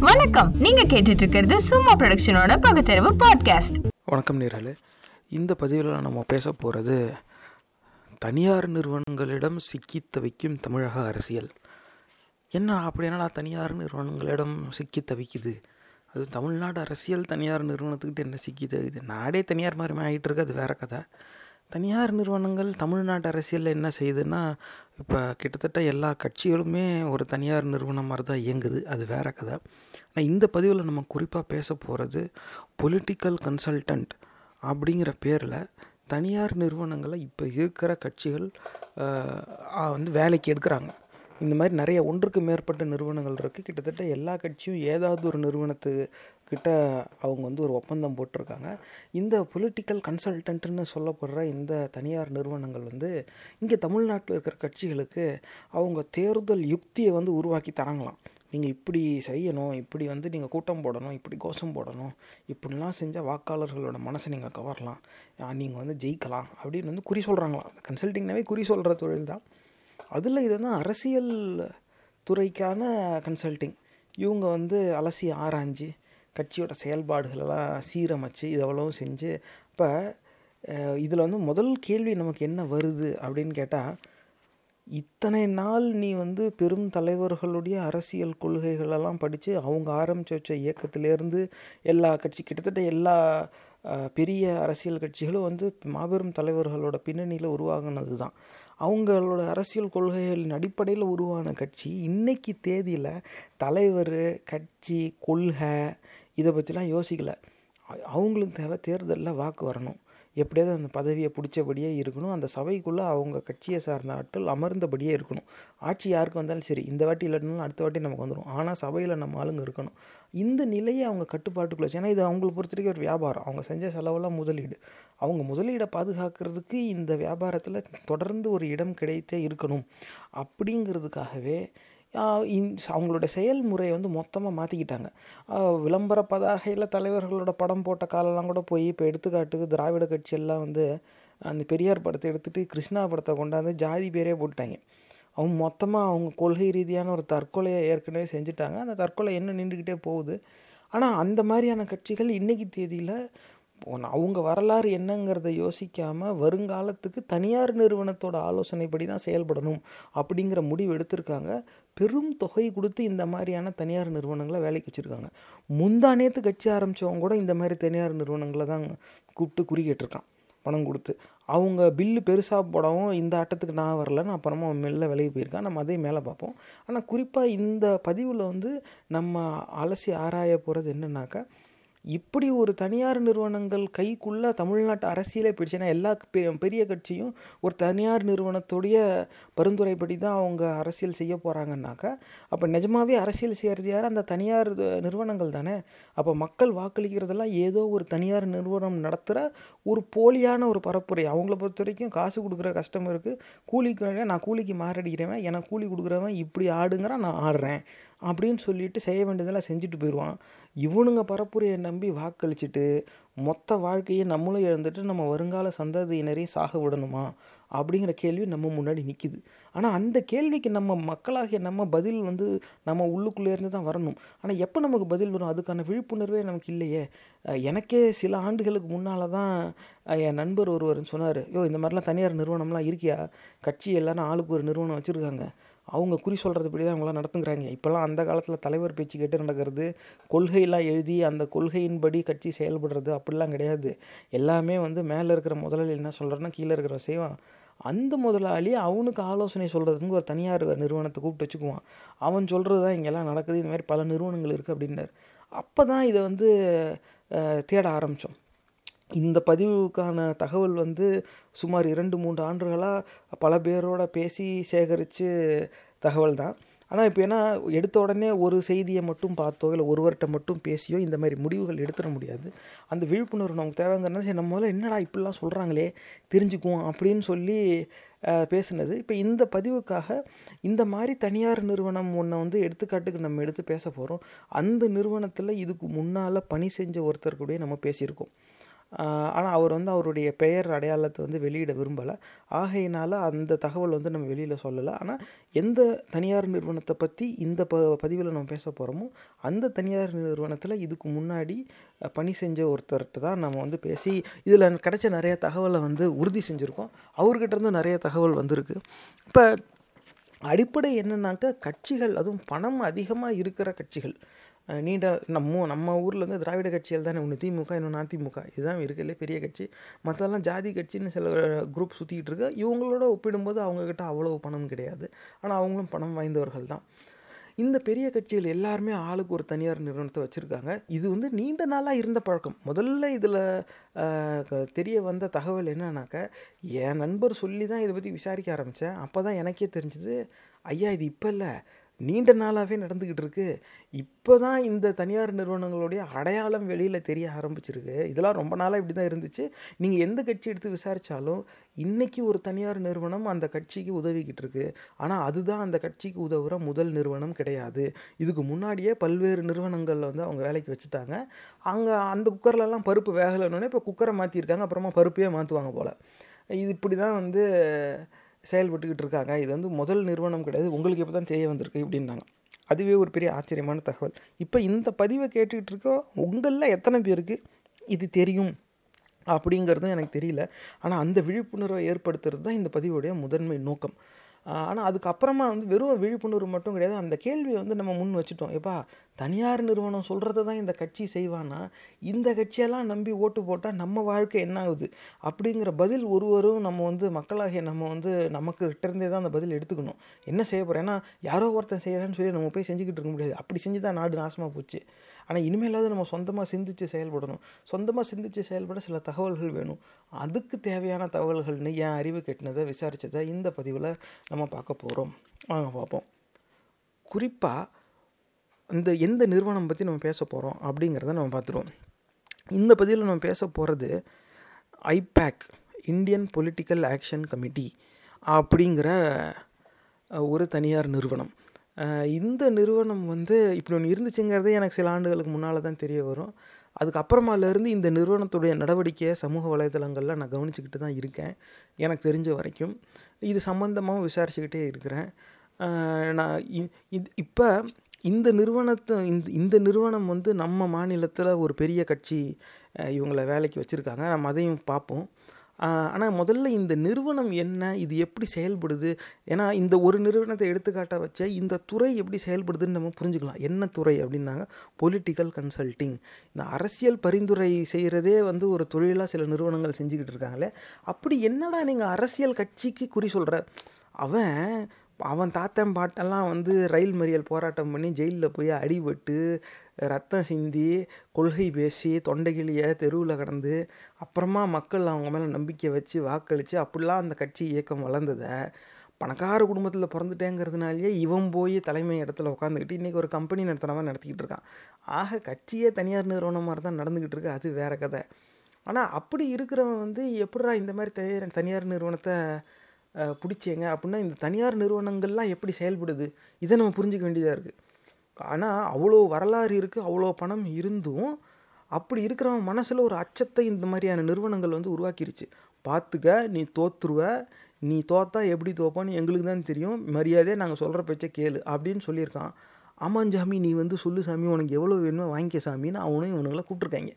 வணக்கம். நீங்க கேட்டுட்டு இருக்கிறது சும்மா ப்ரொடக்ஷனோட பகுத்தறிவு பாட்காஸ்ட் வணக்கம் நேராலே இந்த பதிவில் நம்ம பேச போகிறது தனியார் நிறுவனங்களிடம் சிக்கி தவிக்கும் தமிழக அரசியல். என்ன அப்படி என்னடா தனியார் நிறுவனங்களிடம் சிக்கி தவிக்குது? அது தமிழ்நாடு அரசியல் தனியார் நிறுவனத்துக்கிட்ட என்ன சிக்கி தவிக்குது? நாடே தனியார் மாதிரி ஆகிட்டு இருக்கு அது வேற கதை. தனியார் நிறுவனங்கள் தமிழ்நாட்டு அரசியலில் என்ன செய்யுதுன்னா இப்போ கிட்டத்தட்ட எல்லா கட்சிகளுமே ஒரு தனியார் நிறுவனம் மாதிரி தான் இயங்குது. அது வேற கதை. ஆனால் இந்த பதிவில் நம்ம குறிப்பாக பேச போகிறது பொலிட்டிக்கல் கன்சல்டன்ட் அப்படிங்கிற பேரில் தனியார் நிறுவனங்களை இப்போ இருக்கிற கட்சிகள் வந்து வேலைக்கு எடுக்கிறாங்க. இந்த மாதிரி நிறைய ஒன்றுக்கு மேற்பட்ட நிறுவனங்கள் இருக்குது கிட்டத்தட்ட எல்லா கட்சியும் ஏதாவது ஒரு நிறுவனத்து கிட்ட அவங்க வந்து ஒரு ஒப்பந்தம் போட்டிருக்காங்க. இந்த பொலிட்டிக்கல் கன்சல்டன்ட்னு சொல்லப்படுற இந்த தனியார் நிறுவனங்கள் வந்து இங்கே தமிழ்நாட்டில் இருக்கிற கட்சிகளுக்கு அவங்க தேர்தல் யுக்தியை வந்து உருவாக்கி தராங்களாம். நீங்கள் இப்படி செய்யணும் இப்படி வந்து நீங்கள் கூட்டம் போடணும் இப்படி கோஷம் போடணும் இப்படிலாம் செஞ்சால் வாக்காளர்களோட மனசை நீங்கள் கவரலாம். நீங்கள் வந்து ஜெயிக்கலாம் அப்படின்னு வந்து குறி சொல்கிறாங்களாம் கன்சல்டிங்னாவே குறி சொல்கிற தொழில் தான். அதில் இது வந்து அரசியல் துறைக்கான கன்சல்டிங் இவங்க வந்து அலசி ஆராய்ஞ்சு கட்சியோட செயல்பாடுகளெல்லாம் சீரமைச்சு இதெவ்வளவும் செஞ்சு இப்போ இதில் வந்து முதல் கேள்வி நமக்கு என்ன வருது அப்படின்னு கேட்டால் இத்தனை நாள் நீ வந்து பெரும் தலைவர்களுடைய அரசியல் கொள்கைகளெல்லாம் படித்து அவங்க ஆரம்பித்து வச்ச இயக்கத்திலேருந்து எல்லா கட்சி கிட்டத்தட்ட எல்லா பெரிய அரசியல் கட்சிகளும் வந்து மாபெரும் தலைவர்களோட பின்னணியில் உருவாகினது தான் அவங்களோட அரசியல் கொள்கைகளின் அடிப்படையில் உருவான கட்சி. இன்றைக்கி தேதியில் தலைவர் கட்சி கொள்கை இதை பற்றிலாம் யோசிக்கலை. அவங்களுக்கு தேவை தேர்தலில் வாக்கு வரணும். எப்படியாவது அந்த பதவியை பிடிச்சபடியே இருக்கணும். அந்த சபைக்குள்ளே அவங்க கட்சியை சார்ந்த ஆட்கள் அமர்ந்தபடியே இருக்கணும். ஆட்சி யாருக்கு வந்தாலும் சரி இந்த வாட்டி இல்லைனாலும் அடுத்த வாட்டி நமக்கு வந்துடும் ஆனால் சபையில் நம்ம ஆளுங்க இருக்கணும். இந்த நிலையை அவங்க கட்டுப்பாட்டுக்குள்ள ஏன்னா இது அவங்களை பொறுத்த வரைக்கும் ஒரு வியாபாரம். அவங்க செஞ்ச செலவெல்லாம் முதலீடு. அவங்க முதலீடை பாதுகாக்கிறதுக்கு இந்த வியாபாரத்தில் தொடர்ந்து ஒரு இடம் கிடைத்தே இருக்கணும். அப்படிங்கிறதுக்காகவே அவங்களோட செயல்முறையை வந்து மொத்தமாக மாற்றிக்கிட்டாங்க விளம்பர பதாகையில் தலைவர்களோட படம் போட்ட காலெல்லாம் கூட போய் இப்போ எடுத்துக்காட்டுக்கு திராவிட கட்சியெல்லாம் வந்து அந்த பெரியார் படத்தை எடுத்துகிட்டு கிருஷ்ணா படத்தை கொண்டாந்து ஜாதி பேரே போட்டுட்டாங்க. அவங்க மொத்தமாக அவங்க கொள்கை ரீதியான ஒரு தற்கொலையை ஏற்கனவே செஞ்சுட்டாங்க. அந்த தற்கொலை என்ன நின்றுக்கிட்டே போகுது. ஆனால் அந்த மாதிரியான கட்சிகள் இன்றைக்கி தேதியில் அவங்க வரலாறு என்னங்கிறத யோசிக்காமல் வருங்காலத்துக்கு தனியார் நிறுவனத்தோட ஆலோசனைப்படி தான் செயல்படணும் அப்படிங்கிற முடிவு எடுத்திருக்காங்க. பெரும் தொகை கொடுத்து இந்த மாதிரியான தனியார் நிறுவனங்களை வேலைக்கு வச்சுருக்காங்க. முந்தா நேற்று கட்சி ஆரம்பித்தவங்க கூட இந்த மாதிரி தனியார் நிறுவனங்களை தான் கூப்பிட்டு குறி பணம் கொடுத்து. அவங்க பில்லு பெருசாக போடவும் இந்த ஆட்டத்துக்கு நான் வரலன்னு அப்புறமா மெல்ல விலகி போயிருக்கான். நம்ம அதே மேலே பார்ப்போம். ஆனால் குறிப்பாக இந்த பதிவில் வந்து நம்ம அலசி ஆராய போகிறது என்னன்னாக்கா இப்படி ஒரு தனியார் நிறுவனங்கள் கைக்குள்ளே தமிழ்நாட்டு அரசியலே போயிடுச்சுன்னா எல்லா பெ- பெரிய கட்சியும் ஒரு தனியார் நிறுவனத்துடைய பரிந்துரைப்படி தான் அவங்க அரசியல் செய்ய போகிறாங்கன்னாக்கா அப்போ நிஜமாவே அரசியல் செய்கிறது யார்? அந்த தனியார் நிறுவனங்கள் தானே. அப்போ மக்கள் வாக்களிக்கிறதெல்லாம் ஏதோ ஒரு தனியார் நிறுவனம் நடத்துகிற ஒரு போலியான ஒரு பரப்புரை. அவங்கள பொறுத்த வரைக்கும் காசு கொடுக்குற கஸ்டமருக்கு கூலிக்கு நான் கூலிக்கு மாரடிக்கிறவன் எனக்கு கூலி கொடுக்குறவன் இப்படி ஆடுங்கிறான் நான் ஆடுறேன். அப்படின்னு சொல்லிட்டு செய்ய வேண்டியதெல்லாம் செஞ்சுட்டு போயிடுவான். இவனுங்க பரப்புரையை நம்பி வாக்களிச்சுட்டு மொத்த வாழ்க்கையை நம்மளும் இழந்துட்டு நம்ம வருங்கால சந்ததியினரையும் சாக விடணுமா? அப்படிங்கிற கேள்வி நம்ம முன்னாடி நிற்கிது ஆனால் அந்த கேள்விக்கு நம்ம மக்களாகிய நம்ம பதில் வந்து நம்ம உள்ளுக்குள்ளே இருந்து தான் வரணும். ஆனால் எப்போ நமக்கு பதில் வரும்? அதுக்கான விழிப்புணர்வே நமக்கு இல்லையே. எனக்கே சில ஆண்டுகளுக்கு முன்னால் தான் என் நண்பர் ஒருவர் சொன்னார். யோ இந்த மாதிரிலாம் தனியார் நிறுவனம்லாம் இருக்கியா? கட்சி எல்லாரும் ஆளுக்கு ஒரு நிறுவனம் வச்சுருக்காங்க. அவங்க குறி சொல்கிறதுபடி தான் அவங்களாம் நடத்துங்கிறாங்க. இப்போல்லாம் அந்த காலத்தில் தலைவர் பேச்சு கேட்டு நடக்கிறது கொள்கையெல்லாம் எழுதி அந்த கொள்கையின்படி கட்சி செயல்படுறது அப்படிலாம் கிடையாது. எல்லாமே வந்து மேலே இருக்கிற முதலாளி என்ன சொல்கிறேன்னா கீழே இருக்கிற செய்வான் அந்த முதலாளி அவனுக்கு ஆலோசனை சொல்கிறதுக்கு ஒரு தனியார் நிறுவனத்தை கூப்பிட்டு வச்சுக்குவான். அவன் சொல்கிறது தான் இங்கெல்லாம் நடக்குது இந்த மாதிரி பல நிறுவனங்கள் இருக்குது அப்படின்னாரு. அப்போ தான் இதை வந்து தேட ஆரம்பித்தோம் இந்த பதிவுக்கான தகவல் வந்து சுமார் இரண்டு மூன்று ஆண்டுகளாக பல பேரோட பேசி சேகரித்து தகவல் தான் ஆனால் இப்போ ஏன்னா எடுத்த உடனே ஒரு செய்தியை மட்டும் பார்த்தோ இல்லை ஒருவர்கிட்ட மட்டும் பேசியோ இந்த மாதிரி முடிவுகள் எடுத்துட முடியாது. அந்த விழிப்புணர்வு நமக்கு தேவைங்கிறனால சரி நம்ம முதல்ல என்னடா இப்படிலாம் சொல்கிறாங்களே தெரிஞ்சுக்குவோம் அப்படின்னு சொல்லி பேசுனது. இப்போ இந்த பதிவுக்காக இந்த மாதிரி தனியார் நிறுவனம் ஒன்றை வந்து எடுத்துக்காட்டுக்கு நம்ம எடுத்து பேச போகிறோம் அந்த நிறுவனத்தில் இதுக்கு முன்னால் பணி செஞ்ச ஒருத்தர் கூட நம்ம பேசியிருக்கோம். ஆனால் அவர் வந்து அவருடைய பெயர் அடையாளத்தை வந்து வெளியிட விரும்பலை. ஆகையினால் அந்த தகவல் வந்து நம்ம வெளியில் சொல்லலை. ஆனால் எந்த தனியார் நிறுவனத்தை பற்றி இந்த ப பதிவில் நம்ம பேச போகிறோமோ அந்த தனியார் நிறுவனத்தில் இதுக்கு முன்னாடி பணி செஞ்ச ஒருத்தர்கிட்ட தான் நம்ம வந்து பேசி இதில் கிடைச்ச நிறைய தகவலை வந்து உறுதி செஞ்சுருக்கோம். அவர்கிட்டருந்து நிறைய தகவல் வந்திருக்கு. இப்போ அடிப்படை என்னன்னாக்கா கட்சிகள் அதுவும் பணம் அதிகமாக இருக்கிற கட்சிகள் நீண்ட நம்ம நம்ம ஊரில் வந்து திராவிட கட்சிகள் தானே. ஒன்று திமுக இன்னொன்று அதிமுக. இதுதான் இருக்கிறதுலே பெரிய கட்சி. மற்றெல்லாம் ஜாதி கட்சின்னு சில குரூப் சுற்றிக்கிட்டு இருக்கு. இவங்களோட ஒப்பிடும்போது அவங்கக்கிட்ட அவ்வளோ பணம் கிடையாது. ஆனால் அவங்களும் பணம் வாய்ந்தவர்கள் தான். இந்த பெரிய கட்சிகள் எல்லாருமே ஆளுக்கு ஒரு தனியார் நிறுவனத்தை வச்சுருக்காங்க. இது வந்து நீண்ட நாளாக இருந்த பழக்கம். முதல்ல இதில் தெரிய வந்த தகவல் என்னன்னாக்க என் நண்பர் சொல்லி தான் இதை பற்றி விசாரிக்க ஆரம்பித்தேன் அப்போ தான் எனக்கே தெரிஞ்சது ஐயா இது இப்போ இல்லை. நீண்ட நாளாகவே நடந்துக்கிட்டு இருக்கு. இப்போ தான் இந்த தனியார் நிறுவனங்களுடைய அடையாளம் வெளியில் தெரிய ஆரம்பிச்சிருக்கு. இதெல்லாம் ரொம்ப நாளாக இப்படி தான் இருந்துச்சு. நீங்கள் எந்த கட்சி எடுத்து விசாரித்தாலும் இன்றைக்கி ஒரு தனியார் நிறுவனம் அந்த கட்சிக்கு உதவிக்கிட்டு இருக்கு. ஆனால் அதுதான் அந்த கட்சிக்கு உதவுற முதல் நிறுவனம் கிடையாது. இதுக்கு முன்னாடியே பல்வேறு நிறுவனங்களில் வந்து அவங்க வேலைக்கு வச்சுட்டாங்க. அங்கே அந்த குக்கர்லலாம் பருப்பு வேகலைன்னொன்னே இப்போ குக்கரை மாற்றிருக்காங்க அப்புறமா பருப்பையே மாற்றுவாங்க போல். இது இப்படி தான் வந்து செயல்பட்டுக்கிட்டு இருக்காங்க. இது வந்து முதல் நிறுவனம் கிடையாது. உங்களுக்கு இப்போ தான் தெரிய வந்திருக்கு இப்படின்னாங்க. அதுவே ஒரு பெரிய ஆச்சரியமான தகவல். இப்போ இந்த பதிவை கேட்டுக்கிட்டு இருக்க உங்களில் எத்தனை பேருக்கு இது தெரியும்? அப்படிங்கிறதும் எனக்கு தெரியல. ஆனால் அந்த விழிப்புணர்வை ஏற்படுத்துறது தான் இந்த பதிவுடைய முதன்மை நோக்கம். ஆனால் அதுக்கப்புறமா வந்து வெறும் விழிப்புணர்வு மட்டும் கிடையாது. அந்த கேள்வியை வந்து நம்ம முன் வச்சுட்டோம். எப்பா தனியார் நிறுவனம் சொல்கிறத தான் இந்த கட்சி செய்வானா இந்த கட்சியெல்லாம் நம்பி ஓட்டு போட்டால் நம்ம வாழ்க்கை என்ன ஆகுது? அப்படிங்கிற பதில் ஒருவரும் நம்ம வந்து மக்களாகிய நம்ம வந்து நமக்கு இருந்தே தான் அந்த பதில் எடுத்துக்கணும். என்ன செய்ய போகிறோம் ஏன்னா யாரோ ஒருத்தன் செய்கிறேன்னு சொல்லி நம்ம போய் செஞ்சுக்கிட்டு இருக்க முடியாது. அப்படி செஞ்சு தான் நாடு நாசமாக போச்சு. ஆனால் இனிமேலாவது நம்ம சொந்தமாக சிந்தித்து செயல்படணும். சொந்தமாக சிந்தித்து செயல்பட சில தகவல்கள் வேணும். அதுக்கு தேவையான தகவல்கள்னு என் அறிவு கெட்டினதை விசாரித்ததை இந்த பதிவில் நம்ம பார்க்க போகிறோம் வாங்க பார்ப்போம். குறிப்பாக இந்த எந்த நிறுவனம் பற்றி நம்ம பேச போகிறோம் அப்படிங்கிறத நம்ம பார்த்துருவோம். இந்த பதிவில் நம்ம பேச போகிறது IPAC Indian Political Action Committee அப்படிங்கிற ஒரு தனியார் நிறுவனம். இந்த நிறுவனம் வந்து இப்படி ஒன்று இருந்துச்சுங்கிறதே எனக்கு சில ஆண்டுகளுக்கு முன்னால் தான் தெரிய வரும். அதுக்கப்புறமாலேருந்து இந்த நிறுவனத்துடைய நடவடிக்கையை சமூக வலைதளங்களில் நான் கவனிச்சுக்கிட்டு தான் இருக்கேன். எனக்கு தெரிஞ்ச வரைக்கும். இது சம்மந்தமாகவும் விசாரிச்சுக்கிட்டே இருக்கிறேன். நான் இ- இது இப்போ இந்த நிறுவனத்தை இந்த இந்த நிறுவனம் வந்து நம்ம மாநிலத்தில் ஒரு பெரிய கட்சி இவங்களை இவங்கள வேலைக்கு வச்சுருக்காங்க. நம்ம அதையும் பார்ப்போம் ஆனால் முதல்ல இந்த நிறுவனம் என்ன இது எப்படி செயல்படுது? ஏன்னா இந்த ஒரு நிறுவனத்தை எடுத்துக்காட்டாக வச்ச இந்த துறை எப்படி செயல்படுதுன்னு நம்ம புரிஞ்சுக்கலாம். என்ன துறை அப்படின்னாங்க? பொலிட்டிக்கல் கன்சல்ட்டிங் இந்த அரசியல் பரிந்துரை செய்கிறதே வந்து ஒரு தொழிலாக சில நிறுவனங்கள் செஞ்சுக்கிட்டு இருக்காங்களே. அப்படி என்னடா நீங்கள் அரசியல் கட்சிக்கு குறி சொல்கிற அவன் அவன் தாத்தன் பாட்டெல்லாம் வந்து ரயில் மறியல் போராட்டம் பண்ணி ஜெயிலில் போய் அடிபட்டு ரத்தம் சிந்தி கொள்கை பேசி தொண்டைகிளிய தெருவில் கடந்து அப்புறமா மக்கள் அவங்க மேலே நம்பிக்கை வச்சு வாக்களித்து அப்படிலாம் அந்த கட்சி இயக்கம் வளர்ந்ததை பணக்கார குடும்பத்தில் பிறந்துட்டேங்கிறதுனாலேயே இவன் போய் தலைமை இடத்துல உட்காந்துக்கிட்டு இன்றைக்கி ஒரு கம்பெனி நடத்துனவன் நடத்திக்கிட்டு இருக்கான். ஆக கட்சியே தனியார் நிறுவனம் மாதிரி தான் நடந்துக்கிட்டு இருக்கு. அது வேற கதை. ஆனால் அப்படி இருக்கிறவன் வந்து எப்படா இந்த மாதிரி தனியார் தனியார் நிறுவனத்தை பிடிச்சேங்க. அப்படின்னா இந்த தனியார் நிறுவனங்கள்லாம் எப்படி செயல்படுது? இதை நம்ம புரிஞ்சுக்க வேண்டியதாக இருக்குது ஆனால் அவ்வளோ வரலாறு இருக்குது அவ்வளோ பணம் இருந்தும் அப்படி இருக்கிறவன் மனசில் ஒரு அச்சத்தை இந்த மாதிரியான நிறுவனங்கள் வந்து உருவாக்கிருச்சு. பார்த்துக்க நீ தோத்துருவ நீ தோத்தா எப்படி தோப்பான்னு எங்களுக்கு தான் தெரியும். மரியாதையாக நாங்கள் சொல்கிற பேச்சை கேளு அப்படின்னு சொல்லியிருக்கான். ஆமாம் சாமி நீ வந்து சொல்லு சாமி உனக்கு எவ்வளோ வேணுமோ வாங்கிக்க சாமின்னு அவனும் இவனுங்களை கூப்பிட்ருக்காங்க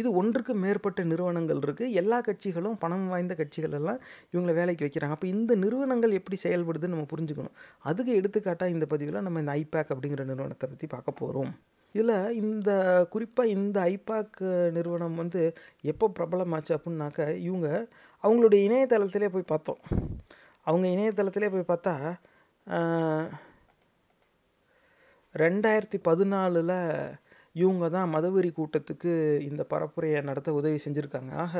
இது ஒன்றுக்கு மேற்பட்ட நிறுவனங்கள் இருக்குது எல்லா கட்சிகளும் பணம் வாய்ந்த கட்சிகள் எல்லாம் இவங்களை வேலைக்கு வைக்கிறாங்க. அப்போ இந்த நிறுவனங்கள் எப்படி செயல்படுதுன்னு நம்ம புரிஞ்சுக்கணும். அதுக்கு எடுத்துக்காட்டாக இந்த பதிவில் நம்ம இந்த ஐபேக் அப்படிங்கிற நிறுவனத்தை பற்றி பார்க்க போகிறோம் இதில் இந்த குறிப்பாக இந்த ஐபாக் நிறுவனம் வந்து எப்போ பிரபலமாச்சு அப்படின்னாக்க இவங்க அவங்களுடைய இணையதளத்திலே போய் பார்த்தோம். அவங்க இணையதளத்திலே போய் பார்த்தா ரெண்டாயிரத்தி பதினாலில் இவங்க தான் மதவெறி கூட்டத்துக்கு இந்த பரப்புரையை நடத்த உதவி செஞ்சுருக்காங்க. ஆக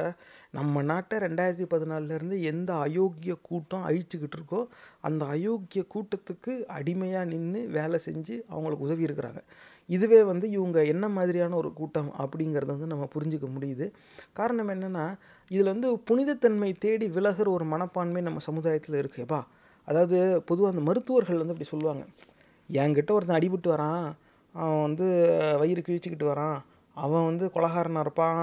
நம்ம நாட்டை ரெண்டாயிரத்தி பதினாலிருந்து எந்த அயோக்கிய கூட்டம் அழிச்சுக்கிட்டு இருக்கோ அந்த அயோக்கிய கூட்டத்துக்கு அடிமையாக நின்று வேலை செஞ்சு அவங்களுக்கு உதவி இருக்கிறாங்க. இதுவே வந்து இவங்க என்ன மாதிரியான ஒரு கூட்டம் அப்படிங்கிறத வந்து நம்ம புரிஞ்சுக்க முடியுது. காரணம் என்னென்னா இதில் வந்து புனிதத்தன்மை தேடி விலகுற ஒரு மனப்பான்மை நம்ம சமுதாயத்தில் இருக்குப்பா அதாவது பொதுவாக அந்த மருத்துவர்கள் வந்து அப்படி சொல்லுவாங்க. என்கிட்ட ஒருத்தன் அடிபட்டு வரான். அவன் வந்து வயிறு கிழிச்சிக்கிட்டு வரான். அவன் வந்து கொலகாரனாக இருப்பான்.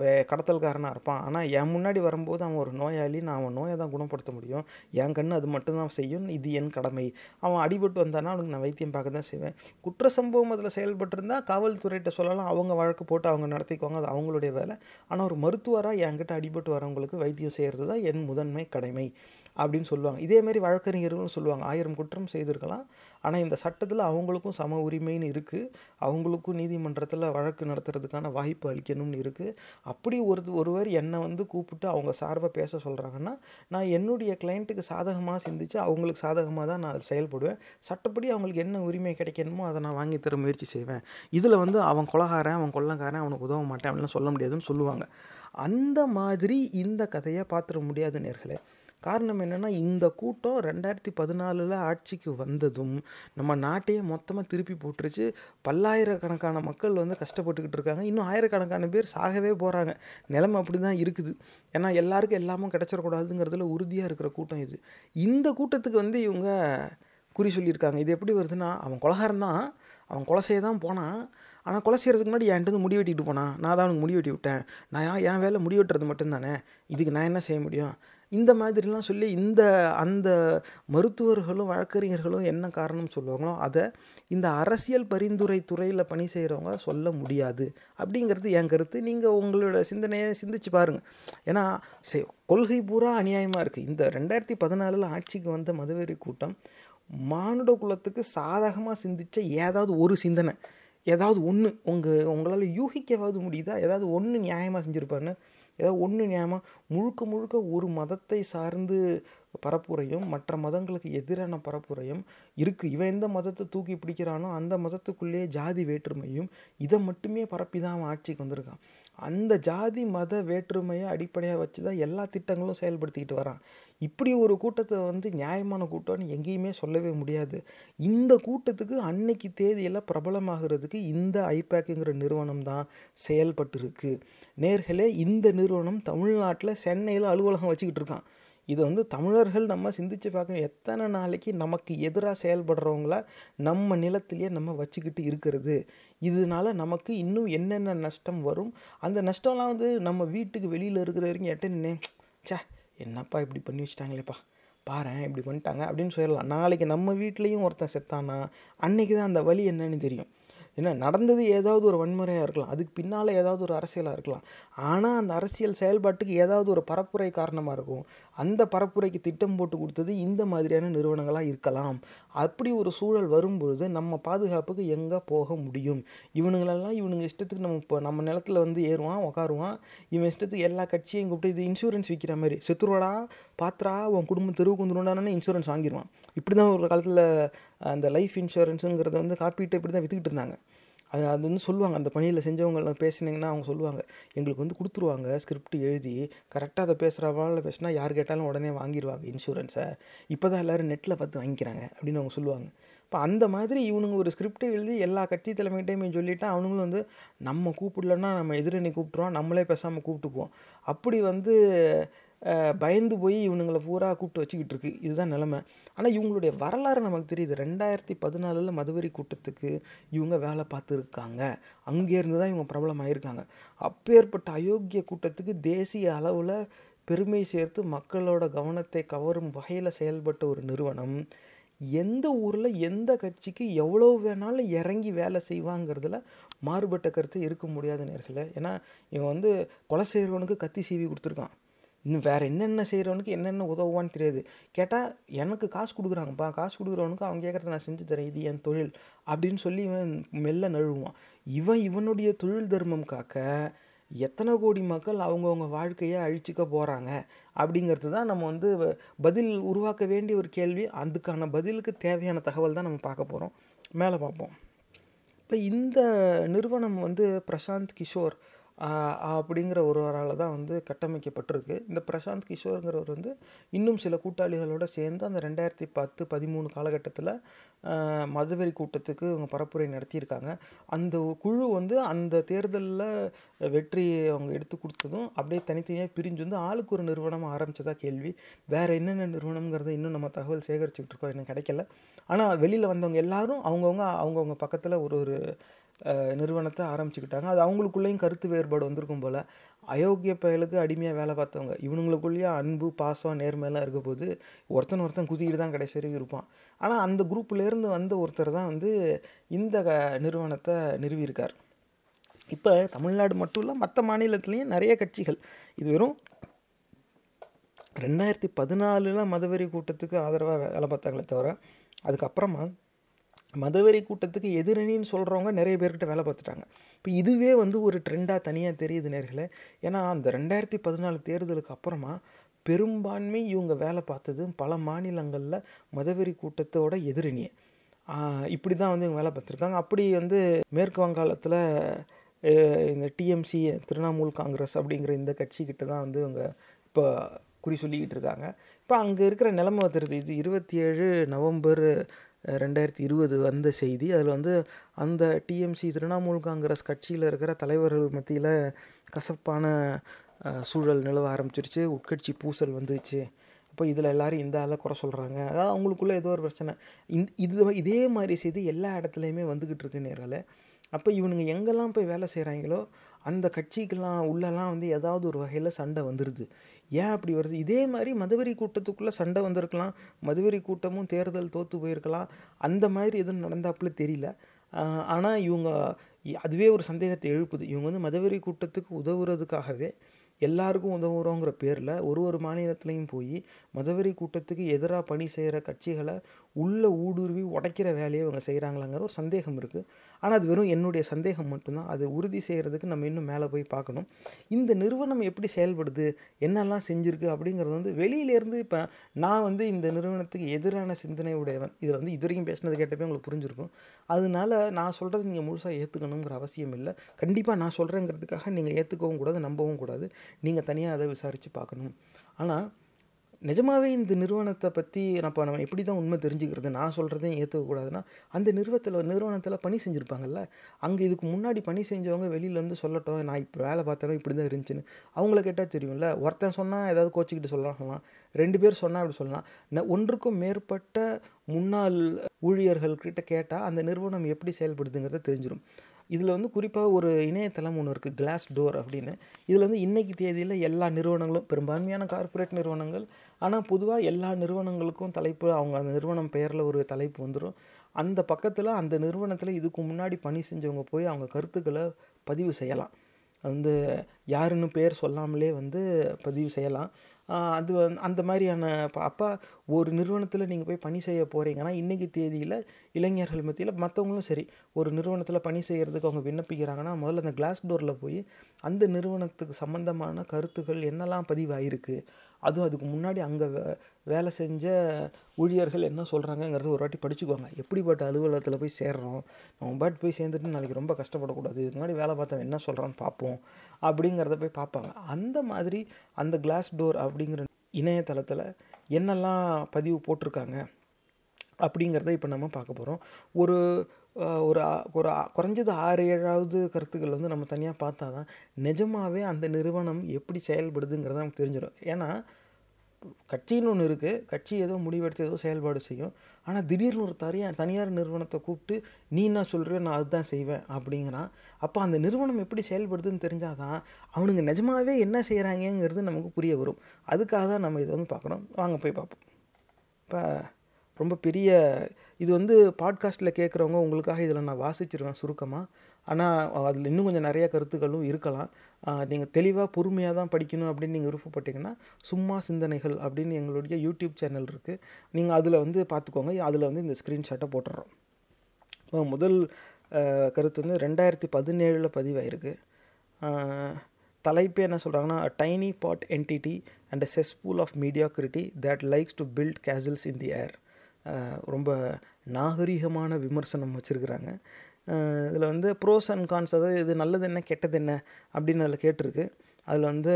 வே கடத்தல்காரனாக இருப்பான். ஆனால் என் முன்னாடி வரும்போது அவன் ஒரு நோயாளி. நான் அவன் நோயை தான் குணப்படுத்த முடியும். என் கண்ணு அது மட்டும்தான் செய்யும். இது என் கடமை. அவன் அடிபட்டு வந்தானா அவனுக்கு நான் வைத்தியம் பார்க்க தான் செய்வேன். குற்ற சம்பவம் அதில் செயல்பட்டிருந்தா காவல்துறையிட்ட சொல்லலாம். அவங்க வழக்கு போட்டு அவங்க நடத்திக்குவாங்க அது அவங்களுடைய வேலை. ஆனால் ஒரு மருத்துவராக என்கிட்ட அடிபட்டு வரவங்களுக்கு வைத்தியம் செய்கிறது தான் என் முதன்மை கடமை. அப்படின்னு சொல்லுவாங்க. இதேமாரி வழக்கறிஞர்களும் சொல்லுவாங்க. ஆயிரம் குற்றம் செய்திருக்கலாம். ஆனால் இந்த சட்டத்தில் அவங்களுக்கும் சம உரிமைன்னு இருக்குது அவங்களுக்கும் நீதிமன்றத்தில் வழக்கு நடத்துறதுக்கான வாய்ப்பு அளிக்கணும்னு இருக்குது அப்படி ஒரு ஒருவர் என்னை வந்து கூப்பிட்டு அவங்க சார்பாக பேச சொல்கிறாங்கன்னா நான் என்னுடைய கிளைண்ட்டுக்கு சாதகமாக சிந்திச்சு அவங்களுக்கு சாதகமாக தான் நான் செயல்படுவேன். சட்டப்படி அவங்களுக்கு என்ன உரிமை கிடைக்கணுமோ அதை நான் வாங்கி தர முயற்சி செய்வேன். இதில் வந்து அவன் கொலகாரன் அவன் கொள்ளக்காரன் அவனுக்கு உதவ மாட்டேன் அப்படின்லாம் சொல்ல முடியாதுன்னு சொல்லுவாங்க. அந்த மாதிரி இந்த கதையை பார்த்துட முடியாது நேர்களே. காரணம் என்னென்னா இந்த கூட்டம் ரெண்டாயிரத்தி பதினாலில் ஆட்சிக்கு வந்ததும் நம்ம நாட்டையே மொத்தமாக திருப்பி போட்டுருச்சு. பல்லாயிரக்கணக்கான மக்கள் வந்து கஷ்டப்பட்டுக்கிட்டு இருக்காங்க. இன்னும் ஆயிரக்கணக்கான பேர் சாகவே போகிறாங்க நிலைமை அப்படி தான் இருக்குது. ஏன்னா எல்லாருக்கும் எல்லாமும் கிடச்சிடக்கூடாதுங்கிறதுல உறுதியாக இருக்கிற கூட்டம் இது. இந்த கூட்டத்துக்கு வந்து இவங்க குறி சொல்லியிருக்காங்க. இது எப்படி வருதுன்னா அவன் கொலகாரன் தான் அவன் கொலை செய்ய தான் போனான். ஆனால் கொலை செய்கிறதுக்கு முன்னாடி என்கிட்ட வந்து முடி வெட்டிட்டு போனான். நான் தான் அவனுக்கு முடி வெட்டி விட்டேன். நான் என் வேலை முடி வெட்டுறது மட்டும்தானே? இதுக்கு நான் என்ன செய்ய முடியும்? இந்த மாதிரிலாம் சொல்லி இந்த அந்த மருத்துவர்களும் வழக்கறிஞர்களும் என்ன காரணம் சொல்லுவாங்களோ அதை இந்த அரசியல் பரிந்துரை துறையில் பணி செய்கிறவங்க சொல்ல முடியாது. அப்படிங்கிறது என் கருத்து. நீங்கள் உங்களோட சிந்தனையை சிந்திச்சு பாருங்கள் ஏன்னா செ- கொள்கை பூரா அநியாயமாக இருக்குது இந்த ரெண்டாயிரத்தி பதினாலில் ஆட்சிக்கு வந்த மதுவெறி கூட்டம் மானுட குலத்துக்கு சாதகமாக சிந்திச்ச ஏதாவது ஒரு சிந்தனை. ஏதாவது ஒன்று உங்கள் உங்களால் யூகிக்கவாது முடியுதா? ஏதாவது ஒன்று நியாயமாக செஞ்சுருப்பான்னு ஏதோ ஒன்று நியாயமாக முழுக்க முழுக்க ஒரு மதத்தை சார்ந்து பரப்புரையும் மற்ற மதங்களுக்கு எதிரான பரப்புரையும் இருக்குது இவன் எந்த மதத்தை தூக்கி பிடிக்கிறானோ அந்த மதத்துக்குள்ளேயே ஜாதி வேற்றுமையும் இதை மட்டுமே பரப்பி தான் அவன் ஆட்சிக்கு வந்திருக்கான். அந்த ஜாதி மத வேற்றுமையை அடிப்படையாக வச்சு தான் எல்லா திட்டங்களும் செயல்படுத்திக்கிட்டு வரான். இப்படி ஒரு கூட்டத்தை வந்து நியாயமான கூட்டம்னு எங்கேயுமே சொல்லவே முடியாது. இந்த கூட்டத்துக்கு அன்னைக்கு தேதியில் பிரபலமாகிறதுக்கு இந்த ஐபேக்குங்கிற நிறுவனம் தான் செயல்பட்டுருக்கு. நேர்களே இந்த நிறுவனம் தமிழ்நாட்டில் சென்னையில் அலுவலகம் வச்சுக்கிட்டு இருக்கான். இது வந்து தமிழர்கள் நம்ம சிந்திச்சு பார்க்கணும். எத்தனை நாளைக்கு நமக்கு எதிராக செயல்படுறவங்கள நம்ம நிலத்திலேயே நம்ம வச்சுக்கிட்டு இருக்கிறது? இதனால நமக்கு இன்னும் என்னென்ன நஷ்டம் வரும்? அந்த நஷ்டம்லாம் வந்து நம்ம வீட்டுக்கு வெளியில் இருக்கிற வரைக்கும் எட்ட சே ச்சே என்னப்பா இப்படி பண்ணி வச்சிட்டாங்களேப்பா? பாரு இப்படி பண்ணிட்டாங்க அப்படின்னு சொல்லலாம் நாளைக்கு நம்ம வீட்லேயும் ஒருத்தன் செத்தானா அன்றைக்கி தான் அந்த வழி என்னன்னு தெரியும். ஏன்னா நடந்தது ஏதாவது ஒரு வன்முறையாக இருக்கலாம். அதுக்கு பின்னால் ஏதாவது ஒரு அரசியலாக இருக்கலாம். ஆனால் அந்த அரசியல் செயல்பாட்டுக்கு ஏதாவது ஒரு பரப்புரை காரணமாக இருக்கும். அந்த பரப்புரைக்கு திட்டம் போட்டு கொடுத்தது இந்த மாதிரியான நிறுவனங்களாக இருக்கலாம். அப்படி ஒரு சூழல் வரும்பொழுது நம்ம பாதுகாப்புக்கு எங்கே போக முடியும்? இவனுங்களெல்லாம் இவனுங்க இஷ்டத்துக்கு நம்ம இப்போ நம்ம நிலத்துல வந்து ஏறுவான் உக்காருவான். இவன் இஷ்டத்துக்கு எல்லா கட்சியும் கூப்பிட்டு இது இன்சூரன்ஸ் விற்கிற மாதிரி. செத்துருவாடா பாத்திரா உன் குடும்பம் தெருவுக்கு வந்துருண்டானே இன்சூரன்ஸ் வாங்கிடுவான் இப்படி தான் ஒரு காலத்தில் அந்த லைஃப் இன்சூரன்ஸுங்கிறத வந்து காப்பீட்டை இப்படி தான் விற்றுக்கிட்டு இருந்தாங்க. அது அது வந்து சொல்லுவாங்க. அந்த பணியில் செஞ்சவங்க பேசுனீங்கன்னா அவங்க சொல்லுவாங்க. எங்களுக்கு வந்து கொடுத்துருவாங்க. ஸ்கிரிப்ட் எழுதி கரெக்டாக அதை பேசுகிறவாள் பேசினா யார் கேட்டாலும் உடனே வாங்கிடுவாங்க இன்சூரன்ஸை இப்போ தான் எல்லோரும் நெட்டில் பார்த்து வாங்கிக்கிறாங்க அப்படின்னு அவங்க சொல்லுவாங்க. இப்போ அந்த மாதிரி இவனுங்க ஒரு ஸ்கிரிப்டை எழுதி எல்லா கட்சி தலைமைகிட்டையுமே சொல்லிட்டா அவனுங்களும் வந்து நம்ம கூப்பிடலன்னா நம்ம எதிரணி கூப்பிட்ருவோம் நம்மளே பேசாமல் கூப்பிட்டுக்குவோம். அப்படி வந்து பயந்து போய் இவனுங்களை பூரா கூப்பிட்டு வச்சுக்கிட்டு இருக்கு இதுதான் நிலமை. ஆனால் இவங்களுடைய வரலாறு நமக்கு தெரியுது. ரெண்டாயிரத்தி பதினாலில் மதுவரி கூட்டத்துக்கு இவங்க வேலை பார்த்துருக்காங்க. அங்கேருந்து தான் இவங்க பிரபலம் பிரபலமாயிருக்காங்க. அப்பேற்பட்ட அயோக்கிய கூட்டத்துக்கு தேசிய அளவில் பெருமை சேர்த்து மக்களோட கவனத்தை கவரும் வகையில் செயல்பட்ட ஒரு நிறுவனம். எந்த ஊரில் எந்த கட்சிக்கு எவ்வளோ வேணாலும் இறங்கி வேலை செய்வாங்கிறதுல மாறுபட்ட கருத்து இருக்க முடியாத நேர்களை ஏன்னா இவன் வந்து கொலை செய்கிறவனுக்கு கத்தி சீவி கொடுத்துருக்கான். இன்னும் வேறு என்னென்ன செய்கிறவனுக்கு என்னென்ன உதவுவான்னு தெரியாது. கேட்டால் எனக்கு காசு கொடுக்குறாங்கப்பா. காசு கொடுக்குறவனுக்கு அவன் கேட்குறத நான் செஞ்சு தரேன். இது என் தொழில். அப்படின்னு சொல்லி இவன் மெல்ல நழுவான் இவன் இவனுடைய தொழில் தர்மம் காக்க எத்தனை கோடி மக்கள் அவங்கவுங்க வாழ்க்கையை அழிச்சிக்க போகிறாங்க அப்படிங்கிறது தான் நம்ம வந்து வ- பதில் உருவாக்க வேண்டிய ஒரு கேள்வி. அதுக்கான பதிலுக்கு தேவையான தகவல் தான் நம்ம பார்க்க போகிறோம் மேலே பார்ப்போம். இப்போ இந்த நிறுவனம் வந்து பிரசாந்த் கிஷோர் அப்படிங்கிற ஒருவரால் தான் வந்து கட்டமைக்கப்பட்டிருக்கு. இந்த பிரசாந்த் கிஷோருங்கிறவர் வந்து இன்னும் சில கூட்டாளிகளோடு சேர்ந்து அந்த ரெண்டாயிரத்தி பத்து பதிமூணு காலகட்டத்தில் மதுவெறி கூட்டத்துக்கு அவங்க பரப்புரை நடத்தியிருக்காங்க. அந்த குழு வந்து அந்த தேர்தலில் வெற்றி அவங்க எடுத்து கொடுத்ததும் அப்படியே தனித்தனியாக பிரிஞ்சு வந்து ஆளுக்கு ஒரு நிறுவனம் ஆரம்பித்ததா கேள்வி. வேறு என்னென்ன நிறுவனங்கிறத இன்னும் நம்ம தகவல் சேகரிச்சுக்கிட்டு இருக்கோம் இன்னும் கிடைக்கல. ஆனால் வெளியில் வந்தவங்க எல்லாரும் அவங்கவுங்க அவங்கவுங்க பக்கத்தில் ஒரு ஒரு நிறுவனத்தை ஆரம்பிச்சுக்கிட்டாங்க. அது அவங்களுக்குள்ளேயும் கருத்து வேறுபாடு வந்திருக்கும் போல் அயோக்கிய பயலுக்கு அடிமையாக வேலை பார்த்தவங்க இவனுங்களுக்குள்ளேயே அன்பு பாசம் நேர்மையெல்லாம் இருக்க போது ஒருத்தன் ஒருத்தன் குதிக்கிட்டு தான் கடைசி வரைக்கும் இருப்பான். ஆனால் அந்த குரூப்லேருந்து வந்த ஒருத்தர் தான் வந்து இந்த க- நிறுவனத்தை நிறுவியிருக்கார். இப்போ தமிழ்நாடு மட்டும் இல்லை மற்ற மாநிலத்துலேயும் நிறைய கட்சிகள் இது வெறும் ரெண்டாயிரத்தி பதினாலில் மதவெறி கூட்டத்துக்கு ஆதரவாக வேலை பார்த்தாங்களே தவிர அதுக்கப்புறமா மதவெறி கூட்டத்துக்கு எதிரணின்னு சொல்கிறவங்க நிறைய பேர்கிட்ட வேலை பார்த்துட்டாங்க. இப்போ இதுவே வந்து ஒரு ட்ரெண்டாக தனியாக தெரியுது நேர்களே. ஏன்னா அந்த ரெண்டாயிரத்தி பதினாலு தேர்தலுக்கு அப்புறமா பெரும்பான்மை இவங்க வேலை பார்த்தது பல மாநிலங்களில் மதவெறி கூட்டத்தோட எதிரணியை. இப்படி தான் வந்து இவங்க வேலை பார்த்துருக்காங்க. அப்படி வந்து மேற்கு வங்காளத்தில் இந்த டிஎம்சி திரிணாமுல் காங்கிரஸ் அப்படிங்கிற இந்த கட்சிக்கிட்ட தான் வந்து இவங்க இப்போ குறி சொல்லிக்கிட்டு இருக்காங்க. இப்போ அங்கே இருக்கிற நிலைமை தெரியுது இது இருபத்தி ஏழு நவம்பர் ரெண்டாயிரத்தி இருபது வந்த செய்தி. அதில் வந்து அந்த டிஎம்சி திரிணாமுல் காங்கிரஸ் கட்சியில் இருக்கிற தலைவர்கள் மத்தியில் கசப்பான சூழல் நிலவ ஆரம்பிச்சிருச்சு. உட்கட்சி பூசல் வந்துச்சு. அப்போ இதில் எல்லோரும் இந்த ஆளை குறை சொல்கிறாங்க அதாவது அவங்களுக்குள்ளே ஏதோ ஒரு பிரச்சனை. இந்த இது இதே மாதிரி செய்தி எல்லா இடத்துலையுமே வந்துக்கிட்டு இருக்கு நேரில். அப்போ இவனுங்க எங்கெல்லாம் போய் வேலை செய்கிறாங்களோ அந்த கட்சிக்கெல்லாம் உள்ளெல்லாம் வந்து ஏதாவது ஒரு வகையில் சண்டை வந்துடுது ஏன் அப்படி வருது? இதே மாதிரி மதுவரி கூட்டத்துக்குள்ளே சண்டை வந்திருக்கலாம். மதுவரி கூட்டமும் தேர்தல் தோற்று போயிருக்கலாம். அந்த மாதிரி எதுவும் நடந்தாப்புல தெரியல. ஆனால் இவங்க அதுவே ஒரு சந்தேகத்தை எழுப்புது. இவங்க வந்து மதவெறி கூட்டத்துக்கு உதவுறதுக்காகவே எல்லாருக்கும் உதவுறோங்கிற பேரில் ஒரு ஒரு மாநிலத்துலேயும் போய் மதவெறி கூட்டத்துக்கு எதிராக பணி செய்கிற கட்சிகளை உள்ளே ஊடுருவி உடைக்கிற வேலையை இவங்க செய்கிறாங்களாங்கிற ஒரு சந்தேகம் இருக்குது ஆனால் அது வெறும் என்னுடைய சந்தேகம் மட்டும்தான். அது உறுதி செய்கிறதுக்கு நம்ம இன்னும் மேலே போய் பார்க்கணும். இந்த நிறுவனம் எப்படி செயல்படுது என்னெல்லாம் செஞ்சுருக்கு அப்படிங்கிறது வந்து வெளியிலேருந்து இப்போ நான் வந்து இந்த நிறுவனத்துக்கு எதிரான சிந்தனை உடையவன். இதில் வந்து இது வரைக்கும் பேசினது கேட்டப்பே உங்களுக்கு புரிஞ்சிருக்கும். அதனால நான் சொல்கிறது நீங்கள் முழுசாக ஏற்றுக்கணுங்கிற அவசியம் இல்லை. கண்டிப்பாக நான் சொல்கிறேங்கிறதுக்காக நீங்கள் ஏற்றுக்கவும் கூடாது நம்பவும் கூடாது. நீங்கள் தனியாக அதை விசாரித்து பார்க்கணும். ஆனால் நிஜமாகவே இந்த நிறுவனத்தை பற்றி நான் இப்போ நம்ம எப்படி தான் உண்மை தெரிஞ்சுக்கிறது நான் சொல்கிறதையும் ஏற்றுக்கக்கூடாதுன்னா அந்த நிறுவனத்தில் நிறுவனத்தில் பணி செஞ்சுருப்பாங்கல்ல அங்கே இதுக்கு முன்னாடி பணி செஞ்சவங்க வெளியிலேருந்து சொல்லட்டும் நான் இப்போ வேலை பார்த்தேனோ இப்படி தான் இருந்துச்சுன்னு அவங்கள கேட்டால் தெரியும்ல ஒருத்தன் சொன்னால் ஏதாவது கோச்சிக்கிட்டு சொல்லலாம் ரெண்டு பேர் சொன்னால் அப்படி சொல்லலாம். ஒன்றுக்கும் மேற்பட்ட முன்னாள் ஊழியர்கள்கிட்ட கேட்டால் அந்த நிறுவனம் எப்படி செயல்படுதுங்கிறத தெரிஞ்சிடும் இதில் வந்து குறிப்பாக ஒரு இணையதளம் ஒன்று இருக்குது கிளாஸ் டோர் அப்படின்னு. இதில் வந்து இன்றைக்கு தேதியில் எல்லா நிறுவனங்களும் பெரும்பான்மையான கார்ப்பரேட் நிறுவனங்கள் ஆனால் பொதுவாக எல்லா நிறுவனங்களுக்கும் தலைப்பு அவங்க அந்த நிறுவனம் பெயரில் ஒரு தலைப்பு வந்துடும் அந்த பக்கத்தில் அந்த நிறுவனத்தில் இதுக்கு முன்னாடி பணி செஞ்சவங்க போய் அவங்க கருத்துக்களை பதிவு செய்யலாம். வந்து யாருன்னு பேர் சொல்லாமலே வந்து பதிவு செய்யலாம். அது வந்து அந்த மாதிரியான இப்போ அப்போ ஒரு நிறுவனத்தில் நீங்கள் போய் பணி செய்ய போகிறீங்கன்னா இன்றைக்கி தேதியில் இளைஞர்கள் மத்தியில் மற்றவங்களும் சரி ஒரு நிறுவனத்தில் பணி செய்கிறதுக்கு அவங்க விண்ணப்பிக்கிறாங்கன்னா முதல்ல அந்த கிளாஸ் டோரில் போய் அந்த நிறுவனத்துக்கு சம்மந்தமான கருத்துக்கள் என்னெல்லாம் பதிவாயிருக்கு அதுவும் அதுக்கு முன்னாடி அங்கே வே வேலை செஞ்ச ஊழியர்கள் என்ன சொல்கிறாங்கங்கிறத ஒரு வாட்டி படிச்சுக்குவாங்க எப்படிப்பட்ட அலுவலகத்தில் போய் சேர்றோம்? நம்ம பாட்டு போய் சேர்ந்துட்டு நாளைக்கு ரொம்ப கஷ்டப்படக்கூடாது. இதுக்கு முன்னாடி வேலை பார்த்தவன் என்ன சொல்கிறான்னு பார்ப்போம். அப்படிங்கிறத போய் பார்ப்பாங்க. அந்த மாதிரி அந்த கிளாஸ் டோர் அப்படிங்கிற இணையதளத்தில் என்னெல்லாம் பதிவு போட்டிருக்காங்க? அப்படிங்கிறத இப்போ நம்ம பார்க்க போகிறோம் ஒரு ஒரு ஒரு குறைஞ்சது ஆறு ஏழாவது கருத்துக்கள் வந்து நம்ம தனியாக பார்த்தா தான் நிஜமாவே அந்த நிறுவனம் எப்படி செயல்படுதுங்கிறத நமக்கு தெரிஞ்சிடும். ஏன்னா கட்சின்னு ஒன்று இருக்குது கட்சி ஏதோ முடிவெடுத்து ஏதோ செயல்பாடு செய்யும். ஆனால் திடீர்னு ஒரு தனியார் தனியார் நிறுவனத்தை கூப்பிட்டு நீ என்ன சொல்கிறியோ நான் அதுதான் செய்வேன். அப்படிங்கிறான். அப்போ அந்த நிறுவனம் எப்படி செயல்படுதுன்னு தெரிஞ்சால் தான் அவனுங்க நிஜமாகவே என்ன செய்கிறாங்கங்கிறது நமக்கு புரிய வரும். அதுக்காக தான் நம்ம இதை வந்து பார்க்குறோம் வாங்க போய் பார்ப்போம். இப்போ ரொம்ப பெரிய இது வந்து பாட்காஸ்ட்டில் கேட்குறவங்க உங்களுக்காக இதில் நான் வாசிச்சிருவேன் சுருக்கமாக ஆனால் அதில் இன்னும் கொஞ்சம் நிறைய கருத்துக்களும் இருக்கலாம். நீங்கள் தெளிவாக பொறுமையாக தான் படிக்கணும் அப்படின்னு நீங்கள் விருப்பப்பட்டீங்கன்னா சும்மா சிந்தனைகள் அப்படின்னு எங்களுடைய யூடியூப் சேனல் இருக்குது நீங்கள் அதில் வந்து பார்த்துக்கோங்க அதில் வந்து இந்த ஸ்க்ரீன்ஷாட்டை போட்டுடுறோம் முதல் கருத்து வந்து ரெண்டாயிரத்தி பதினேழில் பதிவாயிருக்கு. தலைப்பு என்ன சொல்கிறாங்கன்னா tiny pot entity and a cesspool of mediocrity that likes to build castles in the air ரொம்ப நாகரிகமான விமர்சனம் வச்சுருக்குறாங்க. இதில் வந்து ப்ரோஸ் அண்ட் கான்ஸ் அதாவது இது நல்லது என்ன கெட்டது என்ன அப்படின்னு அதில் கேட்டிருக்கு. அதில் வந்து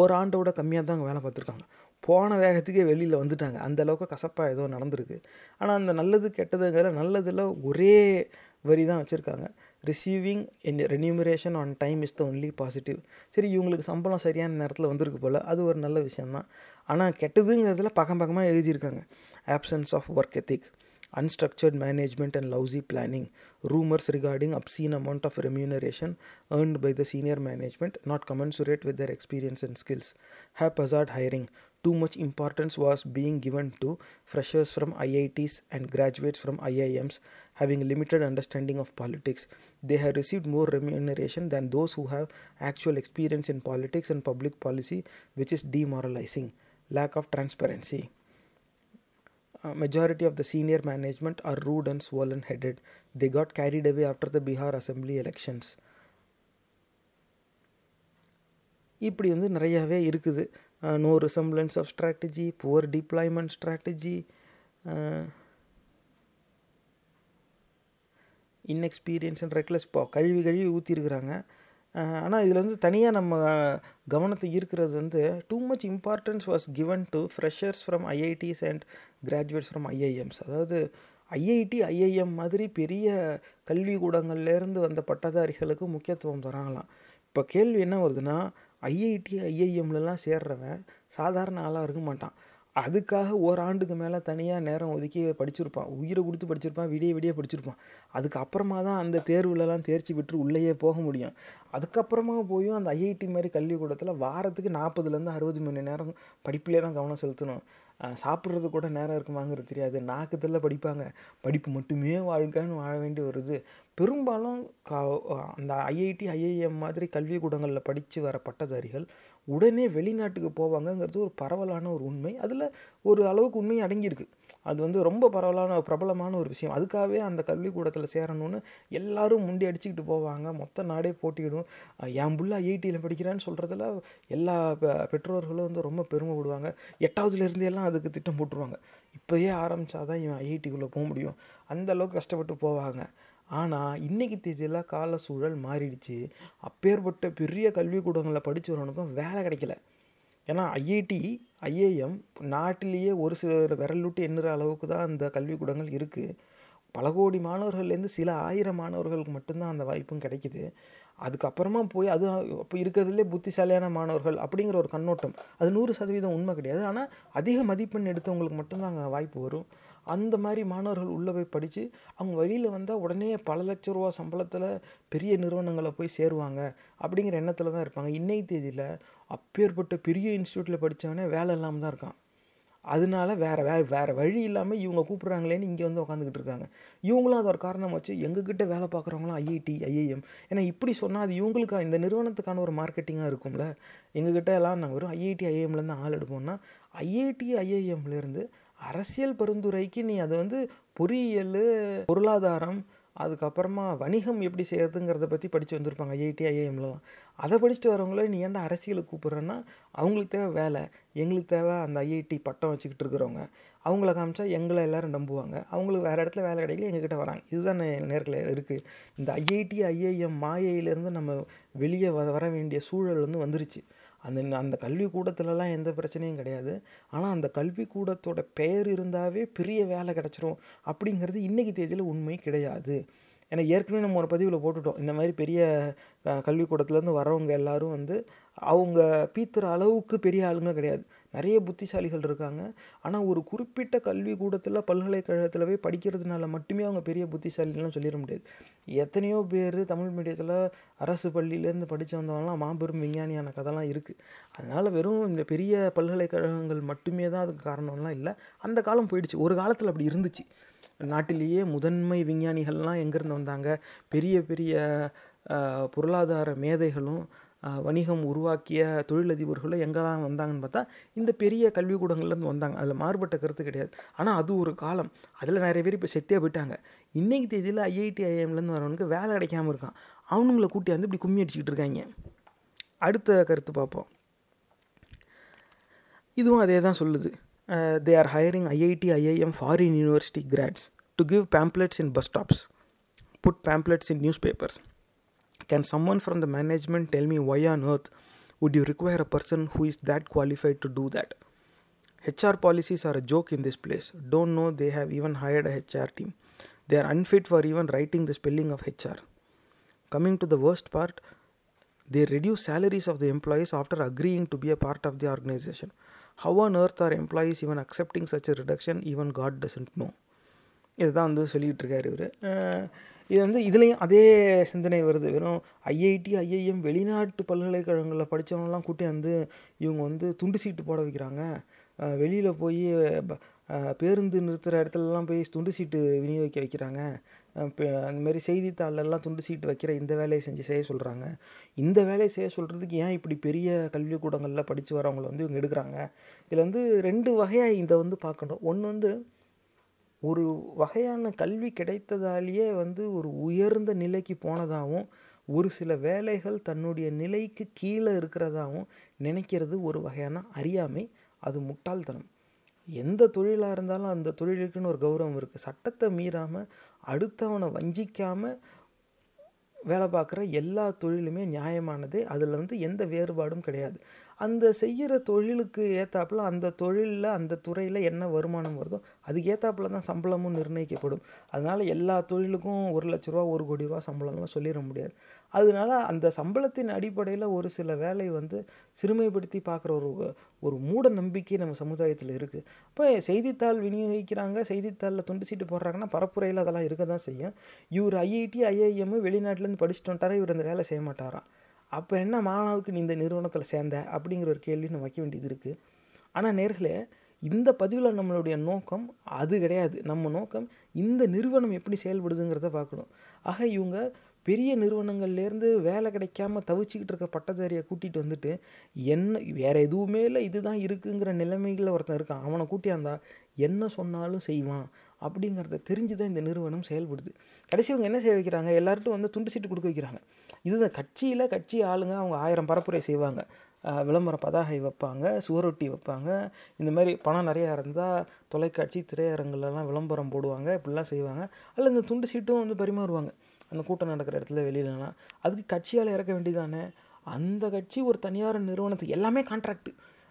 ஓராண்டோட கம்மியாக தான் அங்கே வேலை பார்த்துருக்காங்க. போன வேகத்துக்கே வெளியில் வந்துட்டாங்க. அந்த அளவுக்கு கசப்பாக ஏதோ நடந்திருக்கு. ஆனால் அந்த நல்லது கெட்டதுங்கிற நல்லதில் ஒரே வரி தான் வச்சுருக்காங்க. Receiving an remuneration on time is the only positive சரி இவங்களுக்கு சம்பளம் சரியான நேரத்தில் வந்திருக்கு போல். அது ஒரு நல்ல விஷயந்தான் ஆனால் கெட்டதுங்கிறதுல பக்கம் பக்கமாக எழுதியிருக்காங்க absence of work ethic unstructured management and lousy planning, rumors regarding obscene amount of remuneration earned by the senior management not commensurate with their experience and skills, haphazard hiring, too much importance was being given to freshers from IITs and graduates from IIMs having limited understanding of politics. They have received more remuneration than those who have actual experience in politics and public policy, which is demoralizing. Lack of transparency. Uh, majority of the senior management are rude and swollen headed. They got carried away after the Bihar assembly elections. இப்படி வந்து நிறையாவே இருக்குது no resemblance of strategy poor deployment strategy inexperience and reckless இப்போ கழுவி கழுவி ஊற்றிருக்கிறாங்க ஆனால் இதில் வந்து தனியாக நம்ம கவனத்தை ஈர்க்கிறது வந்து too much importance was given to freshers from IITs and graduates from IIMs அதாவது ஐஐடி ஐஐஎம் மாதிரி பெரிய கல்விக்கூடங்கள்லேருந்து வந்த பட்டதாரிகளுக்கு முக்கியத்துவம் தராங்களாம். இப்போ கேள்வி என்ன வருதுன்னா ஐஐடி ஐஐஎம்லலாம் சேர்றவன் சாதாரண ஆளாக இருக்க மாட்டான். அதுக்காக ஓராண்டுக்கு மேலே தனியாக நேரம் ஒதுக்கி படிச்சிருப்பான். உயிரை கொடுத்து படிச்சிருப்பான் விடிய விடிய படிச்சிருப்பான். அதுக்கப்புறமா தான் அந்த தேர்வுலலாம் தேர்ச்சி பெற்று உள்ளேயே போக முடியும். அதுக்கப்புறமா போயும் அந்த ஐஐடி மாதிரி கல்விக்கூடத்தில் வாரத்துக்கு நாற்பதுலேருந்து அறுபது மணி நேரம் படிப்பிலே தான் கவனம் செலுத்தணும். சாப்பிட்றது கூட நேரம் இருக்குமாங்கிறது தெரியாது. நாக்குத்தில் படிப்பாங்க. படிப்பு மட்டுமே வாழ்க்கைன்னு வாழ வேண்டி வருது. பெரும்பாலும் கா அந்த ஐஐடி ஐஐஎம் மாதிரி கல்விக்கூடங்களில் படித்து வர பட்டதாரிகள் உடனே வெளிநாட்டுக்கு போவாங்கங்கிறது ஒரு பரவலான ஒரு உண்மை. அதில் ஒரு அளவுக்கு உண்மை அடங்கியிருக்கு. அது வந்து ரொம்ப பரவலான பிரபலமான ஒரு விஷயம். அதுக்காகவே அந்த கல்விக்கூடத்தில் சேரணும்னு எல்லாரும் முண்டி அடிச்சுக்கிட்டு போவாங்க. மொத்த நாடே போட்டியிடும். என் புள்ள ஐஐடியில் படிக்கிறான்னு சொல்கிறதுல எல்லா பெற்றோர்களும் வந்து ரொம்ப பெருமைப்படுவாங்க எட்டாவதுலேருந்தே எல்லாம் அதுக்கு திட்டம் போட்டுருவாங்க. இப்போயே ஆரம்பித்தாதான் இவன் ஐஐடிக்குள்ளே போக முடியும். அந்த அளவுக்கு கஷ்டப்பட்டு போவாங்க. ஆனால் இன்றைக்கி தேதியில் கால சூழல் மாறிடுச்சு. அப்பேற்பட்ட பெரிய கல்விக்கூடங்களில் படித்தவனுக்கும் வேலை கிடைக்கல. ஏன்னா ஐஐடி ஐஏஎம் நாட்டிலேயே ஒரு சில விரலுட்டு எண்ணுற அளவுக்கு தான் அந்த கல்விக்கூடங்கள் இருக்குது பல கோடி மாணவர்கள்லேருந்து சில ஆயிரம் மாணவர்களுக்கு மட்டும்தான் அந்த வாய்ப்பும் கிடைக்கிது. அதுக்கப்புறமா போய் அது இப்போ இருக்கிறதுலே புத்திசாலியான மாணவர்கள் அப்படிங்கிற ஒரு கண்ணோட்டம். அது நூறு சதவீதம் உண்மை கிடையாது. ஆனால் அதிக மதிப்பெண் எடுத்தவங்களுக்கு மட்டும்தான் அங்கே வாய்ப்பு வரும். அந்த மாதிரி மாணவர்கள் உள்ளே போய் படித்து அவங்க வெளியில் வந்தால் உடனே பல லட்ச ரூபா சம்பளத்தில் பெரிய நிறுவனங்களை போய் சேருவாங்க அப்படிங்கிற எண்ணத்தில் தான் இருப்பாங்க. இன்னை தேதியில் அப்பேற்பட்ட பெரிய இன்ஸ்டியூட்டில் படித்தவனே வேலை இல்லாமல் தான் இருக்கான். அதனால வேறு வே வேறு வழி இல்லாமல் இவங்க கூப்பிட்றாங்களேன்னு இங்கே வந்து உட்காந்துக்கிட்டு இருக்காங்க. இவங்களும் அது ஒரு காரணம் வச்சு எங்ககிட்ட வேலை பார்க்குறவங்களாம் ஐஐடி ஐஐஎம் ஏன்னா இப்படி சொன்னால் அது இவங்களுக்கு? இந்த நிறுவனத்துக்கான ஒரு மார்க்கெட்டிங்காக இருக்கும்ல. எங்ககிட்ட எல்லாம் நாங்கள் வெறும் ஐஐடி ஐஏஎம்லேருந்து ஆள் எடுப்போம்னா ஐஐடி ஐஏஎம்லேருந்து அரசியல் பரிந்துரைக்கு நீ அதை வந்து பொறியியல் பொருளாதாரம் அதுக்கப்புறமா வணிகம் எப்படி செய்யறதுங்கிறத பற்றி படித்து வந்திருப்பாங்க ஐஐடி ஐஏஎம்லலாம் அதை படிச்சுட்டு வரவங்களே நீ ஏன்டா அரசியலுக்கு கூப்பிட்றேன்னா அவங்களுக்கு தேவை வேலை. எங்களுக்கு தேவை அந்த ஐஐடி பட்டம் வச்சுக்கிட்டு இருக்கிறவங்க. அவங்கள காமிச்சா எங்களை எல்லோரும் நம்புவாங்க. அவங்களுக்கு வேறு இடத்துல வேலை கிடைக்கல எங்ககிட்ட வராங்க. இதுதான் நேர்களை இருக்குது இந்த ஐஐடி ஐஏஎம் மாயையிலேருந்து நம்ம வெளியே வ வர வேண்டிய சூழல் வந்து வந்துருச்சு. அந்த அந்த கல்விக்கூடத்துலலாம் எந்த பிரச்சனையும் கிடையாது. ஆனால் அந்த கல்விக்கூடத்தோட பெயர் இருந்தாவே பெரிய வேலை கிடச்சிரும் அப்படிங்கிறது இன்றைக்கி தேதியில் உண்மை கிடையாது. ஏன்னா ஏற்கனவே நம்ம ஒரு பதிவில் போட்டுட்டோம். இந்த மாதிரி பெரிய கல்விக்கூடத்துலேருந்து வரவங்க எல்லோரும் வந்து அவங்க பீத்துற அளவுக்கு பெரிய ஆளுங்க கிடையாது. நிறைய புத்திசாலிகள் இருக்காங்க. ஆனால் ஒரு குறிப்பிட்ட கல்விக்கூடத்தில் பல்கலைக்கழகத்தில் போய் படிக்கிறதுனால மட்டுமே அவங்க பெரிய புத்திசாலிலாம் சொல்லிட முடியாது. எத்தனையோ பேர் தமிழ் மீடியத்தில் அரசு பள்ளியிலேருந்து படித்து வந்தவங்களாம் மாபெரும் விஞ்ஞானியான கதைலாம் இருக்குது அதனால் வெறும் இந்த பெரிய பல்கலைக்கழகங்கள் மட்டுமே தான் அதுக்கு காரணம்லாம் இல்லை. அந்த காலம் போயிடுச்சு. ஒரு காலத்தில் அப்படி இருந்துச்சு. நாட்டிலேயே முதன்மை விஞ்ஞானிகள்லாம் எங்கேருந்து வந்தாங்க? பெரிய பெரிய பொருளாதார மேதைகளும் வணிகம் உருவாக்கிய தொழிலதிபர்களும் எங்கெல்லாம் வந்தாங்கன்னு பார்த்தா இந்த பெரிய கல்விக்கூடங்கள்லேருந்து வந்தாங்க. அதில் மாறுபட்ட கருத்து கிடையாது. ஆனால் அது ஒரு காலம். அதில் நிறைய பேர் இப்போ செத்தே போயிட்டாங்க. இன்றைக்கு தேதியில் ஐஐடி ஐஎம்லேருந்து வரவனுக்கு வேலை கிடைக்காம இருக்கான். அவனுங்களை கூட்டி வந்து இப்படி கும்மி அடிச்சுக்கிட்டு இருக்காங்க. அடுத்த கருத்து பார்ப்போம். இதுவும் அதே தான் சொல்லுது they are hiring IIT IIM foreign university grads to give pamphlets in bus stops put pamphlets in newspapers Can someone from the management tell me why on earth would you require a person who is that qualified to do that? HR policies are a joke in this place. Don't know they have even hired a HR team. They are unfit for even writing the spelling of HR. Coming to the worst part, they reduce salaries of the employees after agreeing to be a part of the organization. How on earth are employees even accepting such a reduction? Even God doesn't know. இதுதான் வந்து சொல்லிக்கிட்டு இருக்காரு இவர் இது வந்து இதுலேயும் அதே சிந்தனை வருது. வெறும் ஐஐடி ஐஐஎம் வெளிநாட்டு பல்கலைக்கழகங்களில் படித்தவங்கலாம் கூட்டி வந்து இவங்க வந்து துண்டு சீட்டு போட வைக்கிறாங்க. வெளியில் போய் பேருந்து நிறுத்துகிற இடத்துலலாம் போய் துண்டு சீட்டு விநியோகிக்க வைக்கிறாங்க. அந்தமாரி செய்தித்தாளெல்லாம் துண்டு சீட்டு வைக்கிற இந்த வேலையை செஞ்சு செய்ய சொல்கிறாங்க இந்த வேலையை செய்ய சொல்கிறதுக்கு ஏன் இப்படி பெரிய கல்விக்கூடங்களில் படித்து வரவங்களை வந்து இவங்க எடுக்கிறாங்க? இதில் வந்து ரெண்டு வகையாக இதை வந்து பார்க்கணும். ஒன்று வந்து ஒரு வகையான கல்வி கிடைத்ததாலேயே வந்து ஒரு உயர்ந்த நிலைக்கு போனதாகவும் ஒரு சில வேலைகள் தன்னுடைய நிலைக்கு கீழே இருக்கிறதாகவும் நினைக்கிறது ஒரு வகையான அறியாமை. அது முட்டாள்தனம். எந்த தொழிலாக இருந்தாலும் அந்த தொழிலுக்குன்னு ஒரு கௌரவம் இருக்குது சட்டத்தை மீறாமல் அடுத்தவனை வஞ்சிக்காமல் வேலை பார்க்குற எல்லா தொழிலுமே நியாயமானது. அதில் வந்து எந்த வேறுபாடும் கிடையாது. அந்த செய்கிற தொழிலுக்கு ஏற்றாப்புல அந்த தொழிலில் அந்த துறையில் என்ன வருமானம் வருதோ அதுக்கு ஏற்றாப்புல தான் சம்பளமும் நிர்ணயிக்கப்படும். அதனால் எல்லா தொழிலுக்கும் ஒரு லட்ச ரூபா ஒரு கோடி ரூபா சம்பளம்லாம் சொல்லிட முடியாது. அதனால அந்த சம்பளத்தின் அடிப்படையில் ஒரு சில வேலை வந்து சிறுமைப்படுத்தி பார்க்குற ஒரு ஒரு மூட நம்பிக்கை நம்ம சமுதாயத்தில் இருக்குது இப்போ செய்தித்தாள் விநியோகிக்கிறாங்க செய்தித்தாளில் துண்டு சீட்டு போடுறாங்கன்னா பரப்புரையில் அதெல்லாம் இருக்க தான் செய்யும். இவர் ஐஐடி ஐஐஎம் வெளிநாட்டிலேருந்து படிச்சுட்டு வந்துட்டாரா? இவர் அந்த வேலை செய்ய மாட்டாராம் அப்போ என்ன மாணவுக்கு நீ இந்த நிறுவனத்தில் சேர்ந்த அப்படிங்கிற ஒரு கேள்வி நம்ம வைக்க வேண்டியது இருக்குது ஆனால் நேர்களே இந்த பதிவில் நம்மளுடைய நோக்கம் அது கிடையாது. நம்ம நோக்கம் இந்த நிறுவனம் எப்படி செயல்படுதுங்கிறத பார்க்கணும். ஆக இவங்க பெரிய நிறுவனங்கள்லேருந்து வேலை கிடைக்காம தவிச்சிக்கிட்டு இருக்க பட்டதாரியை கூட்டிகிட்டு வந்துட்டு என்ன வேறு எதுவுமே இல்லை இதுதான் இருக்குங்கிற நிலைமைகளில் ஒருத்தன் இருக்கான். அவனை கூட்டியாந்தா என்ன சொன்னாலும் செய்வான். அப்படிங்கிறத தெரிஞ்சு தான் இந்த நிறுவனம் செயல்படுது. கடைசி அவங்க என்ன செய்ய வைக்கிறாங்க? எல்லார்ட்டும் வந்து துண்டு சீட்டு கொடுக்க வைக்கிறாங்க. இதுதான் கட்சியில் கட்சி ஆளுங்க அவங்க ஆயிரம் பரப்புரை செய்வாங்க. விளம்பர பதாகை வைப்பாங்க சுவரொட்டி வைப்பாங்க. இந்த மாதிரி பணம் நிறையா இருந்தால் தொலைக்காட்சி திரையரங்குலலாம் விளம்பரம் போடுவாங்க. இப்படிலாம் செய்வாங்க. அதில் இந்த துண்டு சீட்டும் வந்து பரிமாறுவாங்க. அந்த கூட்டம் நடக்கிற இடத்துல வெளியிலலாம். அதுக்கு கட்சியால் இறக்க வேண்டியதானே? அந்த கட்சி ஒரு தனியார் நிறுவனத்துக்கு எல்லாமே கான்ட்ராக்ட்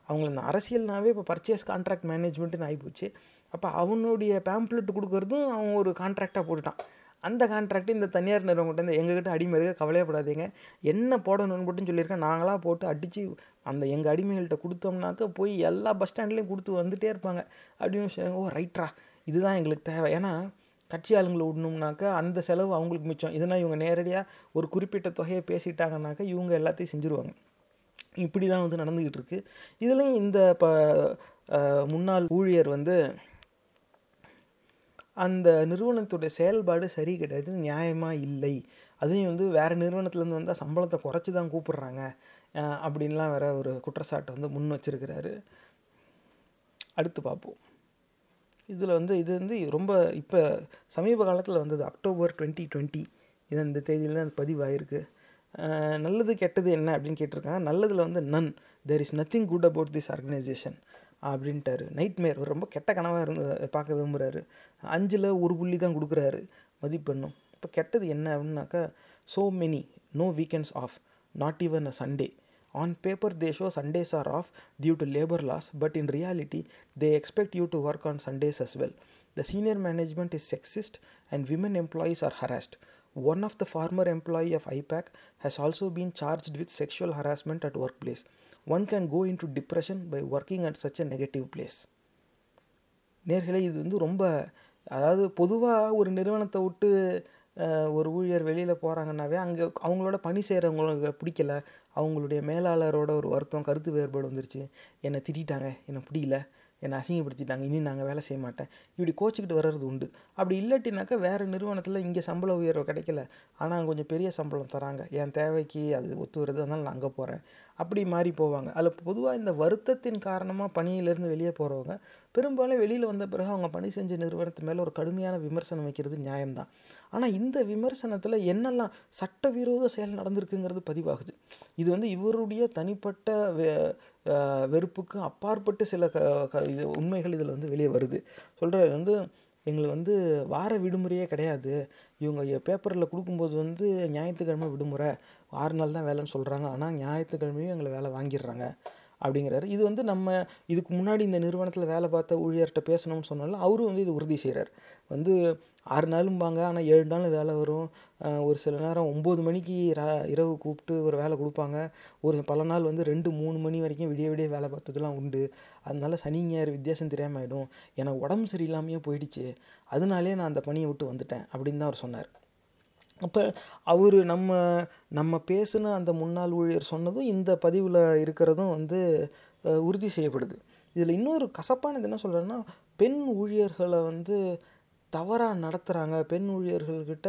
அவங்கள இந்த அரசியல்னாவே இப்போ பர்ச்சேஸ் கான்ட்ராக்ட் மேனேஜ்மெண்ட்டுன்னு ஆகிப்போச்சு அப்போ அவனுடைய பேம்ப்ளெட் கொடுக்கறதும் அவன் ஒரு கான்ட்ராக்டாக போட்டுட்டான். அந்த கான்ட்ராக்ட் இந்த தனியார் நிறுவனங்கிட்ட இந்த எங்ககிட்ட அடிமை இருக்க கவலையப்படாதீங்க. என்ன போடணும்னு மட்டும் சொல்லியிருக்கேன். நாங்களாக போட்டு அடித்து அந்த எங்கள் அடிமைகள்கிட்ட கொடுத்தோம்னாக்க போய் எல்லா பஸ் ஸ்டாண்ட்லேயும் கொடுத்து வந்துட்டே இருப்பாங்க. அப்படின்னு சொல்லி, ஓ ரைட்ரா இதுதான் எங்களுக்கு தேவை. ஏன்னா கட்சி ஆளுங்களை விடணும்னாக்கா அந்த செலவு அவங்களுக்கு மிச்சம். இதனால் இவங்க நேரடியாக ஒரு குறிப்பிட்ட தொகையை பேசிட்டாங்கனாக்கா இவங்க எல்லாத்தையும் செஞ்சுருவாங்க. இப்படி தான் வந்து நடந்துக்கிட்டு இருக்குது இதுலேயும் இந்த ப முன்னாள் ஊழியர் வந்து அந்த நிறுவனத்துடைய செயல்பாடு சரி கிடையாது நியாயமாக இல்லை. அதையும் வந்து வேறு நிறுவனத்துலேருந்து வந்தால் சம்பளத்தை குறைச்சி தான் கூப்பிட்றாங்க அப்படின்லாம் வேற ஒரு குற்றச்சாட்டை வந்து முன் வச்சிருக்கிறாரு. அடுத்து பார்ப்போம். இதில் வந்து இது வந்து ரொம்ப இப்போ சமீப காலத்தில் வந்தது அக்டோபர் டுவெண்ட்டி டுவெண்ட்டி. இது இந்த தேதியில் தான் பதிவாயிருக்கு. நல்லது கெட்டது என்ன அப்படின்னு கேட்டிருக்காங்க. நல்லதில் வந்து none. There is nothing good about this organisation அப்படின்ட்டாரு நைட் மேர் ரொம்ப கெட்ட கனவாக இருந்து பார்க்க விரும்புகிறாரு அஞ்சில் ஒரு புள்ளி தான் கொடுக்குறாரு மதிப்பெண்ணும் இப்போ கெட்டது என்ன அப்படின்னாக்கா so many no weekends off not even a Sunday on paper they show Sundays are off due to labour laws but in reality they expect you to work on Sundays as well the senior management is sexist and women employees are harassed one of the former employee of IPAC has also been charged with sexual harassment at work place one can go into depression by working at such a negative place நேர்களை இது வந்து ரொம்ப அதாவது பொதுவாக ஒரு நிறுவனத்தை விட்டு ஒரு ஊழியர் வெளியில் போகிறாங்கன்னாவே அங்கே அவங்களோட பணி செய்கிறவங்களுக்கு பிடிக்கல. அவங்களுடைய மேலாளரோட ஒரு வருத்தம் கருத்து வேறுபாடு வந்துருச்சு. என்னை திட்டாங்க என்னை பிடிக்கல. என்னை அசிங்கப்படுத்திட்டாங்க. இனி நாங்கள் வேலை செய்ய மாட்டேன். இப்படி கோச்சிக்கிட்டு வர்றது உண்டு. அப்படி இல்லாட்டினாக்கா வேறு நிறுவனத்தில் இங்கே சம்பள உயர்வு கிடைக்கல. ஆனால் கொஞ்சம் பெரிய சம்பளம் தராங்க. என் தேவைக்கு அது ஒத்து வருது அதனால் நான் அங்கே போகிறேன் அப்படி மாறி போவாங்க. அதில் பொதுவாக இந்த வருத்தத்தின் காரணமாக பணியிலேருந்து வெளியே போகிறவங்க பெரும்பாலும் வெளியில் வந்த பிறகு அவங்க பணி செஞ்ச நிறுவனத்து மேலே ஒரு கடுமையான விமர்சனம் வைக்கிறது நியாயம்தான். ஆனால் இந்த விமர்சனத்தில் என்னெல்லாம் சட்டவிரோத செயல் நடந்திருக்குங்கிறது பதிவாகுது. இது வந்து இவருடைய தனிப்பட்ட வெ வெறுப்புக்கு அப்பாற்பட்டு சில க க- இது உண்மைகள் இதில் வந்து வெளியே வருது. சொல்கிறது வந்து எங்களுக்கு வந்து வார விடுமுறையே கிடையாது. இவங்க பேப்பரில் கொடுக்கும்போது வந்து ஞாயிற்றுக்கிழமை விடுமுறை. ஆறு நாள் தான் வேலைன்னு சொல்கிறாங்க ஆனால் ஞாயிற்றுக்கிழமையும் எங்களை வேலை வாங்கிடுறாங்க அப்படிங்கிறாரு. இது வந்து நம்ம இதுக்கு முன்னாடி இந்த நிறுவனத்தில் வேலை பார்த்த ஊழியர்கிட்ட பேசணும்னு சொன்னாலும் அவரும் வந்து இது உறுதி செய்கிறார் வந்து ஆறு நாளும்பாங்க ஆனால் ஏழு நாள் வேலை வரும். ஒரு சில நேரம் ஒம்பது மணிக்கு ரா- இரவு கூப்பிட்டு ஒரு வேலை கொடுப்பாங்க. ஒரு பல நாள் வந்து ரெண்டு மூணு மணி வரைக்கும் விடிய விடிய வேலை பார்த்ததுலாம் உண்டு. அதனால சனி ஞாயிறு வித்தியாசம் தெரியாமல் ஆகிடும் எனக்கு உடம்பு சரியில்லாமையே போயிடுச்சு. அதனாலே நான் அந்த பணியை விட்டு வந்துட்டேன் அப்படின்னு தான் அவர் சொன்னார். அப்போ அவர் நம்ம நம்ம பேசின அந்த முன்னாள் ஊழியர் சொன்னதும் இந்த பதிவில் இருக்கிறதும் வந்து உறுதி செய்யப்படுது. இதில் இன்னொரு கசப்பானது என்ன சொல்கிறேன்னா பெண் ஊழியர்களை வந்து தவறாக நடத்துகிறாங்க பெண் ஊழியர்கள்கிட்ட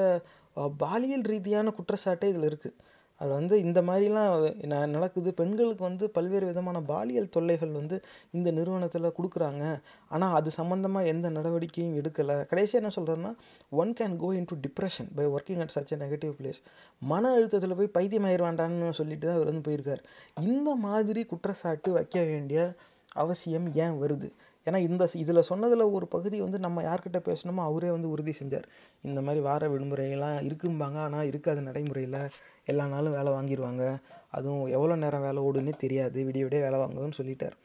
பாலியல் ரீதியான குற்றச்சாட்டே இதில் இருக்குது அது வந்து இந்த மாதிரிலாம் ந- நடக்குது. பெண்களுக்கு வந்து பல்வேறு விதமான பாலியல் தொல்லைகள் வந்து இந்த நிறுவனத்தில் கொடுக்குறாங்க. ஆனால் அது சம்மந்தமாக எந்த நடவடிக்கையும் எடுக்கலை. கடைசியாக என்ன சொல்கிறேன்னா one can go into depression by working at such a negative place மன அழுத்தத்தில் போய் பைத்தியமாயிருவாண்டான்னு சொல்லிட்டு தான் அவர் வந்து போயிருக்கார். இந்த மாதிரி குற்றச்சாட்டு வைக்க வேண்டிய அவசியம் ஏன் வருது? ஏன்னா இந்த இதில் சொன்னதில் ஒரு பகுதி வந்து நம்ம யார்கிட்ட பேசணுமோ அவரே வந்து உறுதி செஞ்சார். இந்த மாதிரி வார விடுமுறையெல்லாம் இருக்கும்பாங்க ஆனால் இருக்காது நடைமுறையில். எல்லா நாளும் வேலை வாங்கிடுவாங்க அதுவும் எவ்வளோ நேரம் வேலை ஓடுன்னே தெரியாது. விடிய விடிய வேலை வாங்கணும்னு சொல்லிட்டார்.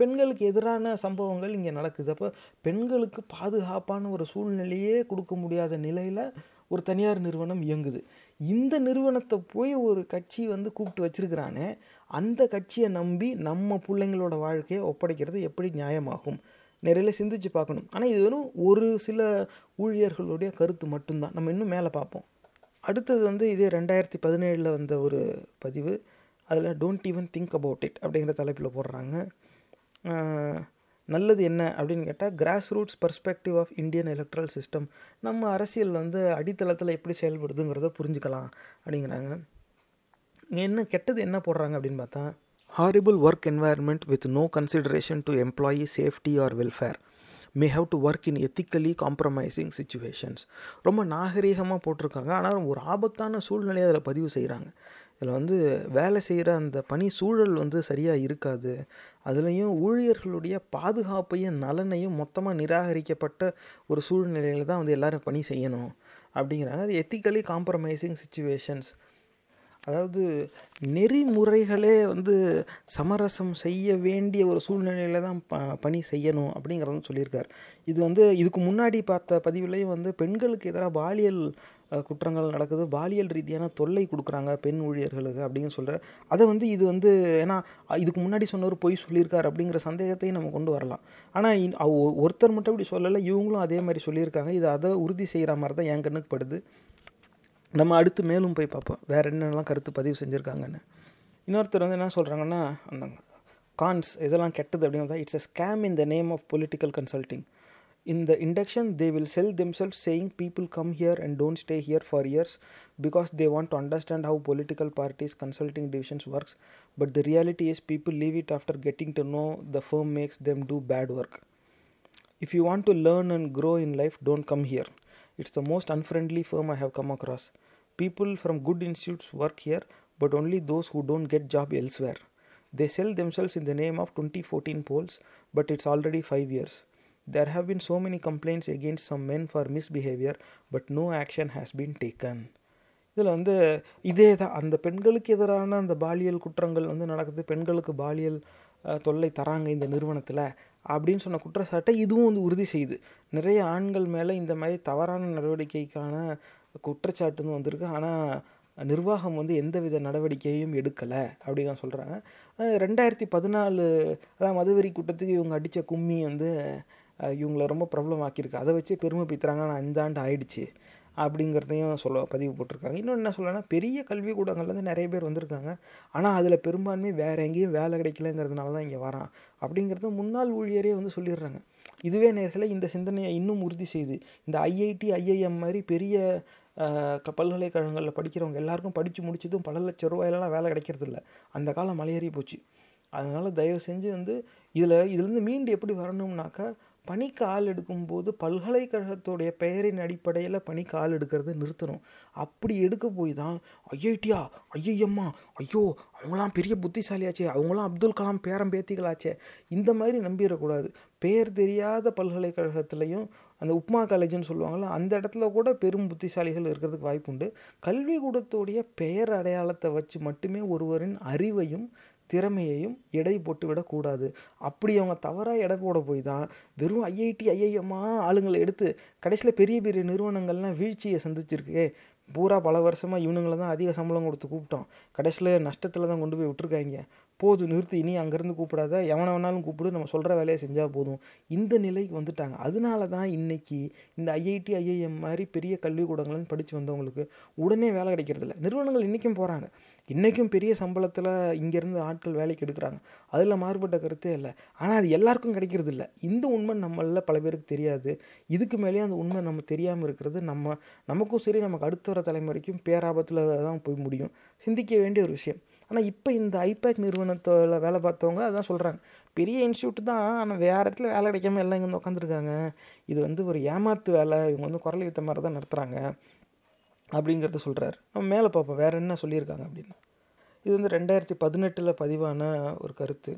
பெண்களுக்கு எதிரான சம்பவங்கள் இங்கே நடக்குது. அப்போ பெண்களுக்கு பாதுகாப்பான ஒரு சூழ்நிலையே கொடுக்க முடியாத நிலையில் ஒரு தனியார் நிறுவனம் இயங்குது. இந்த நிறுவனத்தை போய் ஒரு கட்சி வந்து கூப்பிட்டு வச்சுருக்கிறானே அந்த கட்சியை நம்பி நம்ம பிள்ளைங்களோட வாழ்க்கையை ஒப்படைக்கிறது எப்படி நியாயமாகும்? நிறைய சிந்திச்சு பார்க்கணும். ஆனால் இது வெறும் ஒரு சில ஊழியர்களுடைய கருத்து மட்டும்தான். நம்ம இன்னும் மேலே பார்ப்போம். அடுத்தது வந்து இதே ரெண்டாயிரத்தி பதினேழில் வந்த ஒரு பதிவு. அதில் don't even think about it அப்படிங்கிற தலைப்பில் போடுறாங்க. நல்லது என்ன அப்படின்னு கேட்டால் grassroots perspective of Indian electoral system நம்ம அரசியல் வந்து அடித்தளத்தில் எப்படி செயல்படுதுங்கிறத புரிஞ்சுக்கலாம் அப்படிங்கிறாங்க. என்ன கெட்டது என்ன போடுறாங்க அப்படின்னு பார்த்தா horrible work environment with no consideration to employee safety or welfare may have to work in ethically compromising situations ரொம்ப நாகரீகமாக போட்டிருக்காங்க. ஆனால் ஒரு ஆபத்தான சூழ்நிலையை அதில் பதிவு செய்கிறாங்க இதில் வந்து வேலை செய்கிற அந்த பணி சூழல் வந்து சரியாக இருக்காது. அதுலேயும் ஊழியர்களுடைய பாதுகாப்பையும் நலனையும் மொத்தமாக நிராகரிக்கப்பட்ட ஒரு சூழ்நிலையில் தான் வந்து எல்லாரும் பணி செய்யணும் அப்படிங்கிறாங்க. அது எத்திக்கலி காம்ப்ரமைசிங் சுச்சுவேஷன்ஸ் அதாவது நெறிமுறைகளே வந்து சமரசம் செய்ய வேண்டிய ஒரு சூழ்நிலையில தான் ப பணி செய்யணும் அப்படிங்கிறதும் சொல்லியிருக்கார். இது வந்து இதுக்கு முன்னாடி பார்த்த பதிவுலேயும் வந்து பெண்களுக்கு எதிராக பாலியல் குற்றங்கள் நடக்குது. பாலியல் ரீதியான தொல்லை கொடுக்குறாங்க பெண் ஊழியர்களுக்கு அப்படின்னு சொல்கிற அதை வந்து இது வந்து ஏன்னா இதுக்கு முன்னாடி சொன்னவர் பொய் சொல்லியிருக்கார் அப்படிங்கிற சந்தேகத்தையும் நம்ம கொண்டு வரலாம். ஆனால் இன்- ஒருத்தர் மட்டும் இப்படி சொல்லலை இவங்களும் அதே மாதிரி சொல்லியிருக்காங்க. இது அதை உறுதி செய்கிற மாதிரி தான் என் கண்ணுக்கு படுது. நம்ம அடுத்து மேலும் போய் பார்ப்போம் வேறு என்னென்னலாம் கருத்து பதிவு செஞ்சுருக்காங்கன்னு இன்னொருத்தர் வந்து என்ன சொல்கிறாங்கன்னா அந்த கான்ஸ் இதெல்லாம் கெட்டது அப்படின்னு it's a scam in the name of political consulting இந்த induction they will sell them self saying people come here and don't stay here for years because they want to understand how political parties consulting divisions works but the reality is people leave it after getting to know the firm makes them do bad work if you want to learn and grow in life don't come here it's the most unfriendly firm I have come across People from good institutes work here, but only those who don't get job elsewhere. They sell themselves in the name of 2014 polls, but it's already 5 years. There have been so many complaints against some men for misbehavior, but no action has been taken. இதில் வந்து இதே தான் அந்த பெண்களுக்கு எதிரான அந்த பாலியல் குற்றங்கள் வந்து நடக்குது பெண்களுக்கு பாலியல் அஹ், தொல்லை தராங்க இந்த நிறுவனத்தில் அப்படின்னு சொன்ன குற்றச்சாட்டை இதுவும் வந்து உறுதி செய்யுது நிறைய ஆண்கள் மேலே இந்த மாதிரி தவறான நடவடிக்கைக்கான குற்றச்சாட்டுன்னு வந்திருக்கு. ஆனால் நிர்வாகம் வந்து எந்தவித நடவடிக்கையும் எடுக்கலை அப்படின்னு சொல்கிறாங்க ரெண்டாயிரத்தி பதினாலு அதான் மதுவெறி கூட்டத்துக்கு இவங்க அடித்த கும்மி வந்து இவங்களை இவங்கள ரொம்ப ப்ராப்ளம் ஆக்கியிருக்கு. அதை வச்சு பெருமை பித்துறாங்க ஆனால் இந்த ஆண்டு ஆயிடுச்சு அப்படிங்கிறதையும் சொல்ல பதிவு போட்டிருக்காங்க. இன்னொன்று என்ன சொல்லனா பெரிய கல்விக்கூடங்கள்லேருந்து நிறைய பேர் வந்திருக்காங்க. ஆனால் அதில் பெரும்பான்மை வேறு எங்கேயும் வேலை கிடைக்கலங்கிறதுனால தான் இங்கே வரான் அப்படிங்கிறத முன்னாள் ஊழியரே வந்து சொல்லிடுறாங்க. இதுவே நேர்களை இந்த சிந்தனையை இன்னும் உறுதி செய்து இந்த ஐஐடி ஐஐஎம் மாதிரி பெரிய க- பல்கலைக்கழகங்களில் படிக்கிறவங்க எல்லாருக்கும் படித்து முடிச்சதும் பல லட்ச ரூபாயிலலாம் வேலை கிடைக்கிறது இல்லை அந்த காலம் மலையேறி போச்சு. அதனால் தயவு செஞ்சு வந்து இதில் இதுலேருந்து மீண்டு எப்படி வரணும்னாக்கா பணிக்கு ஆள் எடுக்கும்போது பல்கலைக்கழகத்துடைய பெயரின் அடிப்படையில் பணிக்கு ஆள் எடுக்கிறது நிறுத்தணும். அப்படி எடுக்க போய் தான் ஐஐடியா ஐஐஎம்மா ஐயோ அவங்களாம் பெரிய புத்திசாலியாச்சே அவங்களாம் அப்துல் கலாம் பேரம் பேத்திகளாச்சே இந்த மாதிரி நம்பிடக்கூடாது பேர் தெரியாத பல்கலைக்கழகத்துலேயும் அந்த உப்மா காலேஜ்னு சொல்லுவாங்கள்ல அந்த இடத்துல கூட பெரும் புத்திசாலிகள் இருக்கிறதுக்கு வாய்ப்புண்டு கல்விக்கூடத்துடைய பெயர் அடையாளத்தை வச்சு மட்டுமே ஒருவரின் அறிவையும் திறமையையும் எடை போட்டு விடக்கூடாது அப்படி அவங்க தவறாக எடை போட போய் தான் வெறும் ஐஐடி ஐஐஎம்மா ஆளுங்களை எடுத்து கடைசியில் பெரிய பெரிய நிறுவனங்கள்லாம் வீழ்ச்சியை சந்திச்சிருக்கு. பூரா பல வருஷமாக இவனுங்களை தான் அதிக சம்பளம் கொடுத்து கூப்பிட்டோம். கடைசியில் நஷ்டத்தில் தான் கொண்டு போய் விட்டுருக்காங்க. போதும் நிறுத்தி இனி அங்கேருந்து கூப்பிடாத எவனை வேணாலும் கூப்பிடு நம்ம சொல்கிற வேலையை செஞ்சால் போதும். இந்த நிலைக்கு வந்துட்டாங்க. அதனால தான் இன்றைக்கி இந்த ஐஐடி ஐஐஎம் மாதிரி பெரிய கல்விக்கூடங்கள்னு படித்து வந்தவங்களுக்கு உடனே வேலை கிடைக்கிறதில்ல நிறுவனங்கள் இன்றைக்கும் போகிறாங்க இன்றைக்கும் பெரிய சம்பளத்தில் இங்கேருந்து ஆட்கள் வேலைக்கு எடுக்கிறாங்க. அதில் மாறுபட்ட கருத்தே இல்லை. ஆனால் அது எல்லாருக்கும் கிடைக்கிறது இல்லை. இந்த உண்மை நம்மளில் பல பேருக்கு தெரியாது. இதுக்கு மேலேயும் அந்த உண்மை நம்ம தெரியாமல் இருக்கிறது நம்ம நமக்கும் சரி நமக்கு அடுத்த வர தலைமுறைக்கும் பேராபத்தில் தான் போய் முடியும். சிந்திக்க வேண்டிய ஒரு விஷயம். ஆனால் இப்போ இந்த ஐபேக் நிறுவனத்தில் வேலை பார்த்தவங்க அதான் சொல்கிறாங்க பெரிய இன்ஸ்டியூட் தான் ஆனால் வேறு இடத்துல வேலை கிடைக்காம எல்லாம் இங்கே வந்து உட்காந்துருக்காங்க இது வந்து ஒரு ஏமாத்து வேலை. இவங்க வந்து குரல் வித்த மாதிரி தான் நடத்துகிறாங்க அப்படிங்கிறத சொல்கிறாரு நம்ம மேலே பார்ப்போம். வேறு என்ன சொல்லியிருக்காங்க அப்படின்னு. இது வந்து ரெண்டாயிரத்தி பதினெட்டில் பதிவான ஒரு கருத்து.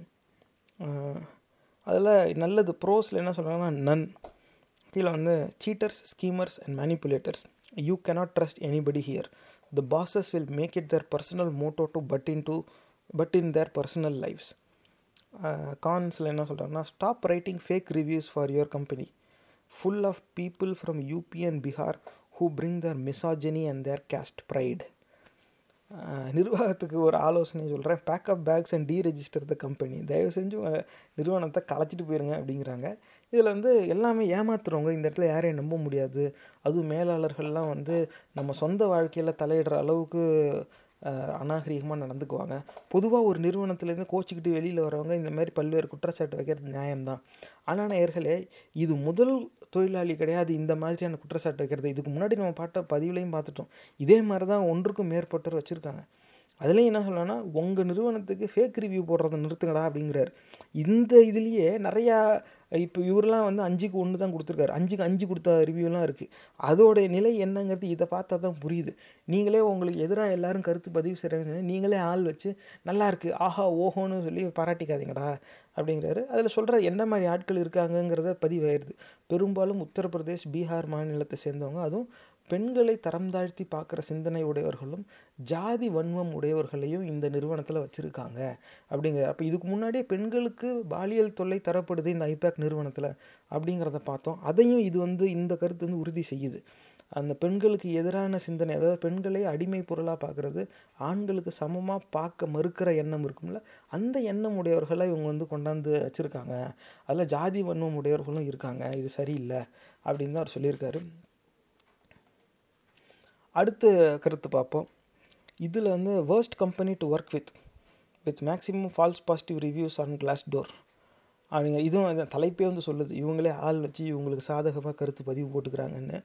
அதில் நல்லது ப்ரோஸில் என்ன சொல்கிறாங்கன்னா நன் கீழே வந்து cheaters schemers and manipulators you cannot trust anybody here the bosses will make it their personal motto to put in to put in their personal lives கான்ஸில் என்ன சொல்கிறாங்கன்னா stop writing fake reviews for your company full of people from UP and Bihar who bring their misogyny and their caste pride நிர்வாகத்துக்கு ஒரு ஆலோசனை சொல்கிறேன் pack up bags and deregister the company தயவு செஞ்சு நிறுவனத்தை களைச்சிட்டு போயிருங்க அப்படிங்கிறாங்க. இதில் வந்து எல்லாமே ஏமாத்துறவங்க இந்த இடத்துல யாரையும் நம்ப முடியாது. அதுவும் மேலாளர்கள்லாம் வந்து நம்ம சொந்த வாழ்க்கையில் தலையிடுற அளவுக்கு அநாகரிகமாக நடந்துக்குவாங்க. பொதுவாக ஒரு நிறுவனத்துலேருந்து கோச்சிக்கிட்டு வெளியில் வரவங்க இந்த மாதிரி பல்வேறு குற்றச்சாட்டு வைக்கிறது நியாயம்தான். ஆனால் நேர்களே இது முதல் தொழிலாளி கிடையாது இந்த மாதிரியான குற்றச்சாட்டு வைக்கிறது. இதுக்கு முன்னாடி நம்ம பாட்ட பதிவுலையும் பார்த்துட்டோம். இதே மாதிரி தான் ஒன்றுக்கும் மேற்பட்டவர் வச்சுருக்காங்க. அதுலேயும் என்ன சொல்லணும்னா உங்கள் நிறுவனத்துக்கு ஃபேக் ரிவ்யூ போடுறதை நிறுத்துங்கடா அப்படிங்கிறார். இந்த இதுலேயே நிறையா இப்போ இவரெலாம் வந்து அஞ்சுக்கு ஒன்று தான் கொடுத்துருக்காரு. அஞ்சுக்கு அஞ்சு கொடுத்த ரிவ்யூலாம் இருக்குது அதோடைய நிலை என்னங்கிறது இதை பார்த்தா தான் புரியுது. நீங்களே உங்களுக்கு எதிராக எல்லாரும் கருத்து பதிவு செய்கிறாங்க நீங்களே ஆள் வச்சு நல்லா இருக்குது ஆஹா ஓஹோன்னு சொல்லி பாராட்டிக்காதீங்கடா அப்படிங்கிறாரு. அதில் சொல்கிற என்ன மாதிரி ஆட்கள் இருக்காங்கங்கிறத பதிவாயிடுது பெரும்பாலும் உத்தரப்பிரதேஷ் பீகார் மாநிலத்தை சேர்ந்தவங்க. அதுவும் பெண்களை தரம் தாழ்த்தி பார்க்குற சிந்தனை உடையவர்களும் ஜாதி வன்மம் உடையவர்களையும் இந்த நிறுவனத்தில் வச்சுருக்காங்க. அப்படிங்கிற அப்போ இதுக்கு முன்னாடியே பெண்களுக்கு பாலியல் தொல்லை தரப்படுது இந்த ஐபேக் நிறுவனத்தில் அப்படிங்கிறத பார்த்தோம். அதையும் இது வந்து இந்த கருத்து வந்து உறுதி செய்யுது. அந்த பெண்களுக்கு எதிரான சிந்தனை அதாவது பெண்களை அடிமை பொருளாக பார்க்குறது ஆண்களுக்கு சமமாக பார்க்க மறுக்கிற எண்ணம் இருக்கும்ல அந்த எண்ணம் உடையவர்களை இவங்க வந்து கொண்டாந்து வச்சுருக்காங்க. அதில் ஜாதி வன்மம் உடையவர்களும் இருக்காங்க. இது சரியில்லை அப்படின்னு தான் அவர் சொல்லியிருக்காரு. அடுத்த கருத்து பார்ப்போம். இதில் வந்து worst company to work with with maximum false positive reviews on Glassdoor அப்படிங்க இதுவும் தலைப்பே வந்து சொல்லுது. இவங்களே ஆள் வச்சு இவங்களுக்கு சாதகமாக கருத்து பதிவு போட்டுக்கிறாங்கன்னு.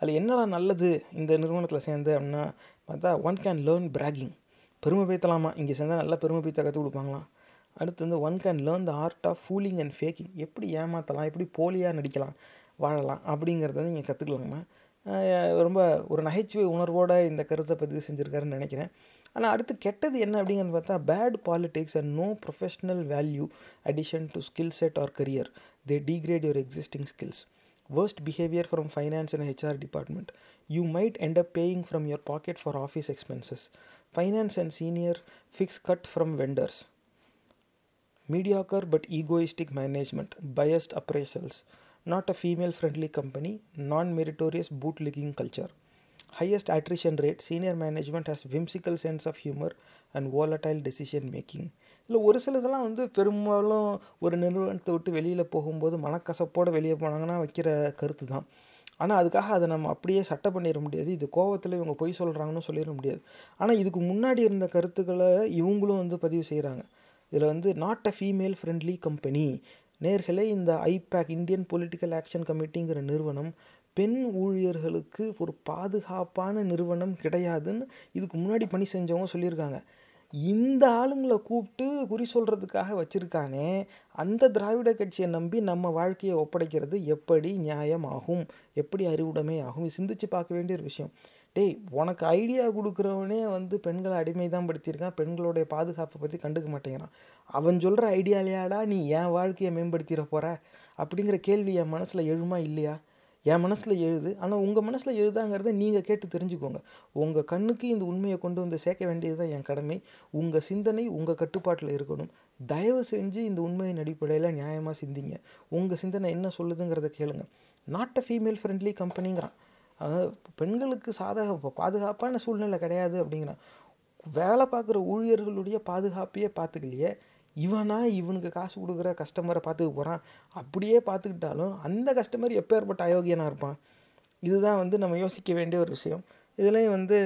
அதில் என்னடா நல்லது இந்த நிறுவனத்தில் சேர்ந்து அப்படின்னா பார்த்தா ஒன் கேன் லேர்ன் பிராகிங் பெருமை பேத்தலாமா? இங்கே சேர்ந்தால் நல்லா பெருமை பேத்த கற்றுக் கொடுப்பாங்களாம். அடுத்து வந்து one can learn the art of fooling and faking எப்படி ஏமாற்றலாம் எப்படி போலியாக நடிக்கலாம்? வாழலாம். அப்படிங்கிறத வந்து நீங்கள் கற்றுக்கலாமா ரொம்ப ஒரு நகைச்சுவை உணர்வோடு இந்த கருத்தை பதிவு செஞ்சுருக்காருன்னு நினைக்கிறேன் ஆனால் அடுத்து கெட்டது என்ன அப்படிங்கிறது பார்த்தா bad politics and no professional value addition to skill set or career they degrade your existing skills worst behavior from finance and HR department. You might end up paying from your pocket for office expenses. Finance and senior fixed cut from vendors. Mediocre but egoistic management, biased appraisals, not a female friendly company, non meritorious bootlicking culture. Highest attrition rate, senior management has whimsical sense of humor and volatile decision making. இதில் ஒரு சில இதெல்லாம் வந்து பெரும்பாலும் ஒரு நிறுவனத்தை விட்டு வெளியில் போகும்போது மனக்கசப்போடு வெளியே போனாங்கன்னா வைக்கிற கருத்து தான் ஆனால் அதுக்காக அதை நம்ம அப்படியே சட்டை பண்ணிட முடியாது இது கோவத்தில் இவங்க பொய் சொல்கிறாங்கன்னு சொல்லிட முடியாது ஆனால் இதுக்கு முன்னாடி இருந்த கருத்துக்களை இவங்களும் வந்து பதிவு செய்கிறாங்க இதில் வந்து not a female friendly company நேர்களே இந்த ஐபேக் இந்தியன் பொலிட்டிக்கல் ஆக்ஷன் கமிட்டிங்கிற நிறுவனம் பெண் ஊழியர்களுக்கு ஒரு பாதுகாப்பான நிறுவனம் கிடையாதுன்னு இதுக்கு முன்னாடி பணி செஞ்சவங்க சொல்லியிருக்காங்க. இந்த ஆளுங்களை கூப்பிட்டு குறி சொல்கிறதுக்காக வச்சுருக்கானே அந்த திராவிட கட்சியை நம்பி நம்ம வாழ்க்கையை ஒப்படைக்கிறது எப்படி நியாயம் ஆகும் எப்படி அறிவுடைமை ஆகும்? சிந்திச்சு பார்க்க வேண்டிய ஒரு விஷயம். டேய் உனக்கு ஐடியா கொடுக்குறவனே வந்து பெண்களை அடிமை தான் படுத்தியிருக்கான். பெண்களுடைய பாதுகாப்பை பற்றி கண்டுக்க மாட்டேங்கிறான். அவன் சொல்கிற ஐடியாலையாடா நீ என் வாழ்க்கையை மேம்படுத்திட போகிற அப்படிங்கிற கேள்வி என் மனசில் எழுமா இல்லையா? என் மனசில் எழுது. ஆனால் உங்கள் மனசில் எழுதாங்கிறத நீங்கள் கேட்டு தெரிஞ்சுக்கோங்க. உங்கள் கண்ணுக்கு இந்த உண்மையை கொண்டு வந்து சேர்க்க வேண்டியது தான் என் கடமை. உங்கள் சிந்தனை உங்கள் கட்டுப்பாட்டில் இருக்கணும். தயவு செஞ்சு இந்த உண்மையின் அடிப்படையில் நியாயமாக சிந்திங்க. உங்கள் சிந்தனை என்ன சொல்லுதுங்கிறத கேளுங்க. நாட் அ ஃபீமேல் ஃப்ரெண்ட்லி கம்பெனிங்கிறான் அதாவது பெண்களுக்கு சாதக பாதுகாப்பான சூழ்நிலை கிடையாது அப்படிங்கிறான் வேலை பார்க்குற ஊழியர்களுடைய பாதுகாப்பையே பார்த்துக்கலையே இவனா இவனுக்கு காசு கொடுக்குற கஸ்டமரை பார்த்துக்க போகிறான் அப்படியே பார்த்துக்கிட்டாலும் அந்த கஸ்டமர் எப்பேற்பட்ட அயோக்கியனாக இருப்பான். இதுதான் வந்து நம்ம யோசிக்க வேண்டிய ஒரு விஷயம். இதுலேயும் வந்து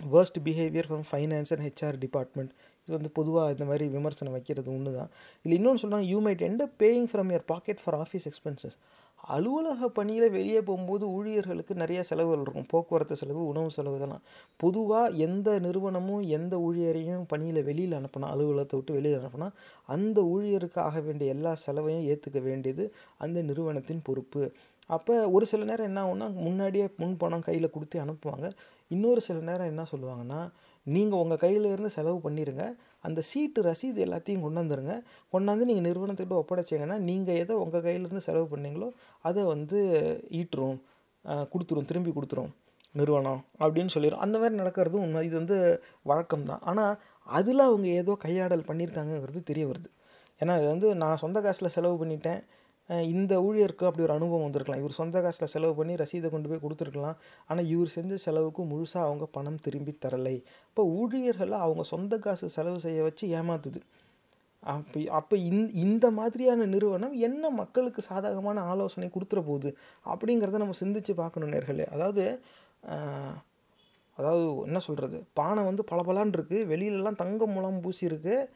worst behaviour from finance and HR department இது வந்து பொதுவாக இந்த மாதிரி விமர்சனம் வைக்கிறது ஒன்று தான் இதில் இன்னொன்று சொன்னால் you might end paying from your pocket for office expenses அலுவலக பணியில் வெளியே போகும்போது ஊழியர்களுக்கு நிறைய செலவுகள் இருக்கும். போக்குவரத்து செலவு உணவு செலவு இதெல்லாம். பொதுவாக எந்த நிறுவனமும் எந்த ஊழியரையும் பணியில் வெளியில் அனுப்பினா அலுவலகத்தை விட்டு வெளியில் அனுப்பினா அந்த ஊழியருக்கு ஆக வேண்டிய எல்லா செலவையும் ஏற்றுக்க வேண்டியது அந்த நிறுவனத்தின் பொறுப்பு. அப்போ ஒரு சில நேரம் என்ன ஆகும்னா முன்னாடியே முன் பணம் கையில் கொடுத்து அனுப்புவாங்க. இன்னொரு சில நேரம் என்ன சொல்லுவாங்கன்னா நீங்கள் உங்கள் கையில் இருந்து செலவு பண்ணிடுங்க அந்த சீட்டு ரசீது எல்லாத்தையும் கொண்டு வந்துருங்க. கொண்டாந்து நீங்கள் நிறுவனத்துக்கிட்ட ஒப்படைச்சிங்கன்னா நீங்கள் எதை உங்கள் கையிலேருந்து செலவு பண்ணீங்களோ அதை வந்து ஈட்டுரும். கொடுத்துரும் திரும்பி கொடுத்துரும் நிறுவனம் அப்படின்னு சொல்லிடும் அந்த மாதிரி நடக்கிறதும் உண்மை. இது வந்து வழக்கம் தான் ஆனால் அதில் அவங்க ஏதோ கையாடல் பண்ணியிருக்காங்கங்கிறது தெரிய வருது. ஏன்னா இது வந்து நான் சொந்த காசில் செலவு பண்ணிட்டேன். இந்த ஊழியருக்கு அப்படி ஒரு அனுபவம் வந்திருக்கலாம். இவர் சொந்த காசில் செலவு பண்ணி ரசீதை கொண்டு போய் கொடுத்துருக்கலாம். ஆனால் இவர் செஞ்ச செலவுக்கு முழுசாக அவங்க பணம் திரும்பி தரலை. இப்போ ஊழியர்களை அவங்க சொந்த காசு செலவு செய்ய வச்சு ஏமாத்துது. அப்போ அப்போ இந் இந்த மாதிரியான நிறுவனம் என்ன மக்களுக்கு சாதகமான ஆலோசனை கொடுத்துட போகுது அப்படிங்கிறத நம்ம சிந்திச்சு பார்க்கணும் நேர்களே. அதாவது அதாவது என்ன சொல்கிறது பானை வந்து பளபளான் இருக்குது வெளியிலலாம் தங்கம் முலாம் பூசி இருக்குது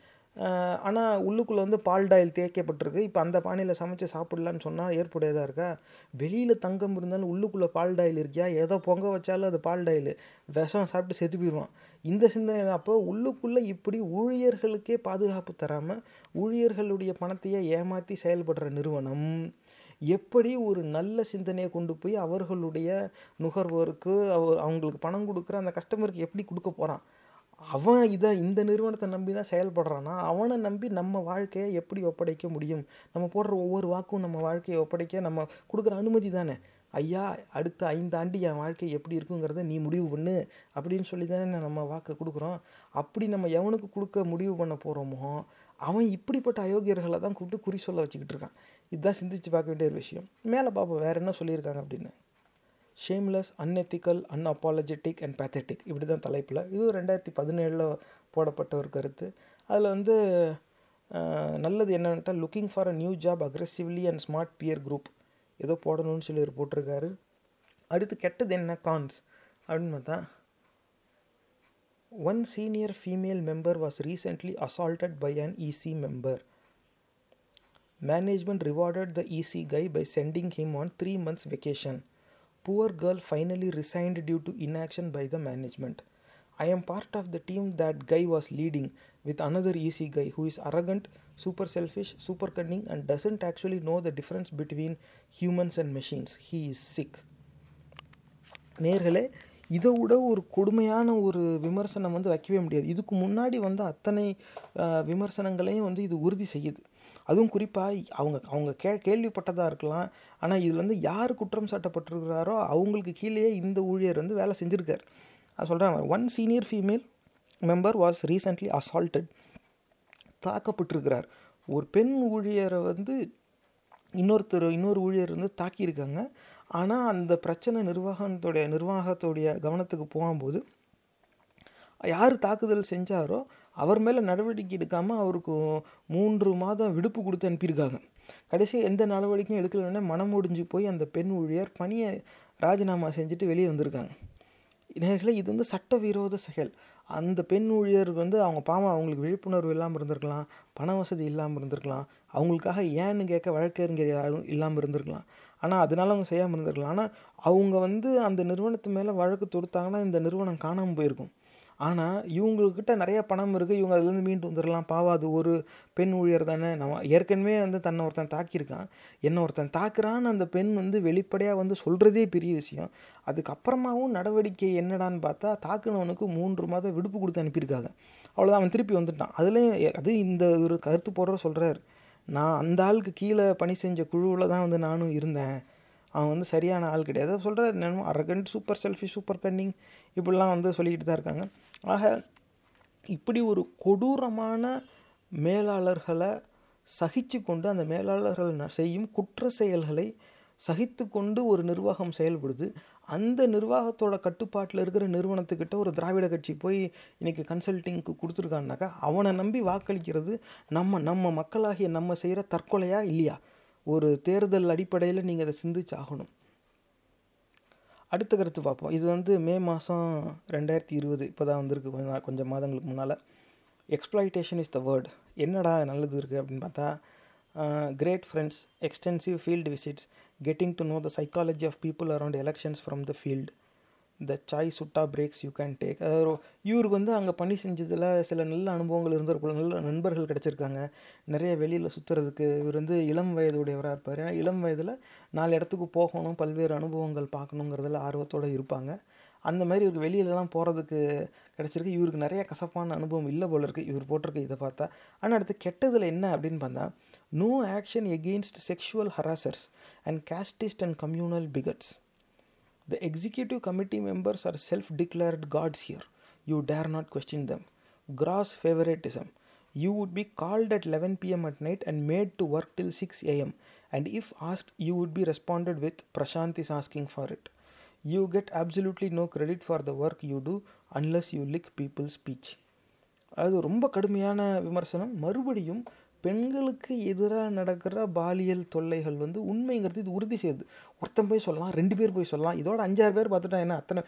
ஆனால் உள்ளுக்குள்ளே வந்து பால் டாயில் தேய்க்கப்பட்டிருக்கு. இப்போ அந்த பானையில் சமைச்சு சாப்பிட்லான்னு சொன்னால் ஏற்புடையதாக இருக்கா? வெளியில் தங்கம் இருந்தாலும் உள்ளுக்குள்ளே பால் டாயில் இருக்கியா? ஏதோ பொங்க வச்சாலும் அது பால் டாயில். விஷம் சாப்பிட்டு செத்து போயிடுவான் இந்த சிந்தனை தான். அப்போ உள்ளுக்குள்ளே இப்படி ஊழியர்களுக்கே பாதுகாப்பு தராமல் ஊழியர்களுடைய பணத்தையே ஏமாற்றி செயல்படுற நிறுவனம் எப்படி ஒரு நல்ல சிந்தனையை கொண்டு போய் அவர்களுடைய நுகர்வோருக்கு அவங்களுக்கு பணம் கொடுக்குற அந்த கஸ்டமருக்கு எப்படி கொடுக்க போகிறான் அவன் இதை இந்த நிறுவனத்தை நம்பி தான் செயல்படுறான்னா அவனை நம்பி நம்ம வாழ்க்கையை எப்படி ஒப்படைக்க முடியும்? நம்ம போடுற ஒவ்வொரு வாக்கும் நம்ம வாழ்க்கையை ஒப்படைக்க நம்ம கொடுக்குற அனுமதி தானே? ஐயா அடுத்த ஐந்தாண்டு என் வாழ்க்கை எப்படி இருக்குங்கிறத நீ முடிவு பண்ணு அப்படின்னு சொல்லி தானே நம்ம வாக்கை கொடுக்குறோம். அப்படி நம்ம எவனுக்கு கொடுக்க முடிவு பண்ண போகிறோமோ அவன் இப்படிப்பட்ட அயோக்கியர்களை தான் கூப்பிட்டு குறி சொல்ல வச்சுக்கிட்டு இருக்கான். இதுதான் சிந்திச்சு பார்க்க வேண்டிய ஒரு விஷயம். மேலே பார்ப்போம். வேறு என்ன சொல்லியிருக்காங்க அப்படின்னு? Shameless unethical unapologetic and pathetic இப்படி தான் தலைப்பில். இது ரெண்டாயிரத்தி பதினேழில் போடப்பட்ட ஒரு கருத்து. அதில் வந்து நல்லது என்னன்ட்டா looking for a new job aggressively and smart peer group ஏதோ போடணும்னு சொல்லி ஒரு போட்டிருக்காரு. அடுத்து கெட்டது என்ன? கான்ஸ் அப்படின்னு பார்த்தா one senior female member was recently assaulted by an EC member management rewarded the EC guy by sending him on three months vacation poor girl finally resigned due to inaction by the management. I am part of the team that guy was leading with another easy guy who is arrogant, super selfish, super cunning, and doesn't actually know the difference between humans and machines. He is sick. நேர்களே இதை விட ஒரு கொடுமையான ஒரு விமர்சனம் வந்து வைக்கவே முடியாது இதுக்கு முன்னாடி வந்து அத்தனை விமர்சனங்களையும் வந்து இது உறுதி செய்யுது அதுவும் குறிப்பாக அவங்க அவங்க கே கேள்விப்பட்டதாக இருக்கலாம். ஆனால் இதில் வந்து யார் குற்றம் சாட்டப்பட்டிருக்கிறாரோ அவங்களுக்கு கீழேயே இந்த ஊழியர் வந்து வேலை செஞ்சுருக்கார். அது சொல்கிறேன் one senior female member was recently assaulted தாக்கப்பட்டிருக்கிறார். ஒரு பெண் ஊழியரை வந்து இன்னொருத்தர் இன்னொரு ஊழியர் வந்து தாக்கியிருக்காங்க. ஆனால் அந்த பிரச்சனை நிர்வாகத்துடைய நிர்வாகத்துடைய கவனத்துக்கு போகும்போது யார் தாக்குதல் செஞ்சாரோ அவர் மேலே நடவடிக்கை எடுக்காமல் அவருக்கு மூன்று மாதம் விடுப்பு கொடுத்து அனுப்பியிருக்காங்க. கடைசியாக எந்த நடவடிக்கையும் எடுக்கலன்னே மனம் முடிஞ்சு போய் அந்த பெண் ஊழியர் பணியை ராஜினாமா செஞ்சுட்டு வெளியே வந்திருக்காங்க. நேர்களை இது வந்து சட்டவிரோத செயல். அந்த பெண் ஊழியருக்கு வந்து அவங்க பாவம் அவங்களுக்கு விழிப்புணர்வு இல்லாமல் இருந்திருக்கலாம் பண வசதி இல்லாமல் இருந்திருக்கலாம். அவங்களுக்காக ஏன்னு கேட்க வழக்கறிஞர் யாரும் இல்லாமல் இருந்திருக்கலாம். ஆனால் அதனால் அவங்க செய்யாமல் இருந்திருக்கலாம். ஆனால் அவங்க வந்து அந்த நிறுவனத்து மேலே வழக்கு தொடுத்தாங்கன்னா இந்த நிறுவனம் காணாமல் போயிருக்கும். ஆனால் இவங்கக்கிட்ட நிறைய பணம் இருக்குது இவங்க அதுலேருந்து மீண்டு வந்துடலாம் பாவம் அது ஒரு பெண் ஊழியர் தானே. நம்ம ஏற்கனவே வந்து தன்னை ஒருத்தன் தாக்கியிருக்கான். என்னை ஒருத்தன் தாக்குறான்னு அந்த பெண் வந்து வெளிப்படையாக வந்து சொல்கிறதே பெரிய விஷயம். அதுக்கப்புறமாவும் நடவடிக்கை என்னடான்னு பார்த்தா தாக்குனவனுக்கு மூன்று மாதம் விடுப்பு கொடுத்து அனுப்பியிருக்காங்க. அவ்வளோதான் அவன் திருப்பி வந்துட்டான். அதுலேயும் அது இந்த ஒரு கருத்து போடுற சொல்கிறார் நான் அந்த ஆளுக்கு கீழே பணி செஞ்ச குழுவில் தான் வந்து நானும் இருந்தேன். அவன் வந்து சரியான ஆள் கிடையாது. சொல்கிற என்னமோ arrogant super selfie super cunning இப்படிலாம் வந்து சொல்லிக்கிட்டு தான் இருக்காங்க. ஆக இப்படி ஒரு கொடூரமான மேலாளர்களை சகிச்சு கொண்டு அந்த மேலாளர்கள் செய்யும் குற்ற செயல்களை சகித்து கொண்டு ஒரு நிர்வாகம் செயல்படுது. அந்த நிர்வாகத்தோட கட்டுப்பாட்டில் இருக்கிற நிறுவனத்துக்கிட்ட ஒரு திராவிட கட்சி போய் இன்றைக்கி கன்சல்டிங்க்கு கொடுத்துருக்கான்னாக்கா அவனை நம்பி வாக்களிக்கிறது நம்ம நம்ம மக்களாகிய நம்ம செய்கிற தற்கொலையா இல்லையா? ஒரு தேர்தல் அடிப்படையில் நீங்கள் அதை சிந்திச்சு ஆகணும் அடுத்த கருத்து பார்ப்போம். இது வந்து மே மாதம் ரெண்டாயிரத்தி இருபது. இப்போ தான் வந்திருக்கு. கொஞ்சம் கொஞ்சம் மாதங்களுக்கு முன்னால். எக்ஸ்ப்ளாய்டேஷன் இஸ் த வேர்ட் என்னடா நல்லது இருக்குது அப்படின்னு பார்த்தா great friends extensive field visits getting to know the psychology of people around elections from the field the chai sutta breaks you can take அதாவது இவருக்கு வந்து அங்கே பணி செஞ்சதில் சில நல்ல அனுபவங்கள் இருந்திருக்கும் நல்ல நண்பர்கள் கிடச்சிருக்காங்க. நிறைய வெளியில் சுற்றுறதுக்கு இவர் வந்து இளம் வயதுடையவராக இருப்பார். ஏன்னா இளம் வயதில் நாலு இடத்துக்கு போகணும் பல்வேறு அனுபவங்கள் பார்க்கணுங்கிறதுல ஆர்வத்தோடு இருப்பாங்க. அந்த மாதிரி இவருக்கு வெளியிலலாம் போகிறதுக்கு கிடச்சிருக்கு. இவருக்கு நிறைய கசப்பான அனுபவம் இல்லை போல இருக்குது இவர் போட்டிருக்கு இதை பார்த்தா. ஆனால் அடுத்து கெட்டதில் என்ன அப்படின்னு பார்த்தா no action against sexual harassers and casteist and communal bigots The executive committee members are self declared gods here. You dare not question them. Gross favoritism. You would be called at 11 pm at night and made to work till 6 am. And if asked, you would be responded with Prashant is asking for it. You get absolutely no credit for the work you do unless you lick people's speech. அது ரொம்ப கடுமையான விமர்சனம் மறுபடியும் பெண்களுக்கு எதிராக நடக்கிற பாலியல் தொல்லைகள் வந்து உண்மைங்கிறது இது உறுதி செய்யுது. ஒருத்தன் போய் சொல்லலாம் ரெண்டு பேர் போய் சொல்லலாம். இதோட அஞ்சாறு பேர் பார்த்துட்டா என்ன? அத்தனை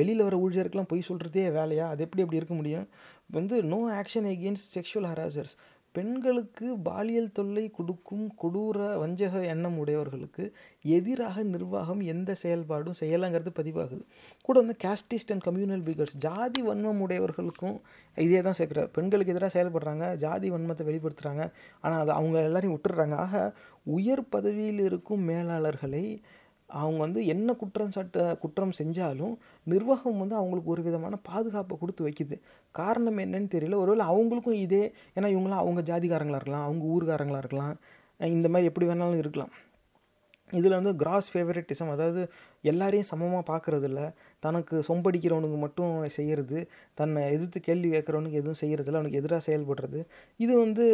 வெளியில் வர ஊழியருக்கெல்லாம் போய் சொல்கிறதே வேலையா? அது எப்படி அப்படி இருக்க முடியும்? வந்து no action against sexual harassers பெண்களுக்கு பாலியல் தொல்லை கொடுக்கும் கொடூர வஞ்சக எண்ணம் உடையவர்களுக்கு எதிராக நிர்வாகம் எந்த செயல்பாடும் செய்யலாங்கிறது பதிவாகுது. கூட வந்து கேஸ்டிஸ்ட் அண்ட் கம்யூனல் பிகர்ஸ் ஜாதி வன்மம் உடையவர்களுக்கும் இதே தான் சேர்க்குறாரு பெண்களுக்கு எதிராக செயல்படுறாங்க ஜாதி வன்மத்தை வெளிப்படுத்துகிறாங்க ஆனால் அது அவங்க எல்லாரையும் விட்டுடுறாங்க. ஆக உயர் பதவியில் இருக்கும் மேலாளர்களை அவங்க வந்து என்ன குற்றம் சாட்ட குற்றம் செஞ்சாலும் நிர்வாகம் வந்து அவங்களுக்கு ஒரு விதமான பாதுகாப்பை கொடுத்து வைக்குது. காரணம் என்னன்னு தெரியல. ஒருவேளை அவங்களுக்கும் இதே ஏன்னா இவங்களாம் அவங்க ஜாதிகாரங்களாக இருக்கலாம் அவங்க ஊர்காரங்களாக இருக்கலாம் இந்த மாதிரி எப்படி வேணாலும் இருக்கலாம். இதில் வந்து கிராஸ் ஃபேவரட்டிசம் அதாவது எல்லாரையும் சமமாக பார்க்குறதில்ல தனக்கு சொம்படிக்கிறவனுக்கு மட்டும் செய்கிறது தன்னை எதிர்த்து கேள்வி கேட்குறவனுக்கு எதுவும் செய்கிறதில்ல அவனுக்கு எதிராக செயல்படுறது. இது வந்து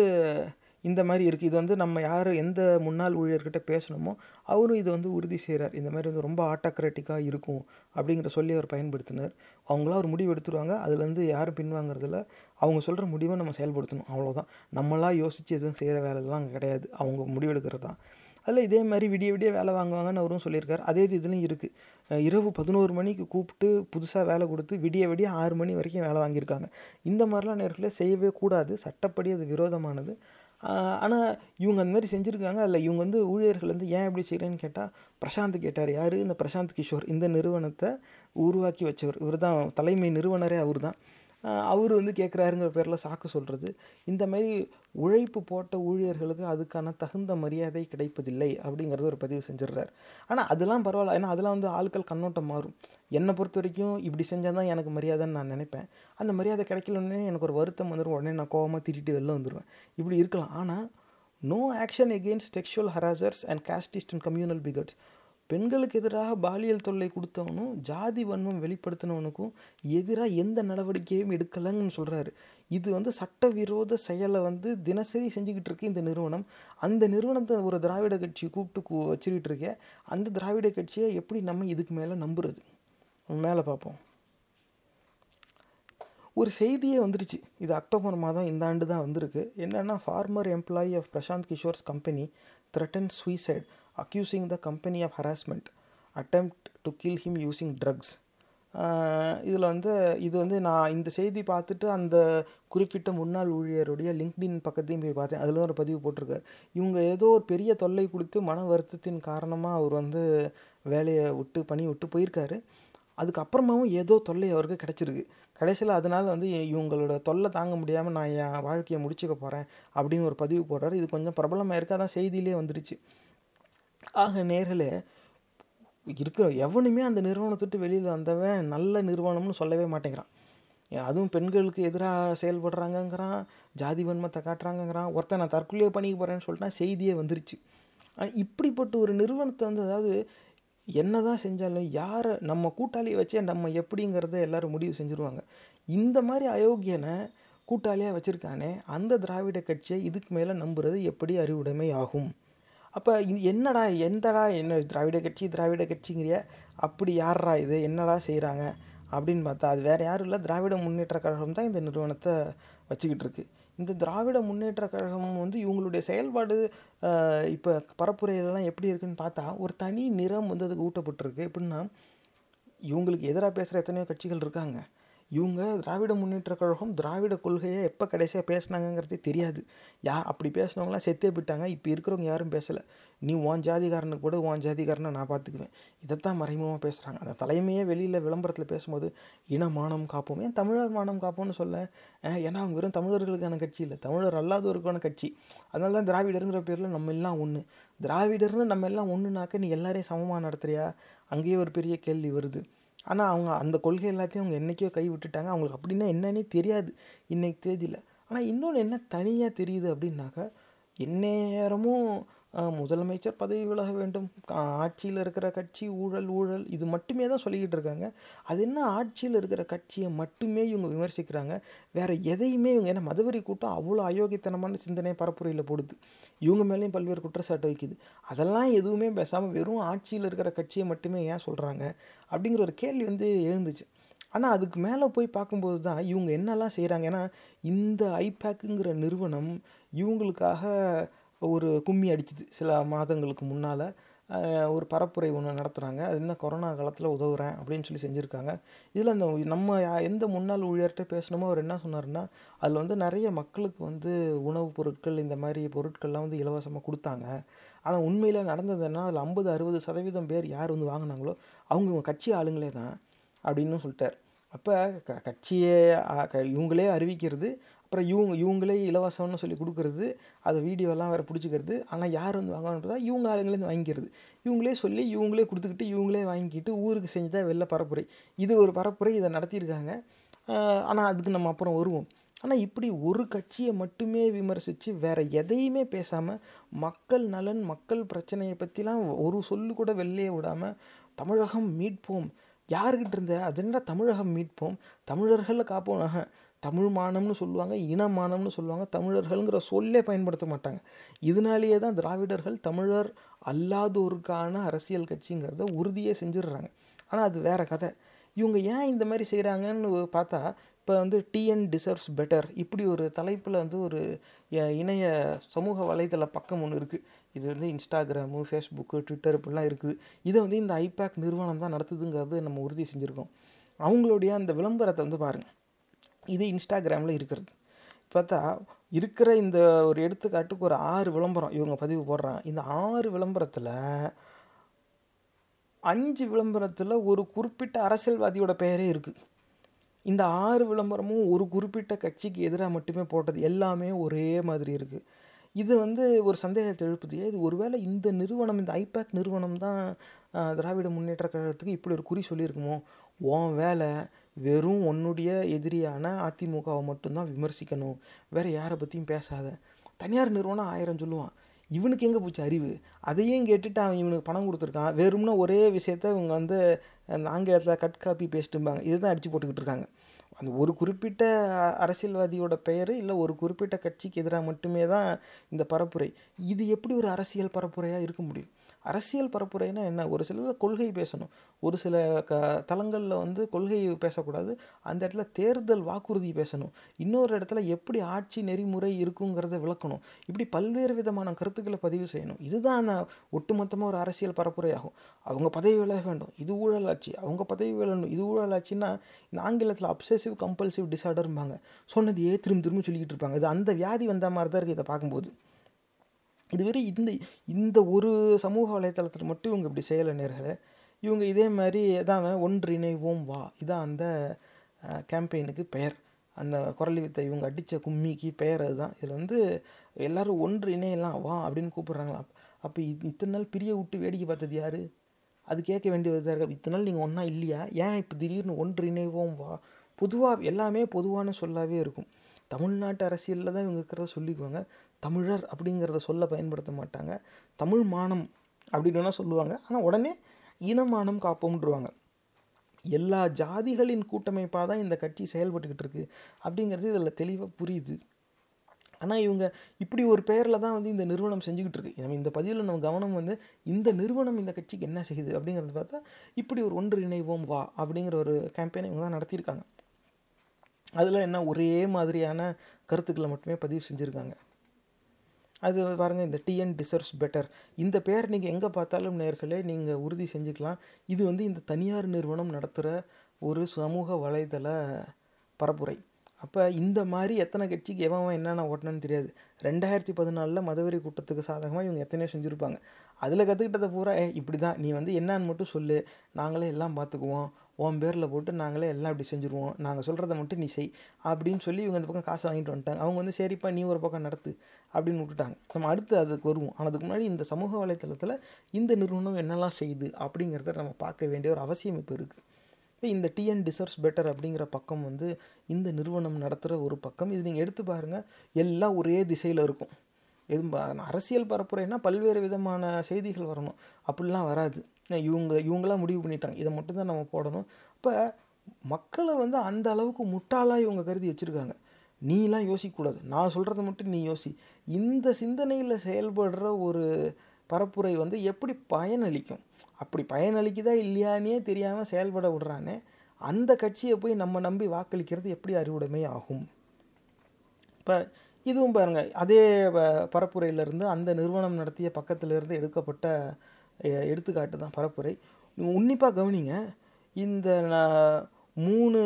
இந்த மாதிரி இருக்குது இது வந்து நம்ம யார் எந்த முன்னாள் ஊழியர்கிட்ட பேசணுமோ அவரும் இதை வந்து உறுதி செய்கிறார் இந்த மாதிரி வந்து ரொம்ப ஆட்டோக்ராட்டிக்காக இருக்கும் அப்படிங்கிற சொல்லி அவர் பயன்படுத்தினார். அவங்களாம் ஒரு முடிவு எடுத்துருவாங்க. அதுலேருந்து யாரும் பின்வாங்கிறதில்ல. அவங்க சொல்கிற முடிவை நம்ம செயல்படுத்தணும். அவ்வளோதான் நம்மளாம் யோசித்து எதுவும் செய்கிற வேலைலாம் அங்கே கிடையாது. அவங்க முடிவெடுக்கிறது தான். அதில் இதே மாதிரி விடிய விடிய வேலை வாங்குவாங்கன்னு அவரும் சொல்லியிருக்காரு. அதே இது இதுலையும் இருக்குது இரவு பதினோரு மணிக்கு கூப்பிட்டு புதுசாக வேலை கொடுத்து விடிய விடிய ஆறு மணி வரைக்கும் வேலை வாங்கியிருக்காங்க. இந்த மாதிரிலாம் நேரத்தில் செய்யவே கூடாது. சட்டப்படி அது விரோதமானது. ஆனால் இவங்க அந்த மாதிரி செஞ்சுருக்காங்க. அதில் இவங்க வந்து ஊழியர்கள் வந்து ஏன் இப்படி செய்கிறேன்னு கேட்டால் பிரசாந்த் கேட்டார். யார்? இந்த பிரசாந்த் கிஷோர். இந்த நிறுவனத்தை உருவாக்கி வச்சவர். இவர் தான் தலைமை நிறுவனரே அவர் தான் அவர் வந்து கேட்குறாருங்கிற பேரில் சாக்கு சொல்கிறது இந்த மாதிரி உழைப்பு போட்ட ஊழியர்களுக்கு அதுக்கான தகுந்த மரியாதை கிடைப்பதில்லை அப்படிங்கிறது ஒரு பதிவு செஞ்சிடுறார். ஆனால் அதெல்லாம் பரவாயில்ல. ஏன்னா அதெல்லாம் வந்து ஆட்கள் கண்ணோட்டம் மாறும். என்னை பொறுத்த வரைக்கும் இப்படி செஞ்சால் தான் எனக்கு மரியாதைன்னு நான் நினைப்பேன். அந்த மரியாதை கிடைக்கலன்னே எனக்கு ஒரு வருத்தம் வந்துடும் உடனே நான் கோவமாக திட்டிட்டு வெளில வந்துடுவேன் இப்படி இருக்கலாம். ஆனால் no action against sexual harassers and casteist and communal bigots பெண்களுக்கு எதிராக பாலியல் தொல்லை கொடுத்தவனும் ஜாதி வன்மம் வெளிப்படுத்தினவனுக்கும் எதிராக எந்த நடவடிக்கையும் எடுக்கலைங்கன்னு சொல்கிறாரு இது வந்து சட்டவிரோத செயலை வந்து தினசரி செஞ்சுக்கிட்டு இருக்கு இந்த நிறுவனம். அந்த நிறுவனத்தை ஒரு திராவிட கட்சி கூப்பிட்டு வச்சுக்கிட்டு இருக்கே அந்த திராவிட கட்சியை எப்படி நம்ம இதுக்கு மேலே நம்புறது? மேலே பார்ப்போம். ஒரு செய்தியே வந்துருச்சு. இது அக்டோபர் மாதம் இந்த ஆண்டு தான் வந்திருக்கு. என்னென்னா former employee of Prashant Kishor's company threaten suicide. Accusing the company of harassment attempt to kill him using drugs இதில் வந்து இது வந்து நான் இந்த செய்தி பார்த்துட்டு அந்த குறிப்பிட்ட முன்னாள் ஊழியருடைய லிங்க்டின் பக்கத்தையும் போய் பார்த்தேன். அதில் ஒரு பதிவு போட்டிருக்காரு. இவங்க ஏதோ ஒரு பெரிய தொல்லை கொடுத்து மன வருத்தத்தின் காரணமாக அவர் வந்து வேலையை விட்டு பணி விட்டு போயிருக்காரு. அதுக்கப்புறமாவும் ஏதோ தொல்லை அவருக்கு கிடச்சிருக்கு. கடைசியில் அதனால் வந்து இவங்களோட தொல்லை தாங்க முடியாமல் நான் என் வாழ்க்கையை முடிச்சுக்க போகிறேன் அப்படின்னு ஒரு பதிவு போடுறாரு. இது கொஞ்சம் பிரபலமாக இருக்குது அதான் செய்தியிலே வந்துருச்சு. ஆக நேர்களே இருக்கிற எவனுமே அந்த நிறுவனத்தை விட்டு வெளியில் வந்தவன் நல்ல நிறுவனம்னு சொல்லவே மாட்டேங்கிறான். அதுவும் பெண்களுக்கு எதிராக செயல்படுறாங்கங்கிறான் ஜாதி வன்மத்தை காட்டுறாங்கங்கிறான் ஒருத்தன் நான் தற்கொலையே பண்ணிக்க போகிறேன்னு சொல்லிட்டா செய்தியே வந்துருச்சு. ஆனால் இப்படிப்பட்ட ஒரு நிறுவனத்தை வந்து அதாவது என்ன தான் செஞ்சாலும் யாரை நம்ம கூட்டாளியை வச்சே நம்ம எப்படிங்கிறத எல்லாரும் முடிவு செஞ்சுருவாங்க. இந்த மாதிரி அயோக்கியனை கூட்டாளியாக வச்சுருக்கானே அந்த திராவிட கட்சியை இதுக்கு மேலே நம்புறது எப்படி அறிவுடைமை ஆகும்? அப்போ இது என்னடா எந்தடா என்ன திராவிட கட்சி திராவிட கட்சிங்கிறிய? அப்படி யார்ரா இது? என்னடா செய்கிறாங்க அப்படின்னு பார்த்தா அது வேறு யாரும் இல்லை. திராவிட முன்னேற்ற கழகம் தான் இந்த நிறுவனத்தை வச்சுக்கிட்டு இருக்கு. இந்த திராவிட முன்னேற்ற கழகம் வந்து இவங்களுடைய செயல்பாடு இப்போ பரப்புரையிலலாம் எப்படி இருக்குன்னு பார்த்தா ஒரு தனி நிறம் வந்து அதுக்கு ஊட்டப்பட்டிருக்கு. எப்படின்னா இவங்களுக்கு எதிராக பேசுகிற எத்தனையோ கட்சிகள் இருக்காங்க. இவங்க திராவிட முன்னேற்ற கழகம் திராவிட கொள்கையை எப்போ கடைசியாக பேசுனாங்கங்கிறதே தெரியாது. யா அப்படி பேசினவங்களாம் செத்தே போயிட்டாங்க. இப்போ இருக்கிறவங்க யாரும் பேசலை. நீ உன் ஜாதிகாரனுக்கு கூட உன் ஜாதிகாரனை நான் பார்த்துக்குவேன் இதைத்தான் மறைமுகமாக பேசுகிறாங்க அந்த தலைமையே வெளியில் விளம்பரத்தில் பேசும்போது இன மானம் காப்போம். ஏன் தமிழர் மானம் காப்போம்னு சொல்ல? ஏன்னா அவங்க வெறும் தமிழர்களுக்கான கட்சி இல்லை. தமிழர் அல்லாதவருக்கான கட்சி. அதனால தான் திராவிடருங்கிற பேரில் நம்ம எல்லாம் ஒன்று திராவிடர்னு நம்ம எல்லாம் ஒன்றுனாக்க நீ எல்லாரையும் சமமாக நடத்துறியா? அங்கேயே ஒரு பெரிய கேள்வி வருது. ஆனால் அவங்க அந்த கொள்கை எல்லாத்தையும் அவங்க என்றைக்கோ கை விட்டுட்டாங்க. அவங்களுக்கு அப்படின்னா என்னன்னே தெரியாது. இன்றைக்கு தேதியில். ஆனால் இன்னொன்று என்ன தனியாக தெரியுது அப்படின்னாக்கா எந்நேரமும் முதலமைச்சர் பதவி விலக வேண்டும். ஆட்சியில் இருக்கிற கட்சி ஊழல் ஊழல் இது மட்டுமே தான் சொல்லிக்கிட்டு இருக்காங்க. அது என்ன ஆட்சியில் இருக்கிற கட்சியை மட்டுமே இவங்க விமர்சிக்கிறாங்க? வேறு எதையுமே இவங்க ஏன்னா மதுவரி கூட்டம் அவ்வளோ அயோக்கியத்தனமான சிந்தனை பரப்புரையில் போடுது. இவங்க மேலேயும் பல்வேறு குற்றச்சாட்டு வைக்குது. அதெல்லாம் எதுவுமே பேசாமல் வெறும் ஆட்சியில் இருக்கிற கட்சியை மட்டுமே ஏன் சொல்கிறாங்க அப்படிங்கிற ஒரு கேள்வி வந்து எழுந்துச்சு. ஆனால் அதுக்கு மேலே போய் பார்க்கும்போது தான் இவங்க என்னெல்லாம் செய்கிறாங்க ஏன்னா இந்த ஐபேக்குங்கிற நிறுவனம் இவங்களுக்காக ஒரு கும்மி அடிச்சுது சில மாதங்களுக்கு முன்னால். ஒரு பரப்புரை ஒன்று நடத்துகிறாங்க அது என்ன கொரோனா காலத்தில் உதவுறேன் அப்படின்னு சொல்லி செஞ்சுருக்காங்க. இதில் அந்த நம்ம யா- எந்த முன்னாள் ஊழியர்கிட்ட பேசணுமோ அவர் என்ன சொன்னார்னா அதில் வந்து நிறைய மக்களுக்கு வந்து உணவுப் பொருட்கள் இந்த மாதிரி பொருட்கள்லாம் வந்து இலவசமாக கொடுத்தாங்க. ஆனால் உண்மையில் நடந்ததுன்னா அதில் ஐம்பது அறுபது சதவீதம் பேர் யார் வந்து வாங்கினாங்களோ அவங்க கட்சி ஆளுங்களே தான் அப்படின்னு சொல்லிட்டார். அப்போ க கட்சியை க- இவங்களே அறிவிக்கிறது அப்புறம் இவங்க இவங்களே இலவசம்னு சொல்லி கொடுக்கறது அதை வீடியோலாம் வேறு பிடிச்சிக்கிறது. ஆனால் யார் வந்து வாங்கணும்னு பார்த்தா இவங்க ஆளுங்களே வாங்கிக்கிறது. இவங்களே சொல்லி இவங்களே கொடுத்துக்கிட்டு இவங்களே வாங்கிக்கிட்டு ஊருக்கு செஞ்சுதான் வெளில பரப்புரை. இது ஒரு பரப்புரை இதை நடத்தியிருக்காங்க. ஆனால் அதுக்கு நம்ம அப்புறம் வருவோம். ஆனால் இப்படி ஒரு கட்சியை மட்டுமே விமர்சித்து வேறு எதையுமே பேசாமல் மக்கள் நலன் மக்கள் பிரச்சனையை பற்றிலாம் ஒரு சொல்லு கூட வெளியே விடாமல் தமிழகம் மீட்போம். யாருக்கிட்ட இருந்த? அது என்ன தமிழகம் மீட்போம்? தமிழர்களை காப்போம். தமிழ் மானம்னு சொல்லுவாங்க இனமானம்னு சொல்லுவாங்க தமிழர்கள்ங்கிற சொல்லே பயன்படுத்த மாட்டாங்க. இதனாலேயே தான் திராவிடர்கள் தமிழர் அல்லாதோருக்கான அரசியல் கட்சிங்கிறத உறுதியே செஞ்சிடுறாங்க. ஆனால் அது வேற கதை. இவங்க ஏன் இந்த மாதிரி செய்கிறாங்கன்னு பார்த்தா இப்போ வந்து டிஎன் டிசர்வ்ஸ் பெட்டர் இப்படி ஒரு தலைப்பில் வந்து ஒரு இணைய சமூக வலைதள பக்கம் ஒன்று இருக்குது இது வந்து இன்ஸ்டாகிராமு ஃபேஸ்புக்கு ட்விட்டர் இப்படிலாம் இருக்குது. இதை வந்து இந்த ஐபேக் நிறுவனம் தான் நடத்துதுங்கிறது நம்ம உறுதி செஞ்சுருக்கோம். அவங்களுடைய அந்த விளம்பரத்தை வந்து பாருங்கள் இது இன்ஸ்டாகிராமில் இருக்கிறது. பார்த்தா இருக்கிற இந்த ஒரு எடுத்துக்காட்டுக்கு ஒரு ஆறு விளம்பரம் இவங்க பதிவு போடுறாங்க. இந்த ஆறு விளம்பரத்தில் அஞ்சு விளம்பரத்தில் ஒரு குறிப்பிட்ட அரசியல்வாதியோட பெயரே இருக்குது இந்த ஆறு விளம்பரமும் ஒரு குறிப்பிட்ட கட்சிக்கு எதிராக மட்டுமே போட்டது. எல்லாமே ஒரே மாதிரி இருக்குது இது வந்து ஒரு சந்தேகத்தை எழுப்புது. இது ஒருவேளை இந்த நிறுவனம் இந்த ஐபேக் நிறுவனம் தான் திராவிட முன்னேற்ற கழகத்துக்கு இப்படி ஒரு குறி சொல்லியிருக்குமோ? உன் வேலை வெறும் உன்னுடைய எதிரியான அதிமுகவை மட்டும்தான் விமர்சிக்கணும். வேறு யாரை பற்றியும் பேசாத. தனியார் நிறுவனம் ஆயிரம் சொல்லுவான். இவனுக்கு எங்கே போச்சு அறிவு? அதையும் கேட்டுட்டு அவன் இவனுக்கு பணம் கொடுத்துருக்கான். வெறும்னா ஒரே விஷயத்த இவங்க வந்து அந்த ஆங்கிலத்தில் கட் காப்பி பேஸ்ட்டும்பாங்க இதுதான் அடித்து போட்டுக்கிட்டு இருக்காங்க. அந்த ஒரு குறிப்பிட்ட அரசியல்வாதியோட பெயர் இல்லை ஒரு குறிப்பிட்ட கட்சிக்கு எதிராக மட்டுமே தான் இந்த பரப்புரை. இது எப்படி ஒரு அரசியல் பரப்புரையாக இருக்க முடியும்? அரசியல் பரப்புரைனா என்ன? ஒரு சில கொள்கை பேசணும். ஒரு சில க தளங்களில் வந்து கொள்கை பேசக்கூடாது. அந்த இடத்துல தேர்தல் வாக்குறுதி பேசணும். இன்னொரு இடத்துல எப்படி ஆட்சி நெறிமுறை இருக்குங்கிறத விளக்கணும். இப்படி பல்வேறு விதமான கருத்துக்களை பதிவு செய்யணும். இதுதான் அந்த ஒட்டுமொத்தமாக ஒரு அரசியல் பரப்புரையாகும். அவங்க பதவி விலக வேண்டும். இது ஊழலாட்சி. அவங்க பதவி விலகணும் இது ஊழலாட்சின்னா இந்த ஆங்கிலத்தில் அப்சசிவ் கம்பல்சிவ் டிசார்டர்ம்பாங்க சொன்னதையே திரும்ப திரும்ப சொல்லிக்கிட்டு இருப்பாங்க. இது அந்த வியாதி வந்த மாதிரி தான் இருக்குது இதை பார்க்கும்போது. இது வெறும் இந்த இந்த ஒரு சமூக வலைத்தளத்தில் மட்டும் இவங்க இப்படி செய்யலை நேர்களே. இவங்க இதே மாதிரி தான் ஒன்றிணைவோம் வா. இதான் அந்த கேம்பெயினுக்கு பெயர். அந்த குரலி வித்தை இவங்க அடித்த கும்மிக்கு பெயர் அதுதான். இதில் வந்து எல்லோரும் ஒன்று இணையலாம் வா அப்படின்னு கூப்பிட்றாங்களாம் அப்போ இத்தனை நாள் பிரிய விட்டு வேடிக்கை பார்த்தது யார்? அது கேட்க வேண்டியதாக இருக்கா. இத்தனை நாள் நீங்கள் ஒன்றா இல்லையா? ஏன் இப்போ திடீர்னு ஒன்று இணைவோம் வா? பொதுவாக எல்லாமே பொதுவான சொல்லாகவே இருக்கும். தமிழ்நாட்டு அரசியலில் தான் இவங்க இருக்கிறத சொல்லிக்குவாங்க. தமிழர் அப்படிங்கிறத சொல்ல பயன்படுத்த மாட்டாங்க. தமிழ் மானம் அப்படின்னு சொல்லுவாங்க. ஆனால் உடனே இனமானம் காப்போம்ன்றவாங்க. எல்லா ஜாதிகளின் கூட்டமைப்பாக தான் இந்த கட்சி செயல்பட்டுக்கிட்டு இருக்கு அப்படிங்கிறது இதில் தெளிவாக புரியுது. ஆனால் இவங்க இப்படி ஒரு பெயரில் தான் வந்து இந்த நிறுவனம் செஞ்சுக்கிட்டு இருக்கு. நம்ம இந்த பதிவில் நம்ம கவனம் வந்து இந்த நிறுவனம் இந்த கட்சிக்கு என்ன செய்யுது அப்படிங்கிறது பார்த்தா இப்படி ஒரு ஒன்று இணைவோம் வா அப்படிங்கிற ஒரு கேம்பெயினை இவங்க தான் நடத்தியிருக்காங்க. அதில் என்ன ஒரே மாதிரியான கருத்துக்களை மட்டுமே பதிவு செஞ்சுருக்காங்க. அது பாருங்கள் இந்த டிஎன் டிசர்வ்ஸ் பெட்டர் இந்த பேர் நீங்கள் எங்கே பார்த்தாலும் நேர்களே நீங்கள் உறுதி செஞ்சுக்கலாம். இது வந்து இந்த தனியார் நிறுவனம் நடத்துகிற ஒரு சமூக வலைதள பரப்புரை. அப்போ இந்த மாதிரி எத்தனை கட்சிக்கு எவன் என்னென்ன ஓட்டணும்னு தெரியாது. ரெண்டாயிரத்தி பதினாலில் மதவெறி கூட்டத்துக்கு சாதகமாக இவங்க எத்தனையோ செஞ்சுருப்பாங்க. அதில் கற்றுக்கிட்டதை பூரா ஏ இப்படி தான் நீ வந்து என்னான்னு மட்டும் சொல்லு. நாங்களே எல்லாம் பார்த்துக்குவோம். உன் பேரில் போட்டு நாங்களே எல்லாம் இப்படி செஞ்சுருவோம். நாங்கள் சொல்கிறத மட்டும் நீ செய். அப்படின்னு சொல்லி இவங்க இந்த பக்கம் காசை வாங்கிட்டு வந்துட்டாங்க. அவங்க வந்து சரிப்பா நீ ஒரு பக்கம் நடத்து அப்படின்னு விட்டுட்டாங்க. நம்ம அடுத்து அதுக்கு வருவோம். ஆனால் அதுக்கு முன்னாடி இந்த சமூக வலைத்தளத்தில் இந்த நிறுவனம் என்னெல்லாம் செய்யுது அப்படிங்கிறத நம்ம பார்க்க வேண்டிய ஒரு அவசியம் இப்போ இருக்குது இப்போ இந்த டிஎன் டிசர்வ்ஸ் பெட்டர் அப்படிங்கிற பக்கம் வந்து இந்த நிறுவனம் நடத்துகிற ஒரு பக்கம். இது நீங்கள் எடுத்து பாருங்கள் எல்லாம் ஒரே திசையில் இருக்கும். எது ப- அரசியல் பரப்புரைன்னா பல்வேறு விதமான செய்திகள் வரணும். அப்படிலாம் வராது. இவங்க இவங்களாம் முடிவு பண்ணிட்டாங்க. இதை மட்டும்தான் நம்ம போடணும். இப்போ மக்களை வந்து அந்த அளவுக்கு முட்டாளாக இவங்க கருதி வச்சுருக்காங்க. நீலாம் யோசிக்கக்கூடாது. நான் சொல்கிறத மட்டும் நீ யோசி. இந்த சிந்தனையில் செயல்படுற ஒரு பரப்புரை வந்து எப்படி பயனளிக்கும்? அப்படி பயனளிக்குதா இல்லையானே தெரியாமல் செயல்பட விடுறானே அந்த கட்சியை போய் நம்ம நம்பி வாக்களிக்கிறது எப்படி அறிவுடைமை ஆகும்? இப்போ இதுவும் பாருங்கள் அதே ப- பரப்புரையிலிருந்து அந்த நிறுவனம் நடத்திய பக்கத்திலிருந்து எடுக்கப்பட்ட எடுத்துக்காட்டு தான் பரப்புரை. உன்னிப்பாக கவனிங்க இந்த மூணு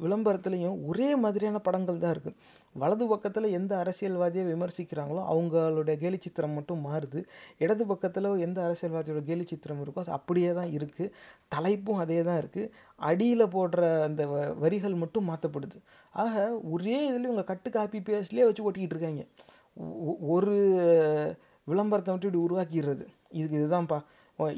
விளம்பரத்துலேயும் ஒரே மாதிரியான படங்கள் தான் இருக்குது வலது பக்கத்தில் எந்த அரசியல்வாதியை விமர்சிக்கிறாங்களோ அவங்களுடைய கேலி சித்திரம் மட்டும் மாறுது. இடது பக்கத்தில் எந்த அரசியல்வாதியோட கேலி சித்திரம் இருக்கோ அப்படியே தான் இருக்குது தலைப்பும் அதே தான் இருக்குது அடியில் போடுற அந்த வ- வரிகள் மட்டும் மாற்றப்படுது ஆக ஒரே இதில் இவங்க கட்டு காப்பி பேஸ்ட்லேயே வச்சு ஓட்டிக்கிட்டு இருக்காங்க. ஒரு விளம்பரத்தை மட்டும் இப்படி உருவாக்கிடுறது. இதுக்கு இதுதான்ப்பா.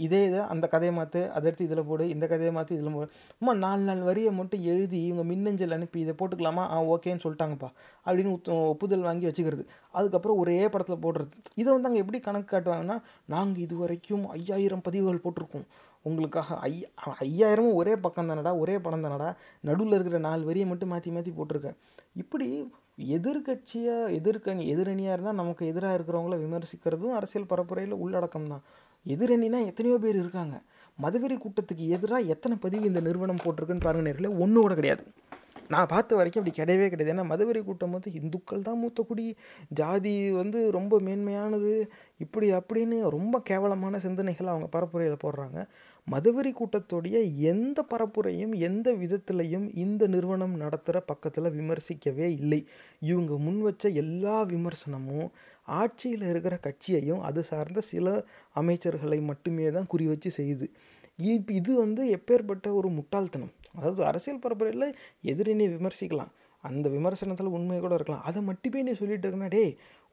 இதே இதை அந்த கதையை மாற்று அதை எடுத்து இதில் போடு இந்த கதையை மாற்றி இதில் போடு. அம்மா நாலு நாலு வரியை மட்டும் எழுதி இவங்க மின்னஞ்சல் அனுப்பி இதை போட்டுக்கலாமா? ஆ ஓகேன்னு சொல்லிட்டாங்கப்பா அப்படின்னு ஒப்புதல் வாங்கி வச்சுக்கிறது. அதுக்கப்புறம் ஒரே படத்தில் போடுறது. இதை வந்து அங்கே எப்படி கணக்கு காட்டுவாங்கன்னா நாங்கள் இது வரைக்கும் ஐயாயிரம் பதிவுகள் போட்டிருக்கோம். உங்களுக்காக ஐயா ஐயாயிரமும் ஒரே பக்கம் தானடா ஒரே படம் தானடா நடுவில் இருக்கிற நாலு வரியை மட்டும் மாற்றி மாற்றி போட்டிருக்கேன் இப்படி எதிர்கட்சியாக எதிர்கணி எதிரணியாக இருந்தால் நமக்கு எதிராக இருக்கிறவங்கள விமர்சிக்கிறதும் அரசியல் பரப்புரையில் உள்ளடக்கம் தான் எதிரணினா எத்தனையோ பேர் இருக்காங்க. மதுவெறி கூட்டத்துக்கு எதிராக எத்தனை பதிவு இந்த நிறுவனம் போட்டிருக்குன்னு பாருங்க நேரில் ஒன்று கூட கிடையாது. நான் பார்த்த வரைக்கும் அப்படி கிடையவே கிடையாது. ஏன்னா மதுவெறி கூட்டம் வந்து இந்துக்கள் தான் மூத்த குடி. ஜாதி வந்து ரொம்ப மேன்மையானது. இப்படி அப்படின்னு ரொம்ப கேவலமான சிந்தனைகளை அவங்க பரப்புரையில் போடுறாங்க. மதுவெறி கூட்டத்துடைய எந்த பரப்புரையும் எந்த விதத்திலையும் இந்த நிறுவனம் நடத்துகிற பக்கத்தில் விமர்சிக்கவே இல்லை. இவங்க முன் வச்ச எல்லா விமர்சனமும் ஆட்சியில் இருக்கிற கட்சியையும் அது சார்ந்த சில அமைச்சர்களை மட்டுமே தான் குறி வச்சு செய்யுது. இப் இது வந்து எப்பேற்பட்ட ஒரு முட்டாள்தனம். அதாவது அரசியல் பரப்புரையில் எதிரினை விமர்சிக்கலாம். அந்த விமர்சனத்தில் உண்மை கூட இருக்கலாம். அதை மட்டுமே நீ சொல்லிட்டு இருக்கனா டே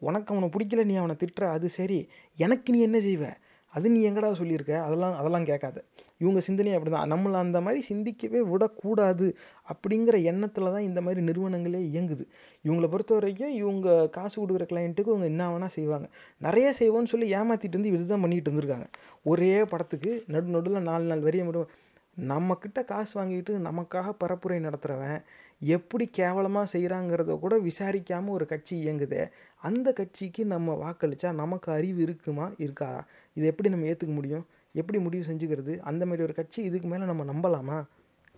உனக்கு அவனை பிடிக்கல நீ அவனை திட்டுற அது சரி. எனக்கு நீ என்ன செய்வ? அது நீ எங்கடா சொல்லியிருக்க? அதெல்லாம் அதெல்லாம் கேட்காத. இவங்க சிந்தனை அப்படி தான் நம்மளை அந்த மாதிரி சிந்திக்கவே விடக்கூடாது அப்படிங்கிற எண்ணத்தில் தான் இந்த மாதிரி நிறுவனங்களே இயங்குது. இவங்களை பொறுத்த வரைக்கும் இவங்க காசு கொடுக்குற கிளைண்ட்டுக்கு இவங்க என்ன வேணால் செய்வாங்க. நிறைய செய்வோன்னு சொல்லி ஏமாற்றிட்டு வந்து இதுதான் பண்ணிகிட்டு இருந்திருக்காங்க. ஒரே படத்துக்கு நடு நடுவில் நாலு நாள் வரிய மட்டும் நம்மக்கிட்ட காசு வாங்கிட்டு நமக்காக பரப்புரை நடத்துகிறவன் எப்படி கேவலமாக செய்கிறாங்கிறத கூட விசாரிக்காமல் ஒரு கட்சி இயங்குதே? அந்த கட்சிக்கு நம்ம வாக்களித்தா நமக்கு அறிவு இருக்குமா? இருக்கா? இதை எப்படி நம்ம ஏற்றுக்க முடியும்? எப்படி முடிவு செஞ்சுக்கிறது? அந்த மாதிரி ஒரு கட்சி இதுக்கு மேலே நம்ம நம்பலாமா?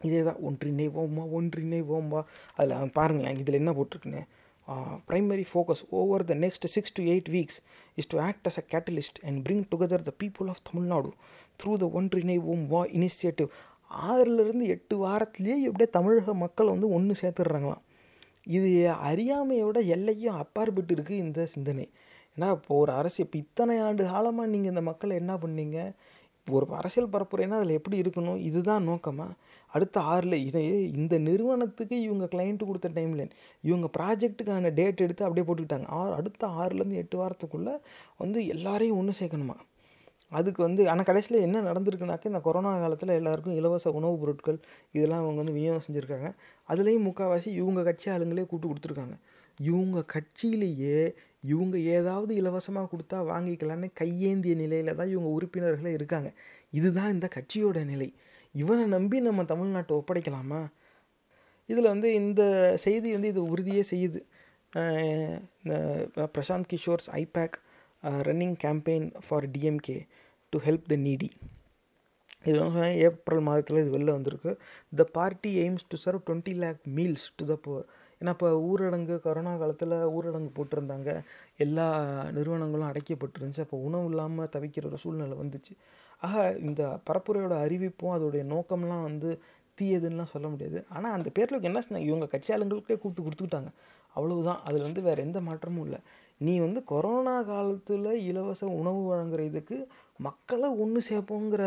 இதே தான் ஒன்றிணைவோம்மா. ஒன்றிணைவோம்பா அதில் பாருங்களேன் இதில் என்ன போட்டிருக்குன்னு? primary focus over the next six to eight weeks is to act as a catalyst and bring together the people of Tamil Nadu through the ஒன்றிணைவோம் வா இனிஷியேட்டிவ் ஆறுலேருந்து எட்டு வாரத்துலேயே எப்படியே தமிழக மக்கள் வந்து ஒன்று சேர்த்துடுறாங்களாம். இது அறியாமையோட எல்லையும் அப்பாற்பட்டு இருக்குது இந்த சிந்தனை. ஏன்னா இப்போ ஒரு அரசு இப்போ இத்தனை ஆண்டு காலமாக நீங்கள் இந்த மக்களை என்ன பண்ணீங்க? இப்போ ஒரு அரசியல் பரப்புரைனா அதில் எப்படி இருக்கணும்? இதுதான் நோக்கமாக அடுத்த ஆறில் இதை இந்த நிறுவனத்துக்கு இவங்க கிளைண்ட்டு கொடுத்த டைம்லைன் இவங்க ப்ராஜெக்ட்டுக்கான டேட் எடுத்து அப்படியே போட்டுக்கிட்டாங்க. ஆறு அடுத்த ஆறுலேருந்து எட்டு வாரத்துக்குள்ளே வந்து எல்லாரையும் ஒன்று சேர்க்கணுமா? அதுக்கு வந்து ஆனால் கடைசியில் என்ன நடந்திருக்குனாக்க இந்த கொரோனா காலத்தில் எல்லாருக்கும் இலவச உணவுப் பொருட்கள் இதெல்லாம் அவங்க வந்து விநியோகம் செஞ்சுருக்காங்க. அதுலேயும் முக்கால்வாசி இவங்க கட்சி ஆளுங்களே கூப்பிட்டு கொடுத்துருக்காங்க. இவங்க கட்சியிலேயே இவங்க ஏதாவது இலவசமாக கொடுத்தா வாங்கிக்கலான்னு கையேந்திய நிலையில் தான் இவங்க உறுப்பினர்களே இருக்காங்க. இதுதான் இந்த கட்சியோட நிலை. இவனை நம்பி நம்ம தமிழ்நாட்டை ஒப்படைக்கலாமா? இதில் வந்து இந்த செய்தி வந்து இது உறுதியே செய்யுது. இந்த Prashant Kishor's IPAC running campaign for DMK to help the needy இது வந்து ஏப்ரல் மாதத்தில் இது வெளில வந்திருக்கு. The party aims to serve twenty lakh meals to the poor ஏன்னா இப்போ ஊரடங்கு கொரோனா காலத்தில் ஊரடங்கு போட்டிருந்தாங்க. எல்லா நிறுவனங்களும் அடைக்கப்பட்டிருந்துச்சு. அப்போ உணவு இல்லாமல் தவிக்கிற ஒரு சூழ்நிலை வந்துச்சு. ஆக இந்த பரப்புரையோட அறிவிப்பும் அதோடைய நோக்கம்லாம் வந்து தீயதுன்னெலாம் சொல்ல முடியாது. ஆனால் அந்த பேரில் என்ன சொன்னாங்க? இவங்க கட்சியாளங்களுக்கே கூப்பிட்டு கொடுத்துக்கிட்டாங்க. அவ்வளவுதான். அதில் வந்து வேறு எந்த மாற்றமும் இல்லை. நீ வந்து கொரோனா காலத்தில் இலவச உணவு வழங்குற இதுக்கு மக்களை ஒன்று சேர்ப்போங்கிற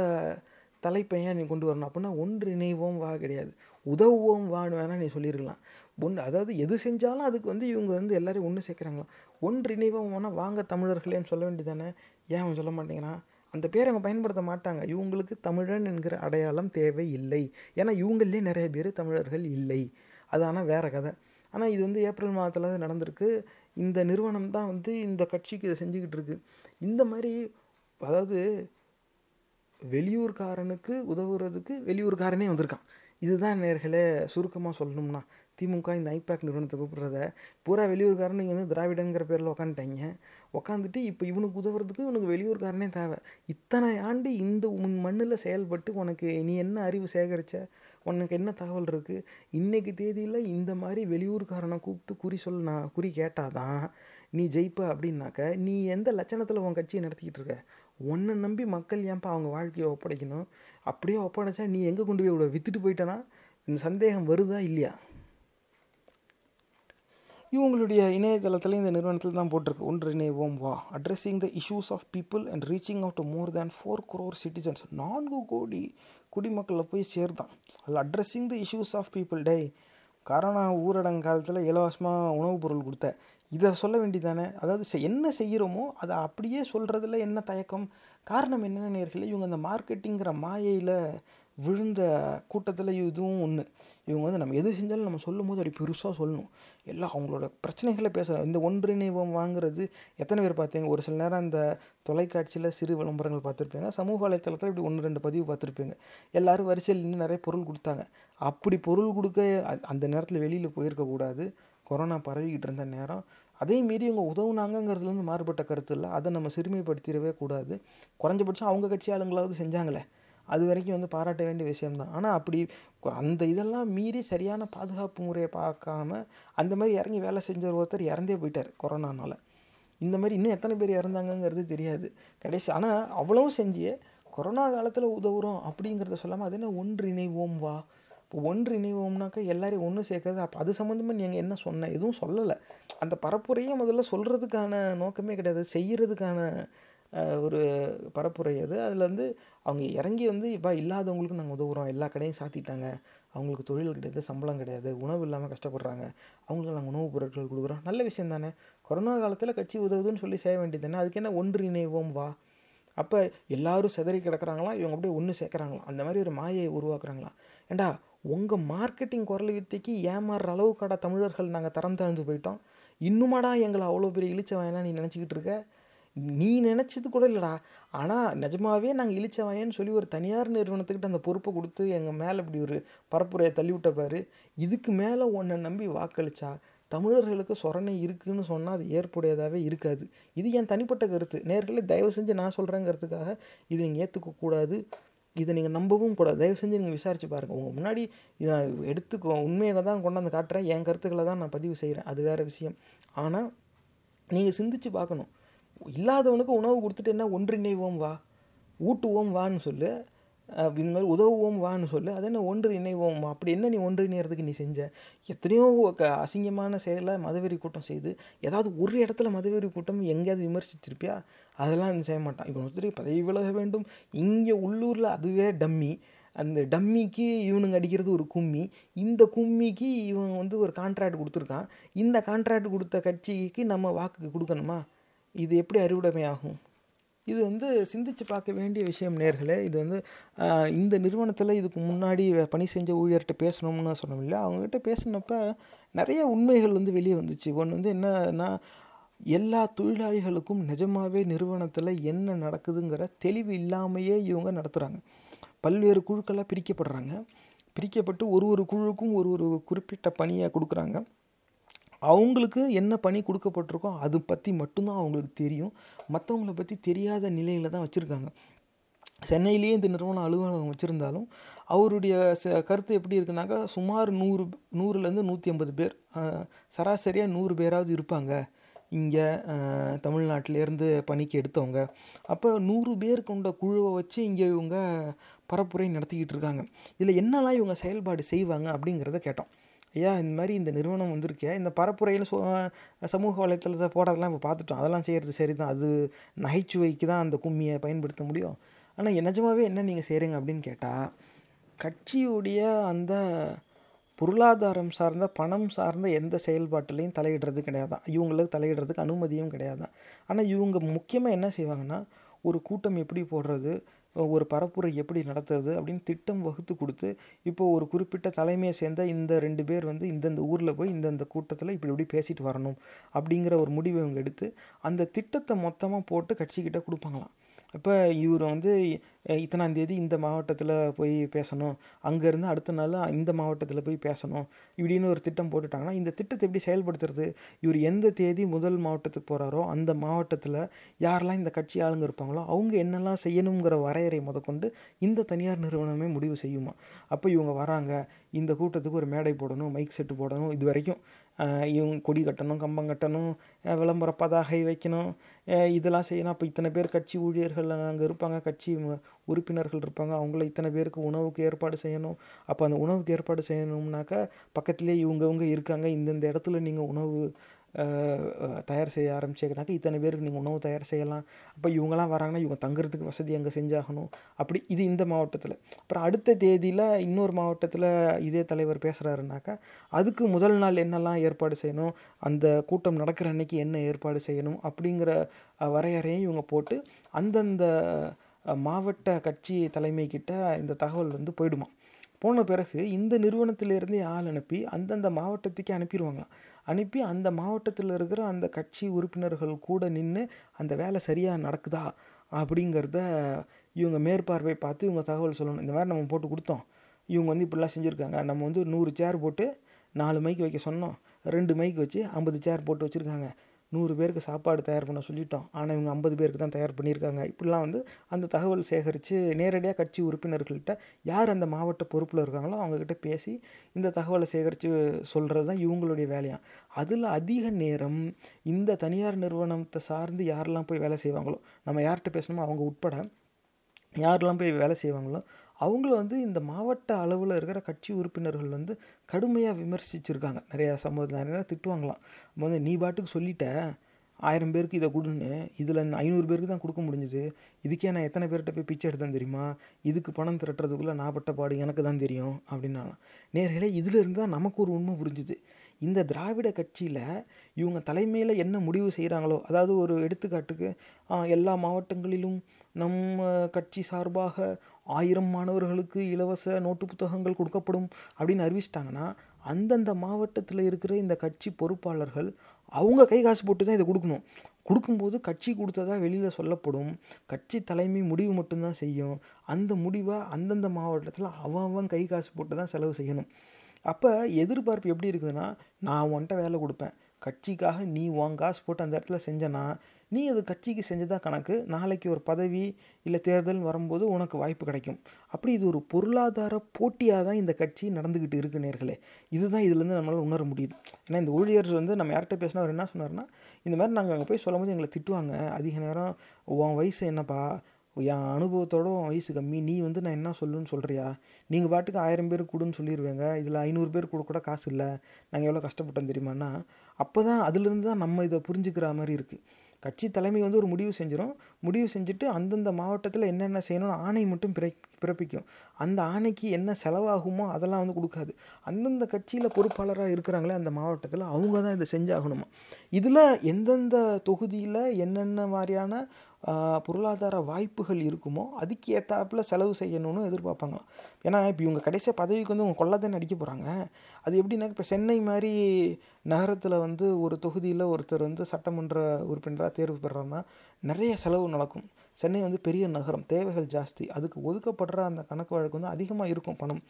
தலைப்பை ஏன் நீ கொண்டு வரணும். அப்படின்னா ஒன்றிணைவோம் வா கிடையாது. உதவுவோம் வான்னு வேணால் நீ சொல்லியிருக்கலாம் ஒன்று அதாவது எது செஞ்சாலும் அதுக்கு வந்து இவங்க வந்து எல்லோரும் ஒன்று சேர்க்குறாங்களாம். ஒன்றிணைவோம் வேணால் வாங்க தமிழர்களேன்னு சொல்ல வேண்டியதானே ஏன் அவன் சொல்ல மாட்டேங்கிறான்? அந்த பேரை அவங்க பயன்படுத்த மாட்டாங்க. இவங்களுக்கு தமிழன் என்கிற அடையாளம் தேவை இல்லை. ஏன்னா இவங்களே நிறைய பேர் தமிழர்கள் இல்லை. அது ஆனால் வேறு கதை. ஆனால் இது வந்து ஏப்ரல் மாதத்தில் தான் நடந்திருக்கு. இந்த நிறுவனம் தான் வந்து இந்த கட்சிக்கு இதை செஞ்சுக்கிட்டு இருக்குது இந்த மாதிரி அதாவது வெளியூர்காரனுக்கு உதவுறதுக்கு வெளியூர்காரனே வந்திருக்கான். இதுதான் நேர்களே சுருக்கமாக சொல்லணும்னா திமுக இந்த ஐபேக் நிறுவனத்தை கூப்பிட்றத பூரா வெளியூர்காரன் இங்கே வந்து திராவிடங்கிற பேரில் உக்காந்துட்டாங்க. உக்காந்துட்டு இப்போ இவனுக்கு உதவுறதுக்கு இவனுக்கு வெளியூர்காரனே தேவை. இத்தனை ஆண்டு இந்த உன் மண்ணில் செயல்பட்டு உனக்கு நீ என்ன அறிவு சேகரித்த உனக்கு என்ன தகவல் இருக்குது இன்றைக்கு தேதியில் இந்த மாதிரி வெளியூர்காரனை கூப்பிட்டு குறி சொல்ல நான் குறி கேட்டாதான் நீ ஜெயிப்ப அப்படின்னாக்க நீ எந்த லட்சணத்தில் உன் கட்சியை நடத்திக்கிட்டு இருக்க? உன்னை நம்பி மக்கள் ஏன்ப்பா அவங்க வாழ்க்கையை ஒப்படைக்கணும்? அப்படியே ஒப்படைச்சா நீ எங்கே கொண்டு போய் விட வித்துட்டு போயிட்டனா? இந்த சந்தேகம் வருதா இல்லையா? இவங்களுடைய இணையதளத்தில் இந்த நிறுவனத்தில் தான் போட்டிருக்கு. Ondrinaivom Vaa. Addressing the issues of people and reaching out more than four crore citizens நான்கு கோடி குடிமக்களை போய் சேர்த்தான் அதில் addressing the issues of people day corona ஊரடங்கு காலத்தில் இலவசமாக உணவுப் பொருள் கொடுத்த. இதை சொல்ல வேண்டியதானே அதாவது என்ன செய்கிறோமோ அதை அப்படியே சொல்கிறதுல என்ன தயக்கம்? காரணம் என்னென்ன நேர்களே இவங்க அந்த மார்க்கெட்டிங்கிற மாயையில் விழுந்த கூட்டத்தில் இதுவும் ஒன்று இவங்க வந்து நம்ம எது செஞ்சாலும் நம்ம சொல்லும் போது அப்படி பெருசாக சொல்லணும். எல்லாம் அவங்களோட பிரச்சனைகளை பேசுகிறாங்க இந்த ஒன்றிணைவம் வாங்குறது எத்தனை பேர் பார்த்தீங்க? ஒரு சில நேரம் இந்த தொலைக்காட்சியில் சிறு விளம்பரங்கள் பார்த்துருப்பீங்க. சமூக வலைத்தளத்தில் இப்படி ஒன்று ரெண்டு பதிவு பார்த்துருப்பீங்க. எல்லோரும் வரிசையில் நின்று நிறைய பொருள் கொடுத்தாங்க. அப்படி பொருள் கொடுக்க அந்த நேரத்தில் வெளியில் போயிருக்கக்கூடாது கொரோனா பரவிக்கிட்டு இருந்த நேரம். அதே மீறி இவங்க உதவுனாங்கங்கிறதுலேருந்து மாறுபட்ட கருத்து இல்லை. அதை நம்ம சிறுமைப்படுத்திடவே கூடாது. குறைஞ்சபட்சம் அவங்க கட்சி ஆளுங்களாவது செஞ்சாங்களே. அது வரைக்கும் வந்து பாராட்ட வேண்டிய விஷயம்தான். ஆனால் அப்படி அந்த இதெல்லாம் மீறி சரியான பாதுகாப்பு முறையை பார்க்காம அந்த மாதிரி இறங்கி வேலை செஞ்ச ஒருத்தர் இறந்தே போயிட்டார் கொரோனானால. இந்த மாதிரி இன்னும் எத்தனை பேர் இறந்தாங்கங்கிறது தெரியாது. கடைசி ஆனால் அவ்வளவும் செஞ்சு கொரோனா காலத்தில் உதவுறோம் அப்படிங்கிறத சொல்லாமல் அது என்ன ஒன்று இணைவோம் வா? இப்போ ஒன்று இணைவோம்னாக்கா எல்லாரையும் ஒன்று சேர்க்கறது அப்போ அது சம்மந்தமாக நீங்கள் என்ன சொன்ன? எதுவும் சொல்லலை. அந்த பரப்புரையே முதல்ல சொல்கிறதுக்கான நோக்கமே கிடையாது செய்கிறதுக்கான ஒரு பரப்புரை அது. அதில் வந்து அவங்க இறங்கி வந்து இப்போ இல்லாதவங்களுக்கு நாங்கள் உதவுறோம். எல்லா கடையும் சாத்திட்டாங்க. அவங்களுக்கு தொழில் கிடையாது சம்பளம் கிடையாது உணவு இல்லாமல் கஷ்டப்படுறாங்க. அவங்களுக்கு நாங்கள் உணவுப் பொருட்கள் கொடுக்குறோம். நல்ல விஷயம் தானே. கொரோனா காலத்தில் கட்சி உதவுதுன்னு சொல்லி செய்ய வேண்டியது தானே. அதுக்கு என்ன? ஒன்று இணைவோம் வா. அப்போ எல்லாரும் சிதறி கிடக்குறாங்களாம் இவங்க அப்படியே ஒன்று சேர்க்குறாங்களாம் அந்த மாதிரி ஒரு மாயையை உருவாக்குறாங்களாம் ஏண்டா உங்கள் மார்க்கெட்டிங் குரல் வித்தைக்கு ஏமாறுற அளவுக்காடா தமிழர்கள் நாங்கள் தரம் தாழ்ந்து போயிட்டோம். இன்னுமாடா எங்களை அவ்வளோ பெரிய இழிச்ச வேணாம் நீ நினச்சிக்கிட்டு இருக்க? நீ நினச்சது கூட இல்லைடா. ஆனால் நிஜமாவே நாங்கள் இழிச்சவாயன்னு சொல்லி ஒரு தனியார் நிறுவனத்துக்கிட்ட அந்த பொறுப்பை கொடுத்து எங்கள் மேலே இப்படி ஒரு பரப்புரையை தள்ளி விட்ட பாரு. இதுக்கு மேலே உன்னை நம்பி வாக்களிச்சா தமிழர்களுக்கு சொரணை இருக்குன்னு சொன்னால் அது ஏற்புடையதாகவே இருக்காது. இது என் தனிப்பட்ட கருத்து. நேர்களை தயவு செஞ்சு நான் சொல்கிறேங்கிறதுக்காக இது நீங்கள் ஏற்றுக்கக்கூடாது இதை நீங்கள் நம்பவும் கூடாது. தயவு செஞ்சு நீங்கள் விசாரிச்சு பாருங்கள் உங்கள் முன்னாடி இதை நான் எடுத்துக்கோ உண்மையாக தான் கொண்டாந்து காட்டுறேன். என் கருத்துக்களை தான் நான் பதிவு செய்கிறேன் அது வேறு விஷயம். ஆனால் நீங்கள் சிந்திச்சு பார்க்கணும். இல்லாதவனுக்கு உணவு கொடுத்துட்டு என்ன ஒன்றிணைவோம் வா? ஊட்டுவோம் வான்னு சொல்லு. இந்த மாதிரி உதவுவோம் வான்னு சொல்லு. அது என்ன ஒன்று இணைவோம் அப்படி என்ன நீ ஒன்று இணையறதுக்கு நீ செஞ்ச? எத்தனையோ க அசிங்கமான செயலை மதவெறி கூட்டம் செய்து ஏதாவது ஒரு இடத்துல மதவெறி கூட்டம் எங்கேயாவது விமர்சிச்சிருப்பியா? அதெல்லாம் நீ செய்ய மாட்டான். இவன் ஒருத்தர் பதவி விலக வேண்டும். இங்கே உள்ளூரில் அதுவே டம்மி. அந்த டம்மிக்கு இவனுங்க அடிக்கிறது ஒரு கும்மி. இந்த கும்மிக்கு இவன் வந்து ஒரு கான்ட்ராக்ட் கொடுத்துருக்கான். இந்த கான்ட்ராக்ட் கொடுத்த கட்சிக்கு நம்ம வாக்கு கொடுக்கணுமா? இது எப்படி அறுவடைமை ஆகும்? இது வந்து சிந்திச்சு பார்க்க வேண்டிய விஷயம் நேர்களே. இது வந்து இந்த நிறுவனத்தில் இதுக்கு முன்னாடி பணி செஞ்ச ஊழியர்கிட்ட பேசணும்னு சொன்னோம் இல்லை அவங்ககிட்ட பேசினப்ப நிறைய உண்மைகள் வந்து வெளியே வந்துச்சு. ஒன்று வந்து என்னன்னா எல்லா தொழிலாளிகளுக்கும் நிஜமாகவே நிறுவனத்தில் என்ன நடக்குதுங்கிற தெளிவு இல்லாமையே இவங்க நடத்துகிறாங்க பல்வேறு குழுக்களாக பிரிக்கப்படுறாங்க. பிரிக்கப்பட்டு ஒரு ஒரு குழுவுக்கும் ஒரு ஒரு குறிப்பிட்ட பணியை கொடுக்குறாங்க. அவங்களுக்கு என்ன பணி கொடுக்கப்பட்டிருக்கோ அது பற்றி மட்டும்தான் அவங்களுக்கு தெரியும். மற்றவங்கள பற்றி தெரியாத நிலையில் தான் வச்சுருக்காங்க. சென்னையிலேயே இந்த நிறுவனம் அலுவலகம் வச்சுருந்தாலும் அவருடைய ச கருத்து எப்படி இருக்குனாக்கா சுமார் நூறு நூறுலேருந்து நூற்றி ஐம்பது பேர் சராசரியாக நூறு பேராவது இருப்பாங்க. இங்கே தமிழ்நாட்டிலேருந்து பணிக்கு எடுத்தவங்க. அப்போ நூறு பேர் கொண்ட குழுவை வச்சு இங்கே இவங்க பரப்புரை நடத்திக்கிட்டு இருக்காங்க. இதில் என்னெல்லாம் இவங்க செயல்பாடு செய்வாங்க அப்படிங்கிறத கேட்டோம். ஐயா இந்த மாதிரி இந்த நிறுவனம் வந்திருக்கே. இந்த பரப்புரையில் சோ சமூக வலைத்தளத்தை போடுறதெல்லாம் இப்போ பார்த்துட்டோம் அதெல்லாம் செய்கிறது சரி தான் அது நகைச்சுவைக்கு தான் அந்த கும்மியை பயன்படுத்த முடியும். ஆனால் நிஜமாவே என்ன நீங்கள் செய்கிறீங்க அப்படின்னு கேட்டால் கட்சியுடைய அந்த பொருளாதாரம் சார்ந்த பணம் சார்ந்த எந்த செயல்பாட்டிலையும் தலையிடுறது கிடையாது. இவங்களுக்கு தலையிடுறதுக்கு அனுமதியும் கிடையாது. ஆனால் இவங்க முக்கியமாக என்ன செய்வாங்கன்னா ஒரு கூட்டம் எப்படி போடுறது ஒரு பரப்புரை எப்படி நடத்துறது அப்படின்னு திட்டம் வகுத்து கொடுத்து இப்போ ஒரு குறிப்பிட்ட தலைமையை சேர்ந்த இந்த ரெண்டு பேர் வந்து இந்தந்த ஊரில் போய் இந்தந்த கூட்டத்தில் இப்படி இப்படி பேசிட்டு வரணும் அப்படிங்கிற ஒரு முடிவை இவங்க எடுத்து அந்த திட்டத்தை மொத்தமாக போட்டு கட்சிக்கிட்ட கொடுப்பாங்களாம். இப்போ இவர் வந்து இத்தனாந்தேதி இத்தனாம் தேதி இந்த மாவட்டத்தில் போய் பேசணும். அங்கேருந்து அடுத்த நாள் இந்த மாவட்டத்தில் போய் பேசணும். இப்படின்னு ஒரு திட்டம் போட்டுட்டாங்கன்னா இந்த திட்டத்தை எப்படி செயல்படுத்துறது? இவர் எந்த தேதி முதல் மாவட்டத்துக்கு போகிறாரோ அந்த மாவட்டத்தில் யாரெல்லாம் இந்த கட்சி ஆளுங்க இருப்பாங்களோ அவங்க என்னெல்லாம் செய்யணுங்கிற வரையறை முதற்கொண்டு இந்த தனியார் நிறுவனமே முடிவு செய்யுமா? அப்போ இவங்க வராங்க. இந்த கூட்டத்துக்கு ஒரு மேடை போடணும் மைக் செட்டு போடணும் இது வரைக்கும். இவங்க கொடி கட்டணும் கம்பம் கட்டணும் விளம்பர பதாகை வைக்கணும். இதெல்லாம் செய்யணும். அப்போ இத்தனை பேர் கட்சி ஊழியர்கள் அங்கே இருப்பாங்க கட்சி உறுப்பினர்கள் இருப்பாங்க. அவங்கள இத்தனை பேருக்கு உணவுக்கு ஏற்பாடு செய்யணும். அப்போ அந்த உணவுக்கு ஏற்பாடு செய்யணும்னாக்கா பக்கத்துலேயே இவங்கவங்க இருக்காங்க. இந்தந்த இடத்துல நீங்கள் உணவு தயார் செய்ய ஆரம்பிச்சீங்கனாக்கா இத்தனை பேருக்கு நீங்கள் உணவு தயார் செய்யலாம். அப்போ இவங்கெல்லாம் வராங்கன்னா இவங்க தங்குறதுக்கு வசதி அங்கே செஞ்சாகணும். அப்படி இது இந்த மாவட்டத்தில். அப்புறம் அடுத்த தேதியில் இன்னொரு மாவட்டத்தில் இதே தலைவர் பேசுகிறாருனாக்கா அதுக்கு முதல் நாள் என்னெல்லாம் ஏற்பாடு செய்யணும் அந்த கூட்டம் நடக்கிற அன்னைக்கு என்ன ஏற்பாடு செய்யணும் அப்படிங்கிற வரையறையும் இவங்க போட்டு அந்தந்த மாவட்ட கட்சி தலைமைக்கிட்ட இந்த தகவல் வந்து போயிடுமா? போன பிறகு இந்த நிறுவனத்திலேருந்தே ஆள் அனுப்பி அந்தந்த மாவட்டத்துக்கே அனுப்பிடுவாங்களாம் அனுப்பி அந்த மாவட்டத்தில் இருக்கிற அந்த கட்சி உறுப்பினர்கள் கூட நின்று அந்த வேலை சரியாக நடக்குதா அப்படிங்கிறத இவங்க மேற்பார்வை பார்த்து இவங்க தகவல் சொல்லணும். இந்த மாதிரி நம்ம போட்டு கொடுத்தோம். இவங்க வந்து இப்படிலாம் செஞ்சுருக்காங்க. நம்ம வந்து நூறு சேர் போட்டு நாலு மைக் வைக்க சொன்னோம். ரெண்டு மைக் வச்சு ஐம்பது சேர் போட்டு வச்சுருக்காங்க. நூறு பேருக்கு சாப்பாடு தயார் பண்ண சொல்லிட்டோம். ஆனால் இவங்க ஐம்பது பேருக்கு தான் தயார் பண்ணியிருக்காங்க. இப்படிலாம் வந்து அந்த தகவல் சேகரித்து நேரடியாக கட்சி உறுப்பினர்கள்ட்ட யார் அந்த மாவட்ட பொறுப்பில் இருக்காங்களோ அவங்கக்கிட்ட பேசி இந்த தகவலை சேகரித்து சொல்கிறது தான் இவங்களுடைய வேலையாம். அதில் அதிக நேரம் இந்த தனியார் நிறுவனத்தை சார்ந்து யாரெல்லாம் போய் வேலை செய்வாங்களோ நம்ம யார்கிட்ட பேசணுமோ அவங்க உட்பட யாரெல்லாம் போய் வேலை செய்வாங்களோ அவங்கள வந்து இந்த மாவட்ட அளவில் இருக்கிற கட்சி உறுப்பினர்கள் வந்து கடுமையாக விமர்சிச்சிருக்காங்க. நிறையா சமூகத்தில் நிறையா திட்டுவாங்களாம். வந்து நீ பாட்டுக்கு சொல்லிட்ட? ஆயிரம் பேருக்கு இதை கொடுன்னு? இதில் ஐநூறு பேருக்கு தான் கொடுக்க முடிஞ்சுது. இதுக்கே நான் எத்தனை பேர்கிட்ட போய் பிச்சை எடுத்தேன் தெரியுமா? இதுக்கு பணம் திரட்டுறதுக்குள்ளே நான் பட்ட பாடு எனக்கு தான் தெரியும் அப்படின்னா நேர்களே இதில் இருந்தால் தான் நமக்கு ஒரு உண்மை புரிஞ்சுது. இந்த திராவிட கட்சியில் இவங்க தலைமையில் என்ன முடிவு செய்கிறாங்களோ அதாவது ஒரு எடுத்துக்காட்டுக்கு எல்லா மாவட்டங்களிலும் நம்ம கட்சி சார்பாக ஆயிரம் மாணவர்களுக்கு இலவச நோட்டு புத்தகங்கள் கொடுக்கப்படும் அப்படின்னு அறிவிச்சிட்டாங்கன்னா அந்தந்த மாவட்டத்தில் இருக்கிற இந்த கட்சி பொறுப்பாளர்கள் அவங்க கை காசு போட்டு தான் இதை கொடுக்கணும். கொடுக்கும்போது கட்சி கொடுத்ததா வெளியில் சொல்லப்படும். கட்சி தலைமை முடிவு மட்டும்தான் செய்யும். அந்த முடிவை அந்தந்த மாவட்டத்தில் அவன் அவன் கை காசு போட்டு தான் செலவு செய்யணும். அப்போ எதிர்பார்ப்பு எப்படி இருக்குதுன்னா நான் உன்கிட்ட வேலை கொடுப்பேன். கட்சிக்காக நீ உன் காசு போட்டு அந்த இடத்துல செஞ்சனா நீ அது கட்சிக்கு செஞ்சதா கணக்கு நாளைக்கு ஒரு பதவி இல்லை தேர்தல் வரும்போது உனக்கு வாய்ப்பு கிடைக்கும். அப்படி இது ஒரு பொருளாதார போட்டியாக தான் இந்த கட்சி நடந்துக்கிட்டு இருக்கு நேர்களே. இதுதான் இதுலேருந்து நம்மளால் உணர முடியுது. ஏன்னா இந்த ஊழியர் வந்து நம்ம யார்கிட்ட பேசினா அவர் என்ன சொன்னார்னா இந்த மாதிரி நாங்கள் அங்கே போய் சொல்லும்போது எங்களை திட்டுவாங்க. அதிக நேரம் உன் வயசு என்னப்பா? என் அனுபவத்தோட உன் வயசு கம்மி. நீ வந்து நான் என்ன சொல்லுன்னு சொல்கிறியா நீங்கள் பாட்டுக்கு ஆயிரம் பேர் கொடுன்னு சொல்லிடுவேங்க இதில் ஐநூறு பேர் கூட கூட காசு இல்லை. நாங்கள் எவ்வளோ கஷ்டப்பட்டோம் தெரியுமான்னா அப்போ தான் அதுலேருந்து தான் நம்ம இதை புரிஞ்சுக்கிற மாதிரி இருக்குது கட்சி தலைமை வந்து ஒரு முடிவு செஞ்சிடும் முடிவு செஞ்சுட்டு அந்தந்த மாவட்டத்தில் என்னென்ன செய்யணும்னு ஆணை மட்டும் பிற பிறப்பிக்கும். அந்த ஆணைக்கு என்ன செலவாகுமோ அதெல்லாம் வந்து கொடுக்காது. அந்தந்த கட்சியில் பொறுப்பாளராக இருக்கிறாங்களே அந்த மாவட்டத்தில் அவங்க தான் இதை செஞ்சாகணுமா? இதில் எந்தெந்த தொகுதியில் என்னென்ன மாதிரியான பொருளாதார வாய்ப்புகள் இருக்குமோ அதுக்கு ஏற்றாப்புல செலவு செய்யணும்னு எதிர்பார்ப்பாங்களாம். ஏன்னா இப்போ இவங்க கடைசியாக பதவிக்கு வந்து இவங்க கொள்ளதான் அடிக்க போகிறாங்க அது எப்படின்னா இப்போ சென்னை மாதிரி நகரத்தில் வந்து ஒரு தொகுதியில் ஒருத்தர் வந்து சட்டமன்ற உறுப்பினராக தேர்வு பெறாருன்னா நிறைய செலவு நடக்கும். சென்னை வந்து பெரிய நகரம் தேவைகள் ஜாஸ்தி. அதுக்கு ஒதுக்கப்படுற அந்த கணக்கு வழக்கு வந்து அதிகமாக இருக்கும் பணம்.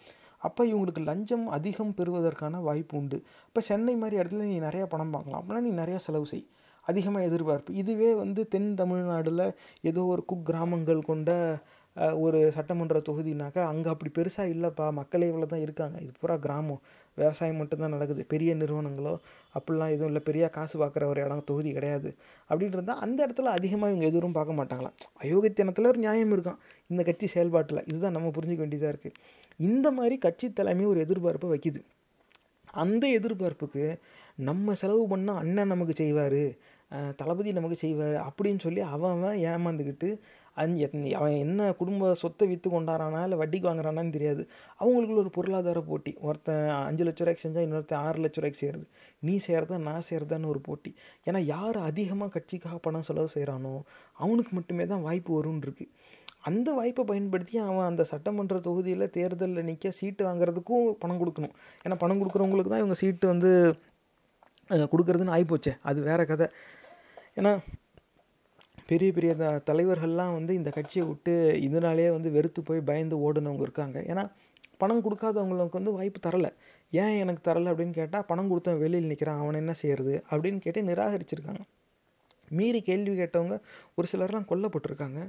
அப்போ இவங்களுக்கு லஞ்சம் அதிகம் பெறுவதற்கான வாய்ப்பு உண்டு. இப்போ சென்னை மாதிரி இடத்துல நீ நிறையா பணம் பார்க்கலாம் அப்படின்னா நீ நிறையா செலவு செய். அதிகமாக எதிர்பார்ப்பு. இதுவே வந்து தென் தமிழ்நாடில் ஏதோ ஒரு குக்கிராமங்கள் கொண்ட ஒரு சட்டமன்ற தொகுதினாக்கா அங்கே அப்படி பெருசாக இல்லைப்பா. மக்களே இவ்வளோ தான் இருக்காங்க. இது பூரா கிராமம். விவசாயம் மட்டும்தான் நடக்குது. பெரிய நிறுவனங்களோ அப்படிலாம் எதுவும் இல்லை. பெரிய காசு பார்க்குற ஒரு இடம் தொகுதி கிடையாது. அப்படின்றதா அந்த இடத்துல அதிகமாக இவங்க எதுவும் பார்க்க மாட்டாங்களாம். அயோக்கியத்தனத்தில் ஒரு நியாயம் இருக்கான் இந்த கட்சி செயல்பாட்டில். இதுதான் நம்ம புரிஞ்சுக்க வேண்டியதாக இருக்குது இந்த மாதிரி கட்சி தலைமை ஒரு எதிர்பார்ப்பை வைக்குது. அந்த எதிர்பார்ப்புக்கு நம்ம செலவு பண்ணால் அண்ணன் நமக்கு செய்வார். தளபதி நமக்கு செய்வார் அப்படின்னு சொல்லி அவன் அவன் ஏமாந்துக்கிட்டு அந் அவன் என்ன குடும்ப சொத்தை விற்று கொண்டாரானா இல்லை வட்டிக்கு வாங்குறானான்னு தெரியாது. அவங்களுக்குள்ள ஒரு பொருளாதார போட்டி. ஒருத்தன் அஞ்சு லட்ச ரூபாய்க்கு செஞ்சால் இன்னொருத்தன் ஆறு லட்ச ரூபாய்க்கு செய்கிறது நீ செய்கிறதா நான் செய்கிறதான்னு ஒரு போட்டி. ஏன்னா யார் அதிகமாக கட்சிக்காக பணம் செலவு செய்கிறானோ அவனுக்கு மட்டுமே தான் வாய்ப்பு வரும்னு இருக்குது அந்த வாய்ப்பை பயன்படுத்தி அவன் அந்த சட்டமன்ற தொகுதியில் தேர்தலில் நிற்க சீட்டு வாங்குறதுக்கும் பணம் கொடுக்கணும். ஏன்னா பணம் கொடுக்குறவங்களுக்கு தான் இவங்க சீட்டு வந்து கொடுக்குறதுன்னு கொடுக்கறதுன்னு ஆகிப்போச்சே அது வேறு கதை. ஏன்னா பெரிய பெரிய த தலைவர்கள்லாம் வந்து இந்த கட்சியை விட்டு இதனாலேயே வந்து வெறுத்து போய் பயந்து ஓடுனவங்க இருக்காங்க. ஏன்னா பணம் கொடுக்காதவங்களுக்கு வந்து வாய்ப்பு தரலை. ஏன் எனக்கு தரலை அப்படின்னு கேட்டால் பணம் கொடுத்தவன் வெளியில் நிற்கிறான் அவனை என்ன செய்யறது அப்படின்னு கேட்டு நிராகரிச்சிருக்காங்க. மீறி கேள்வி கேட்டவங்க ஒரு சிலர்லாம் கொல்லப்பட்டிருக்காங்க.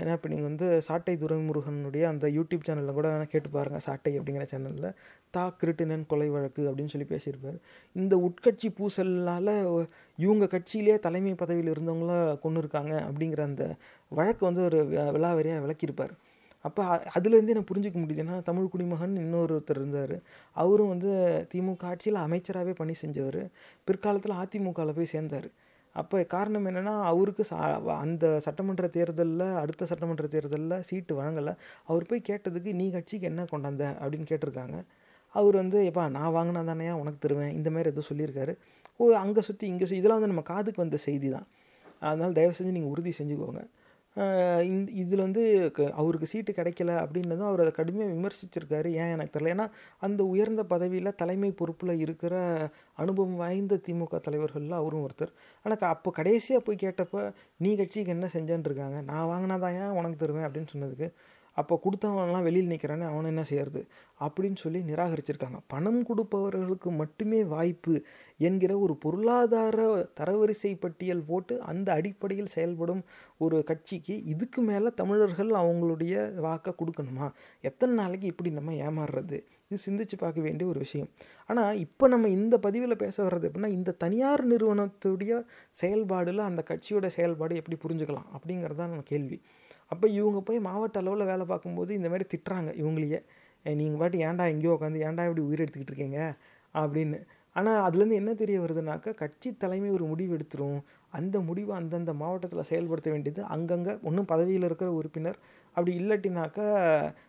ஏன்னா இப்போ நீங்கள் வந்து சாட்டை துரைமுருகனுடைய அந்த யூடியூப் சேனலில் கூட வேணால் கேட்டு பாருங்கள் சாட்டை அப்படிங்கிற சேனலில். தா கிருட்டினன் கொலை வழக்கு அப்படின்னு சொல்லி பேசியிருப்பார். இந்த உட்கட்சி பூசல்னால் இவங்க கட்சியிலே தலைமை பதவியில் இருந்தவங்கள கொண்டு இருக்காங்க அப்படிங்கிற அந்த வழக்கு வந்து ஒரு விழாவரியாக விளக்கியிருப்பார். அப்போ அதுலேருந்து என்ன புரிஞ்சுக்க முடியுதுன்னா தமிழ் குடிமகன் இன்னொருத்தர் இருந்தார். அவரும் வந்து திமுக ஆட்சியில் அமைச்சராகவே பணி செஞ்சவர். பிற்காலத்தில் அதிமுகவில் போய் சேர்ந்தார். அப்போ காரணம் என்னென்னா அவருக்கு சா அந்த சட்டமன்ற தேர்தலில் அடுத்த சட்டமன்ற தேர்தலில் சீட்டு வழங்கலை. அவர் போய் கேட்டதுக்கு நீ கட்சிக்கு என்ன கொண்டாந்த அப்படின்னு கேட்டிருக்காங்க. அவர் வந்து எப்பா நான் வாங்கினா தானே உனக்கு தருவேன். இந்த மாதிரி ஏதோ சொல்லியிருக்காரு. ஓ அங்கே சுற்றி இங்கே சுற்றி இதெல்லாம் வந்து நம்ம காதுக்கு வந்த செய்தி தான். அதனால் தயவு செஞ்சு நீங்கள் உறுதி செஞ்சுக்கோங்க. இந் இதில் வந்து க- அவருக்கு சீட்டு கிடைக்கல அப்படின்னதும் அவர் அதை கடுமையாக விமர்சிச்சிருக்காரு. ஏன் எனக்கு தெரியல. ஏன்னா அந்த உயர்ந்த பதவியில் தலைமை பொறுப்பில் இருக்கிற அனுபவம் வாய்ந்த திமுக தலைவர்களில் அவரும் ஒருத்தர். ஆனால் அப்போ கடைசியாக போய் கேட்டப்போ நீ கட்சிக்கு என்ன செஞ்சேன்னு இருக்காங்க? நான் வாங்கினாதான் ஏன் உனக்கு தருவேன்? அப்படின்னு சொன்னதுக்கு. அப்போ கொடுத்தவன்லாம் வெளியில் நிற்கிறானே அவனை என்ன செய்யறது? அப்படின்னு சொல்லி நிராகரிச்சிருக்காங்க. பணம் கொடுப்பவர்களுக்கு மட்டுமே வாய்ப்பு என்கிற ஒரு பொருளாதார தரவரிசை பட்டியல் போட்டு அந்த அடிப்படையில் செயல்படும் ஒரு கட்சிக்கு இதுக்கு மேலே தமிழர்கள் அவங்களுடைய வாக்கை கொடுக்கணுமா? எத்தனை நாளைக்கு இப்படி நம்ம ஏமாறுறது? இது சிந்திச்சு பார்க்க வேண்டிய ஒரு விஷயம். ஆனால் இப்போ நம்ம இந்த பதிவில் பேச வர்றது எப்படின்னா இந்த தனியார் நிறுவனத்துடைய செயல்பாடில் அந்த கட்சியோட செயல்பாடு எப்படி புரிஞ்சுக்கலாம் அப்படிங்கிறது தான் நம்ம கேள்வி. அப்போ இவங்க போய் மாவட்ட அளவில் வேலை பார்க்கும்போது இந்த மாதிரி திட்டுறாங்க இவங்களையே. நீங்கள் பாட்டு ஏன்டா எங்கேயோ உட்காந்து ஏன்டா இப்படி உயிர் எடுத்துக்கிட்டு இருக்கீங்க? அப்படின்னு. ஆனால் அதுலேருந்து என்ன தெரிய வருதுனாக்கா கட்சி தலைமை ஒரு முடிவு எடுத்துரும். அந்த முடிவை அந்தந்த மாவட்டத்தில் செயல்படுத்த வேண்டியது அங்கங்கே ஒன்றும் பதவியில் இருக்கிற உறுப்பினர். அப்படி இல்லாட்டினாக்கா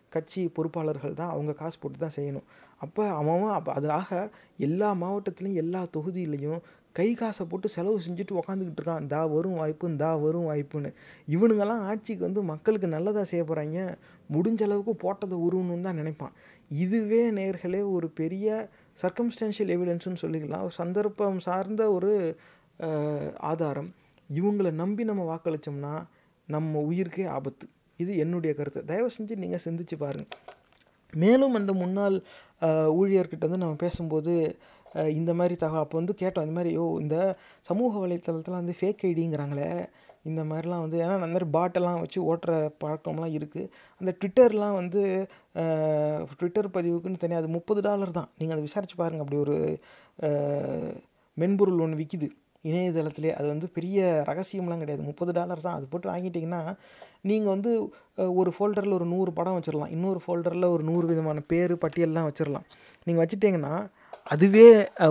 கட்சி பொறுப்பாளர்கள் தான் அவங்க காசு போட்டு தான் செய்யணும். அப்போ அவன் அப்போ அதனாக எல்லா மாவட்டத்துலேயும் எல்லா தொகுதியிலையும் கை காசை போட்டு செலவு செஞ்சுட்டு உக்காந்துக்கிட்டு இருக்கான். இந்தா வரும் வாய்ப்பு இந்தா வரும் வாய்ப்புன்னு. இவனுங்கெல்லாம் ஆட்சிக்கு வந்து மக்களுக்கு நல்லதாக செய்ய போகிறாங்க முடிஞ்ச அளவுக்கு போட்டதை உருவணும்னு தான் நினைப்பான். இதுவே நேர்களே ஒரு பெரிய சர்க்கம்ஸ்டான்ஷியல் எவிடன்ஸ்னு சொல்லிக்கலாம். சந்தர்ப்பம் சார்ந்த ஒரு ஆதாரம். இவங்களை நம்பி நம்ம வாக்களித்தோம்னா நம்ம உயிருக்கே ஆபத்து. இது என்னுடைய கருத்து. தயவு செஞ்சு நீங்கள் சிந்திச்சு பாருங்கள் மேலும் அந்த முன்னாள் ஊழியர்கிட்ட வந்து நம்ம பேசும்போது இந்த மாதிரி தகவல். அப்போ வந்து கேட்டோம் இந்த மாதிரி ஓ இந்த சமூக வலைத்தளத்தில் வந்து ஃபேக் ஐடிங்கிறாங்களே இந்த மாதிரிலாம் வந்து ஏன்னா அந்த மாதிரி பாட்டெல்லாம் வச்சு ஓட்டுற பழக்கம்லாம் இருக்குது அந்த ட்விட்டர்லாம் வந்து ட்விட்டர் பதிவுக்குன்னு தனியாக அது முப்பது டாலர் தான். நீங்கள் அதை விசாரிச்சு பாருங்கள் அப்படி ஒரு மென்பொருள் ஒன்று விற்கிது இணையதளத்திலே. அது வந்து பெரிய ரகசியம்லாம் கிடையாது. முப்பது டாலர் தான். அது போட்டு வாங்கிட்டிங்கன்னா நீங்கள் வந்து ஒரு ஃபோல்டரில் ஒரு நூறு படம் வச்சிடலாம் இன்னொரு ஃபோல்டரில் ஒரு நூறு விதமான பேர் பட்டியல்லாம் வச்சிடலாம் நீங்கள் வச்சுட்டிங்கன்னா அதுவே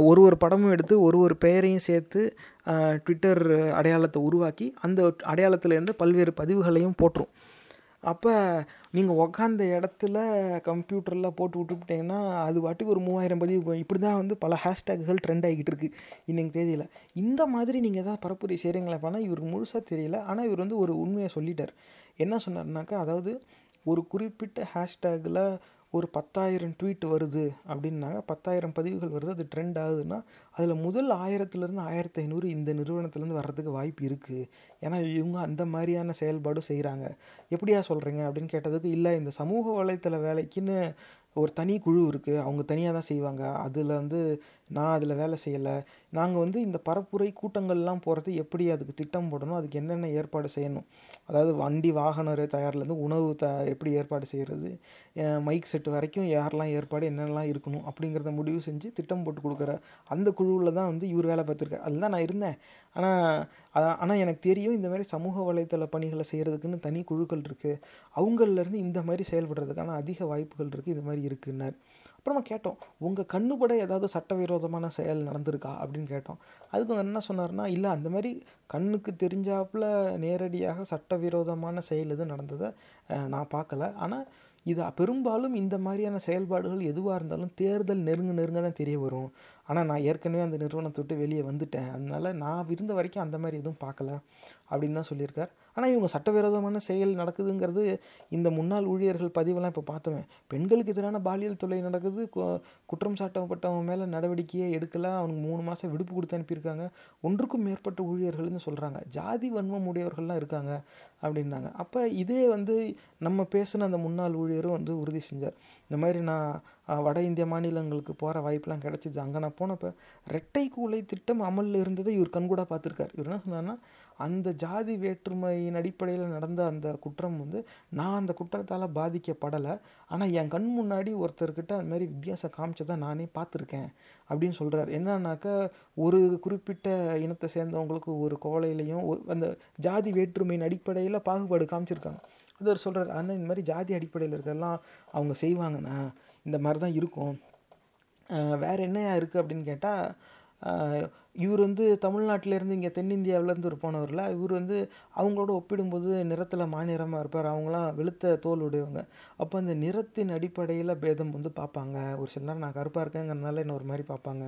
ஒரு ஒரு படமும் எடுத்து ஒரு ஒரு பெயரையும் சேர்த்து ட்விட்டர் அடையாளத்தை உருவாக்கி அந்த அடையாளத்துலேருந்து பல்வேறு பதிவுகளையும் போட்டுரும். அப்போ நீங்கள் உக்காந்த இடத்துல கம்ப்யூட்டரில் போட்டு விட்டுவிட்டிங்கன்னா அது பாட்டுக்கு ஒரு மூவாயிரம் பதிவு இப்படி தான் வந்து பல ஹேஷ்டேக்குகள் ட்ரெண்ட் ஆகிக்கிட்டு இருக்குது இன்றைக்கு தேதியில். இந்த மாதிரி நீங்கள் எதாவது பரப்புரை செய்கிறீங்களா பண்ணால் இவருக்கு முழுசாக தெரியல. ஆனால் இவர் வந்து ஒரு உண்மையை சொல்லிட்டார். என்ன சொன்னார்னாக்கா அதாவது ஒரு குறிப்பிட்ட ஹேஷ்டேக்கில் ஒரு பத்தாயிரம் ட்வீட் வருது அப்படின்னாங்க. பத்தாயிரம் பதிவுகள் வருது. அது ட்ரெண்ட் ஆகுதுன்னா அதில் முதல் ஆயிரத்துலேருந்து ஆயிரத்தி ஐநூறு இந்த நிறுவனத்துலேருந்து வர்றதுக்கு வாய்ப்பு இருக்குது ஏன்னா இவங்க அந்த மாதிரியான செயல்பாடும் செய்கிறாங்க எப்படியா சொல்கிறீங்க அப்படின்னு கேட்டதுக்கு இல்லை இந்த சமூக வலைத்தள வேலைக்குன்னு ஒரு தனி குழு இருக்குது அவங்க தனியாக தான் செய்வாங்க. அதில் வந்து நான் அதில் வேலை செய்யலை. நாங்கள் வந்து இந்த பரப்புரை கூட்டங்கள்லாம் போகிறது எப்படி அதுக்கு திட்டம் போடணும் அதுக்கு என்னென்ன ஏற்பாடு செய்யணும்? அதாவது வண்டி வாகன தயார்லேருந்து உணவு த எப்படி ஏற்பாடு செய்கிறது மைக் செட்டு வரைக்கும் யாரெல்லாம் ஏற்பாடு என்னென்னலாம் இருக்கணும்? அப்படிங்கிறத முடிவு செஞ்சு திட்டம் போட்டு கொடுக்குற அந்த குழுவில் தான் வந்து இவர் வேலை பார்த்துருக்காரு. அதில் தான் நான் இருந்தேன். ஆனால் ஆனால் எனக்கு தெரியும் இந்த மாதிரி சமூக வலைத்தள பணிகளை செய்கிறதுக்குன்னு தனி குழுக்கள் இருக்குது அவங்கள்லேருந்து இந்த மாதிரி செயல்படுறதுக்கான அதிக வாய்ப்புகள் இருக்குது இது மாதிரி இருக்குன்னார். அப்புறமா கேட்டோம் உங்கள் கண்ணுபட ஏதாவது சட்டவிரோதமான செயல் நடந்திருக்கா? அப்படின்னு கேட்டோம். அதுக்கு அவங்க என்ன சொன்னார்னா இல்லை அந்த மாதிரி கண்ணுக்கு தெரிஞ்சாப்புல நேரடியாக சட்டவிரோதமான செயல் எதுவும் நடந்ததை நான் பார்க்கல. ஆனால் இது பெரும்பாலும் இந்த மாதிரியான செயல்பாடுகள் எதுவாக இருந்தாலும் தேர்தல் நெருங்க நெருங்க தான் தெரிய வரும். ஆனால் நான் ஏற்கனவே அந்த நிறுவனத்தை விட்டு வெளியே வந்துட்டேன். அதனால் நான் இருந்த வரைக்கும் அந்த மாதிரி எதுவும் பார்க்கல அப்படின்னு தான் சொல்லியிருக்கார். ஆனால் இவங்க சட்டவிரோதமான செயல் நடக்குதுங்கிறது இந்த முன்னாள் ஊழியர்கள் பதிவெல்லாம் இப்போ பார்த்தோமே பெண்களுக்கு எதிரான பாலியல் தொல்லை நடக்குது. குற்றம் சாட்டப்பட்டவங்க மேலே நடவடிக்கையே எடுக்கல. அவனுக்கு மூணு மாதம் விடுப்பு கொடுத்து அனுப்பியிருக்காங்க. ஒன்றுக்கும் மேற்பட்ட ஊழியர்கள்னு சொல்கிறாங்க ஜாதி வன்மம் உடையவர்கள்லாம் இருக்காங்க அப்படின்னாங்க. அப்போ இதே வந்து நம்ம பேசின அந்த முன்னாள் ஊழியரும் வந்து உறுதி செஞ்சார். இந்த மாதிரி நான் வட இந்திய மாநிலங்களுக்கு போகிற வாய்ப்பெலாம் கிடச்சிது அங்கே நான் போனப்போ ரெட்டை கூலை திட்டம் அமலில் இருந்ததை இவர் கண்கூடாக பார்த்துருக்கார். இவர் என்ன சொன்னார்னா அந்த ஜாதி வேற்றுமையின் அடிப்படையில் நடந்த அந்த குற்றம் வந்து நான் அந்த குற்றத்தால் பாதிக்கப்படலை. ஆனால் என் கண் முன்னாடி ஒருத்தர்கிட்ட அந்த மாதிரி வித்தியாசம் காமிச்சதை நானே பார்த்துருக்கேன் அப்படின்னு சொல்கிறார் என்னன்னாக்கா ஒரு குறிப்பிட்ட இனத்தை சேர்ந்தவங்களுக்கு ஒரு கோலையிலையும் அந்த ஜாதி வேற்றுமையின் அடிப்படையில் பாகுபாடு காமிச்சிருக்காங்க. அது அவர் சொல்கிறார் ஆனால் இந்த மாதிரி ஜாதி அடிப்படையில் இருக்கிறதெல்லாம் அவங்க செய்வாங்கண்ணா. இந்த மாதிரி தான் இருக்கும். வேறு என்ன இருக்குது அப்படின்னு கேட்டால் இவர் வந்து தமிழ்நாட்டிலேருந்து இங்கே தென்னிந்தியாவிலேருந்து ஒரு போனவரில் இவர் வந்து அவங்களோட ஒப்பிடும்போது நிறத்தில் மாநிறமாக இருப்பார். அவங்களாம் வெளுத்த தோல் உடையவங்க. அப்போ அந்த நிறத்தின் அடிப்படையில் பேதம் வந்து பார்ப்பாங்க. ஒரு சில நேரம் நான் கருப்பாக இருக்கேங்கிறதுனால என்ன ஒரு மாதிரி பார்ப்பாங்க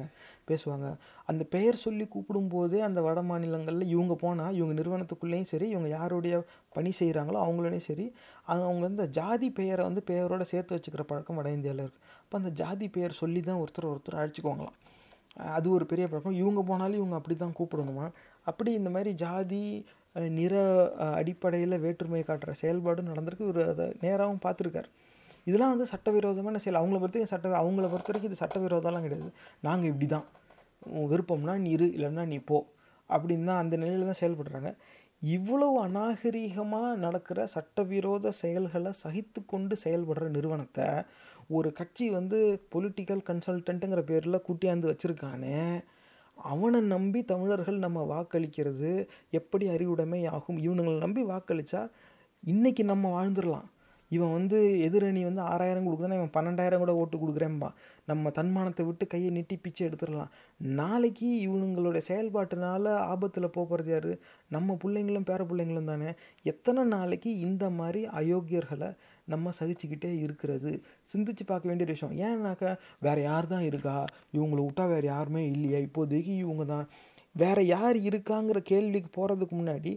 பேசுவாங்க. அந்த பெயர் சொல்லி கூப்பிடும்போதே அந்த வட மாநிலங்களில் இவங்க போனால் இவங்க நிறுவனத்துக்குள்ளேயும் சரி இவங்க யாருடைய பணி செய்கிறாங்களோ அவங்களோடையும் சரி அவங்க வந்து ஜாதி பெயரை வந்து பெயரோட சேர்த்து வச்சுக்கிற பழக்கம் வட இந்தியாவில் இருக்குது அப்போ அந்த ஜாதி பெயர் சொல்லி தான் ஒருத்தர் ஒருத்தர் அழைச்சிக்குவாங்களாம். அது ஒரு பெரிய பழக்கம். இவங்க போனாலும் இவங்க அப்படி தான் கூப்பிடணுமா? அப்படி இந்த மாதிரி ஜாதி நிற அடிப்படையில் வேற்றுமையை காட்டுற செயல்பாடும் நடந்திருக்கு. இவர் அதை நேராகவும் பார்த்துருக்கார். இதெல்லாம் வந்து சட்டவிரோதமான செயல். அவங்கள பொறுத்த சட்ட அவங்கள பொறுத்த வரைக்கும் இது சட்டவிரோதம்லாம் கிடையாது. நாங்கள் இப்படி தான் விருப்பம்னா நீ இரு இல்லைன்னா நீ போ. அப்படின்னு தான் அந்த நிலையில் தான் செயல்படுறாங்க. இவ்வளவு அநாகரீகமாக நடக்கிற சட்டவிரோத செயல்களை சகித்து கொண்டு செயல்படுற நிறுவனத்தை ஒரு கட்சி வந்து பொலிட்டிக்கல் கன்சல்டன்ட்டுங்கிற பேரில் கூட்டியாந்து வச்சுருக்கானே அவனை நம்பி தமிழர்கள் நம்ம வாக்களிக்கிறது எப்படி அறிவுடைமை ஆகும் இவனுங்களை நம்பி வாக்களித்தா இன்றைக்கி நம்ம வாழ்ந்துடலாம். இவன் வந்து எதிரணி வந்து ஆறாயிரம் கொடுக்குதுன்னா இவன் பன்னெண்டாயிரம் கூட ஓட்டு கொடுக்குறேன்பா. நம்ம தன்மானத்தை விட்டு கையை நீட்டி பிச்சை எடுத்துடலாம். நாளைக்கு இவனுங்களுடைய செயல்பாட்டினால ஆபத்தில் போகிறது யார்? நம்ம பிள்ளைங்களும் பேர பிள்ளைங்களும் தானே. எத்தனை நாளைக்கு இந்த மாதிரி அயோக்கியர்களை நம்ம சகிச்சுக்கிட்டே இருக்கிறது. சிந்திச்சு பார்க்க வேண்டிய விஷயம். ஏன்னாக்கா வேறு யார் தான் இருக்கா? இவங்களை விட்டா வேறு யாருமே இல்லையா? இப்போதைக்கு இவங்க தான். வேறு யார் இருக்காங்கிற கேள்விக்கு போகிறதுக்கு முன்னாடி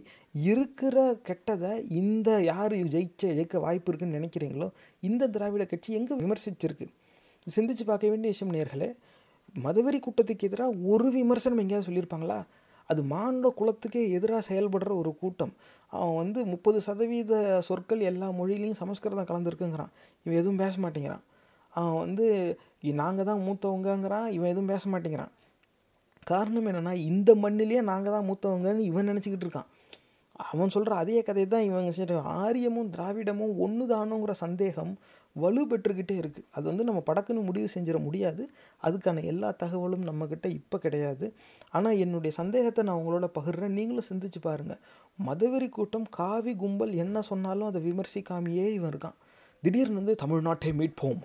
இருக்கிற கெட்டதை இந்த யார் ஜெயிச்ச ஜெயிக்க வாய்ப்பு இருக்குன்னு நினைக்கிறீங்களோ இந்த திராவிட கட்சி எங்கே விமர்சிச்சிருக்கு? சிந்திச்சு பார்க்க வேண்டிய விஷயம் நேர்களே மதவெறி கூட்டத்துக்கு எதிராக ஒரு விமர்சனம் எங்கேயாவது சொல்லியிருப்பாங்களா? அது மானுட குலத்துக்கே எதிராக செயல்படுற ஒரு கூட்டம். அவன் வந்து முப்பது சதவீத சொற்கள் எல்லா மொழியிலையும் சமஸ்கிருதம் கலந்துருக்குங்கிறான். இவன் எதுவும் பேச மாட்டேங்கிறான். அவன் வந்து நாங்கள் தான் மூத்தவங்கங்கிறான் இவன் எதுவும் பேச மாட்டேங்கிறான். காரணம் என்னென்னா இந்த மண்ணிலேயே நாங்கள் தான் மூத்தவங்கன்னு இவன் நினச்சிக்கிட்டு இருக்கான். அவன் சொல்கிற அதே கதையை தான் இவங்க சரி ஆரியமும் திராவிடமும் ஒன்று தானுங்கிற சந்தேகம் வலு பெற்றுக்கிட்டே இருக்குது அது வந்து நம்ம படக்குன்னு முடிவு செஞ்சிட முடியாது. அதுக்கான எல்லா தகவலும் நம்மக்கிட்ட இப்போ கிடையாது. ஆனால் என்னுடைய சந்தேகத்தை நான் உங்களோட பகிர்றேன். நீங்களும் சிந்திச்சு பாருங்கள் மதவெறி கூட்டம் காவி கும்பல் என்ன சொன்னாலும் அதை விமர்சிக்காமையே இவன் இருக்கான். திடீர்னு வந்து தமிழ்நாட்டை மீட்போம்.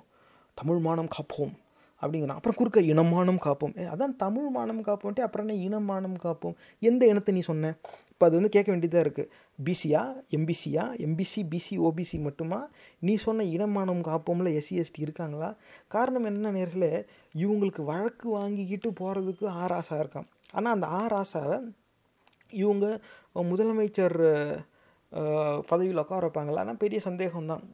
தமிழ் மானம் காப்போம். அப்படிங்கிறான். அப்புறம் குறுக்க இனமானம் காப்போம். ஏ, அதான் தமிழ் மானம் காப்போம்ட்டு அப்புறம் என்ன இனமானம் காப்போம்? எந்த இனத்தை நீ சொன்ன? இப்போ அது வந்து கேட்க வேண்டியதாக இருக்குது பிசியா எம்பிசியா எம்பிசி பிசி ஓபிசி மட்டுமா? நீ சொன்ன இனமானம் காப்போம்ல எஸ்சி எஸ்டி இருக்காங்களா? காரணம் என்ன நேர்களே இவங்களுக்கு வழக்கு வாங்கிக்கிட்டு போகிறதுக்கு ஆராசா இருக்கான். ஆனால் அந்த ஆராசாவை இவங்க முதலமைச்சர் பதவியில் உட்கார வைப்பாங்களா? ஆனால் பெரிய சந்தேகம்தான்.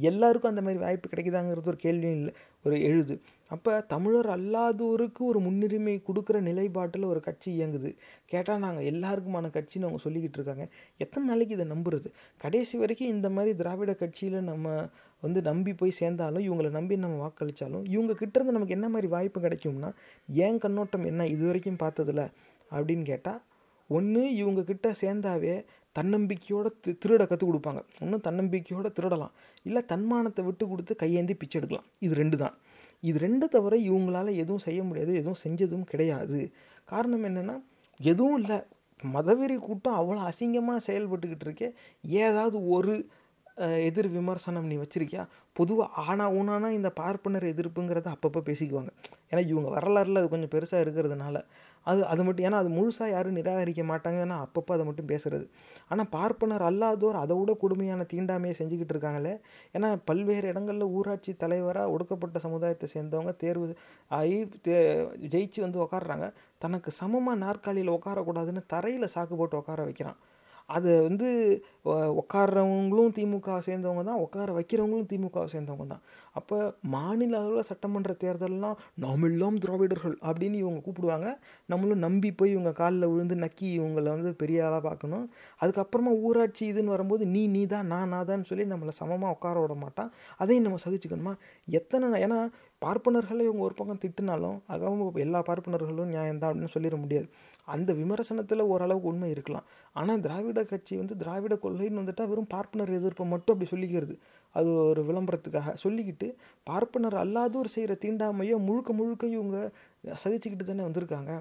எல்லாருக்கும் அந்த மாதிரி வாய்ப்பு கிடைக்குதாங்கிறது ஒரு கேள்வியும் இல்லை ஒரு எழுது. அப்போ தமிழர் அல்லாதோருக்கு ஒரு முன்னுரிமை கொடுக்குற நிலைப்பாட்டில் ஒரு கட்சி இயங்குது. கேட்டால் நாங்கள் எல்லாருக்குமான கட்சின்னு அவங்க சொல்லிக்கிட்டு இருக்காங்க. எத்தனை நாளைக்கு இதை நம்புறது? கடைசி வரைக்கும் இந்த மாதிரி திராவிட கட்சியில் நம்ம வந்து நம்பி போய் சேர்ந்தாலும் இவங்களை நம்பி நம்ம வாக்களித்தாலும் இவங்க கிட்டேருந்து நமக்கு என்ன மாதிரி வாய்ப்பு கிடைக்கும்னா ஏன் கண்ணோட்டம் என்ன? இது வரைக்கும் பார்த்ததில்ல அப்படின்னு கேட்டால் ஒன்று இவங்க கிட்ட சேர்ந்தாவே தன்னம்பிக்கையோட தி திருட கற்றுக் கொடுப்பாங்க. ஒன்றும் தன்னம்பிக்கையோட திருடலாம். இல்லை தன்மானத்தை விட்டு கொடுத்து கையேந்தி பிச்சை எடுக்கலாம். இது ரெண்டு தான். இது ரெண்டு தவிர இவங்களால் எதுவும் செய்ய முடியாது எதுவும் செஞ்சதும் கிடையாது. காரணம் என்னென்னா எதுவும் இல்லை. மதவெறி கூட்டம் அவ்வளோ அசிங்கமாக செயல்பட்டுக்கிட்டு இருக்கே. ஏதாவது ஒரு எதிர் விமர்சனம் நீ வச்சிருக்கியா? பொதுவாக ஆனா ஊனானா இந்த பார்ப்பனர் எதிர்ப்புங்கிறத அப்பப்போ பேசிக்குவாங்க. ஏன்னா இவங்க வரலாறுல அது கொஞ்சம் பெருசாக இருக்கிறதுனால. அது அது மட்டும் ஏன்னா அது முழுசாக யாரும் நிராகரிக்க மாட்டாங்கன்னா அப்பப்போ அதை மட்டும் பேசுறது. ஆனால் பார்ப்பனர் அல்லாதோர் அதை விட கொடுமையான தீண்டாமையை செஞ்சுக்கிட்டு இருக்காங்களே. ஏன்னா பல்வேறு இடங்களில் ஊராட்சி தலைவராக ஒடுக்கப்பட்ட சமுதாயத்தை சேர்ந்தவங்க தேர்வு ஆகி தே ஜெயிச்சு வந்து உக்காடுறாங்க தனக்கு சமமாக நாற்காலியில் உட்காரக்கூடாதுன்னு தரையில் சாக்கு போட்டு உட்கார வைக்கிறான். அது வந்து உட்காடுறவங்களும் உட்கார்றவங்களும் திமுக சேர்ந்தவங்க தான் உட்கார வைக்கிறவங்களும் திமுக சேர்ந்தவங்க தான். அப்போ மாநில அளவில் சட்டமன்ற தேர்தல்லாம் நாம் திராவிடர்கள் அப்படின்னு இவங்க கூப்பிடுவாங்க. நம்மளும் நம்பி போய் இவங்க காலில் விழுந்து நக்கி இவங்களை வந்து பெரிய ஆளாக பார்க்கணும். அதுக்கப்புறமா ஊராட்சி இதுன்னு வரும்போது நீ நீ தான் நான் நான் தான் சொல்லி நம்மளை சமமாக உட்கார விட மாட்டான். அதையும் நம்ம சகிச்சுக்கணுமா? எத்தனை ஏன்னா பார்ப்பனர்களை இவங்க ஒரு பக்கம் திட்டினாலும் அதுவும் எல்லா பார்ப்பனர்களும் நியாயம்தான் அப்படின்னு சொல்லிட முடியாது. அந்த விமர்சனத்தில் ஓரளவுக்கு உண்மை இருக்கலாம். ஆனால் திராவிட கட்சி வந்து திராவிட கொள்கைன்னு வந்துட்டால் வெறும் பார்ப்பனர் எதிர்ப்பை மட்டும் அப்படி சொல்லிக்கிறது. அது ஒரு விளம்பரத்துக்காக சொல்லிக்கிட்டு பார்ப்பனர் அல்லாதோர் செய்கிற தீண்டாமையை முழுக்க முழுக்க இவங்க சகிச்சுக்கிட்டு தானே வந்திருக்காங்க.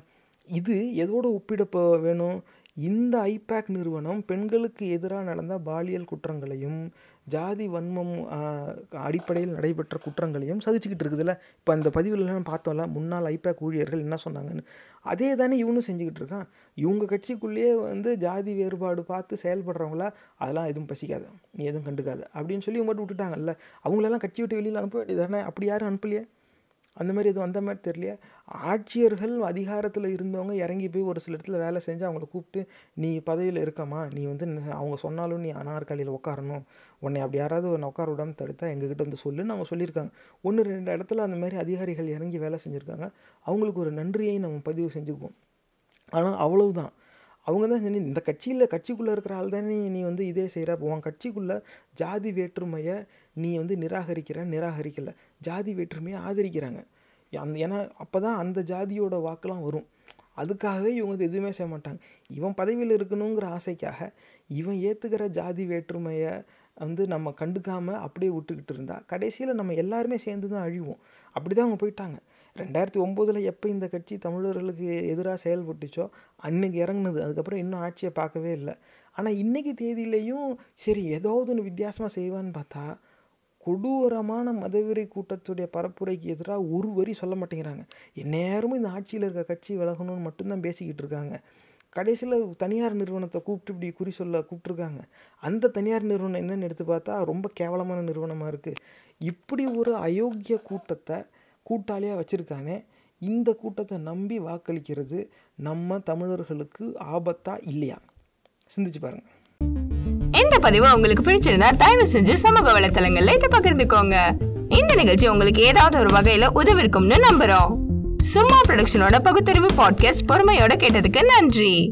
இது எதோட ஒப்பிடப்ப வேணும்? இந்த ஐபேக் நிறுவனம் பெண்களுக்கு எதிராக நடந்த பாலியல் குற்றங்களையும் ஜாதி வன்மம் அடிப்படையில் நடைபெற்ற குற்றங்களையும் சகிச்சுக்கிட்டு இருக்குதுல்ல? இப்போ அந்த பதிவுலலாம் பார்த்தோம்ல முன்னாள் ஐபேக் ஊழியர்கள் என்ன சொன்னாங்கன்னு? அதே தானே இவனும் செஞ்சுக்கிட்டு இருக்கான். இவங்க கட்சிக்குள்ளேயே வந்து ஜாதி வேறுபாடு பார்த்து செயல்படுறவங்கள அதெல்லாம் எதுவும் பசிக்காத. நீ எதுவும் கண்டுக்காத. அப்படின்னு சொல்லி இவங்க மட்டும் விட்டுட்டாங்கல்ல? அவங்களெல்லாம் கட்சி விட்டு வெளியில் அனுப்ப வேண்டியதானே அப்படி யாரும் அனுப்பலையே? அந்த மாதிரி எதுவும் அந்த மாதிரி தெரியலையே. ஆட்சியர்கள் அதிகாரத்தில் இருந்தவங்க இறங்கி போய் ஒரு சில இடத்துல வேலை செஞ்சு அவங்கள கூப்பிட்டு நீ பதவியில் இருக்கம்மா. நீ வந்து அவங்க சொன்னாலும் நீ அனார்காலியில் உட்காரணும் உன்னை அப்படி யாராவது ஒன்று உட்கார விடாமல் தடுத்தா எங்ககிட்ட வந்து சொல்லுன்னு அவங்க சொல்லியிருக்காங்க. ஒன்று ரெண்டு இடத்துல அந்த மாதிரி அதிகாரிகள் இறங்கி வேலை செஞ்சுருக்காங்க. அவங்களுக்கு ஒரு நன்றியை நம்ம பதிவு செஞ்சுக்குவோம். ஆனால் அவ்வளவுதான். அவங்க தான் நீ இந்த கட்சியில் கட்சிக்குள்ளே இருக்கிற ஆள் தானே நீ வந்து இதே செய்கிற உன் கட்சிக்குள்ளே ஜாதி வேற்றுமையை நீ வந்து நிராகரிக்கிற நிராகரிக்கல. ஜாதி வேற்றுமையை ஆதரிக்கிறாங்க. அந்த ஏன்னா அப்போ தான் அந்த ஜாதியோட வாக்கெலாம் வரும். அதுக்காகவே இவங்க வந்து எதுவுமே செய்ய மாட்டாங்க. இவன் பதவியில் இருக்கணுங்கிற ஆசைக்காக இவன் ஏற்றுக்கிற ஜாதி வேற்றுமையை வந்து நம்ம கண்டுக்காமல் அப்படியே விட்டுக்கிட்டு இருந்தால் கடைசியில் நம்ம எல்லாருமே சேர்ந்து தான் அழிவோம். அப்படி தான் அவங்க போயிட்டாங்க. ரெண்டாயிரத்தி ஒம்போதில் எப்போ இந்த கட்சி தமிழர்களுக்கு எதிராக செயல்பட்டுச்சோ அன்னைக்கு இறங்குனது. அதுக்கப்புறம் இன்னும் ஆட்சியை பார்க்கவே இல்லை. ஆனால் இன்றைக்கி தேதியிலையும் சரி ஏதாவது ஒன்று வித்தியாசமாக செய்வான்னு பார்த்தா கொடூரமான மதவெறி கூட்டத்துடைய பரப்புரைக்கு எதிராக ஒரு வரி சொல்ல மாட்டேங்கிறாங்க. எந்நேரமும் இந்த ஆட்சியில் இருக்க கட்சி விலகணும்னு மட்டும்தான் பேசிக்கிட்டு இருக்காங்க. கடைசியில் தனியார் நிறுவனத்தை கூப்பிட்டு இப்படி குறி சொல்ல கூப்பிட்ருக்காங்க அந்த தனியார் நிறுவனம் என்னன்னு எடுத்து பார்த்தா ரொம்ப கேவலமான நிறுவனமாக இருக்குது இப்படி ஒரு அயோக்கிய கூட்டத்தை கூட்டாளியாக வச்சுருக்கானே இந்த கூட்டத்தை நம்பி வாக்களிக்கிறது நம்ம தமிழர்களுக்கு ஆபத்தா இல்லையா? சிந்திச்சு பாருங்க. இந்த பதிவு உங்களுக்கு பிடிச்சிருந்தா தயவு செஞ்சு சமூக வலைத்தளங்கள்ல இதை பகிர்ந்துக்கோங்க. இந்த நிகழ்ச்சி உங்களுக்கு ஏதாவது ஒரு வகையில உதவிருக்கும்னு நம்புறோம். சும்மா ப்ரொடக்ஷனோட பகுத்தறிவு பாட்காஸ்ட் பொறுமையோட கேட்டதுக்கு நன்றி.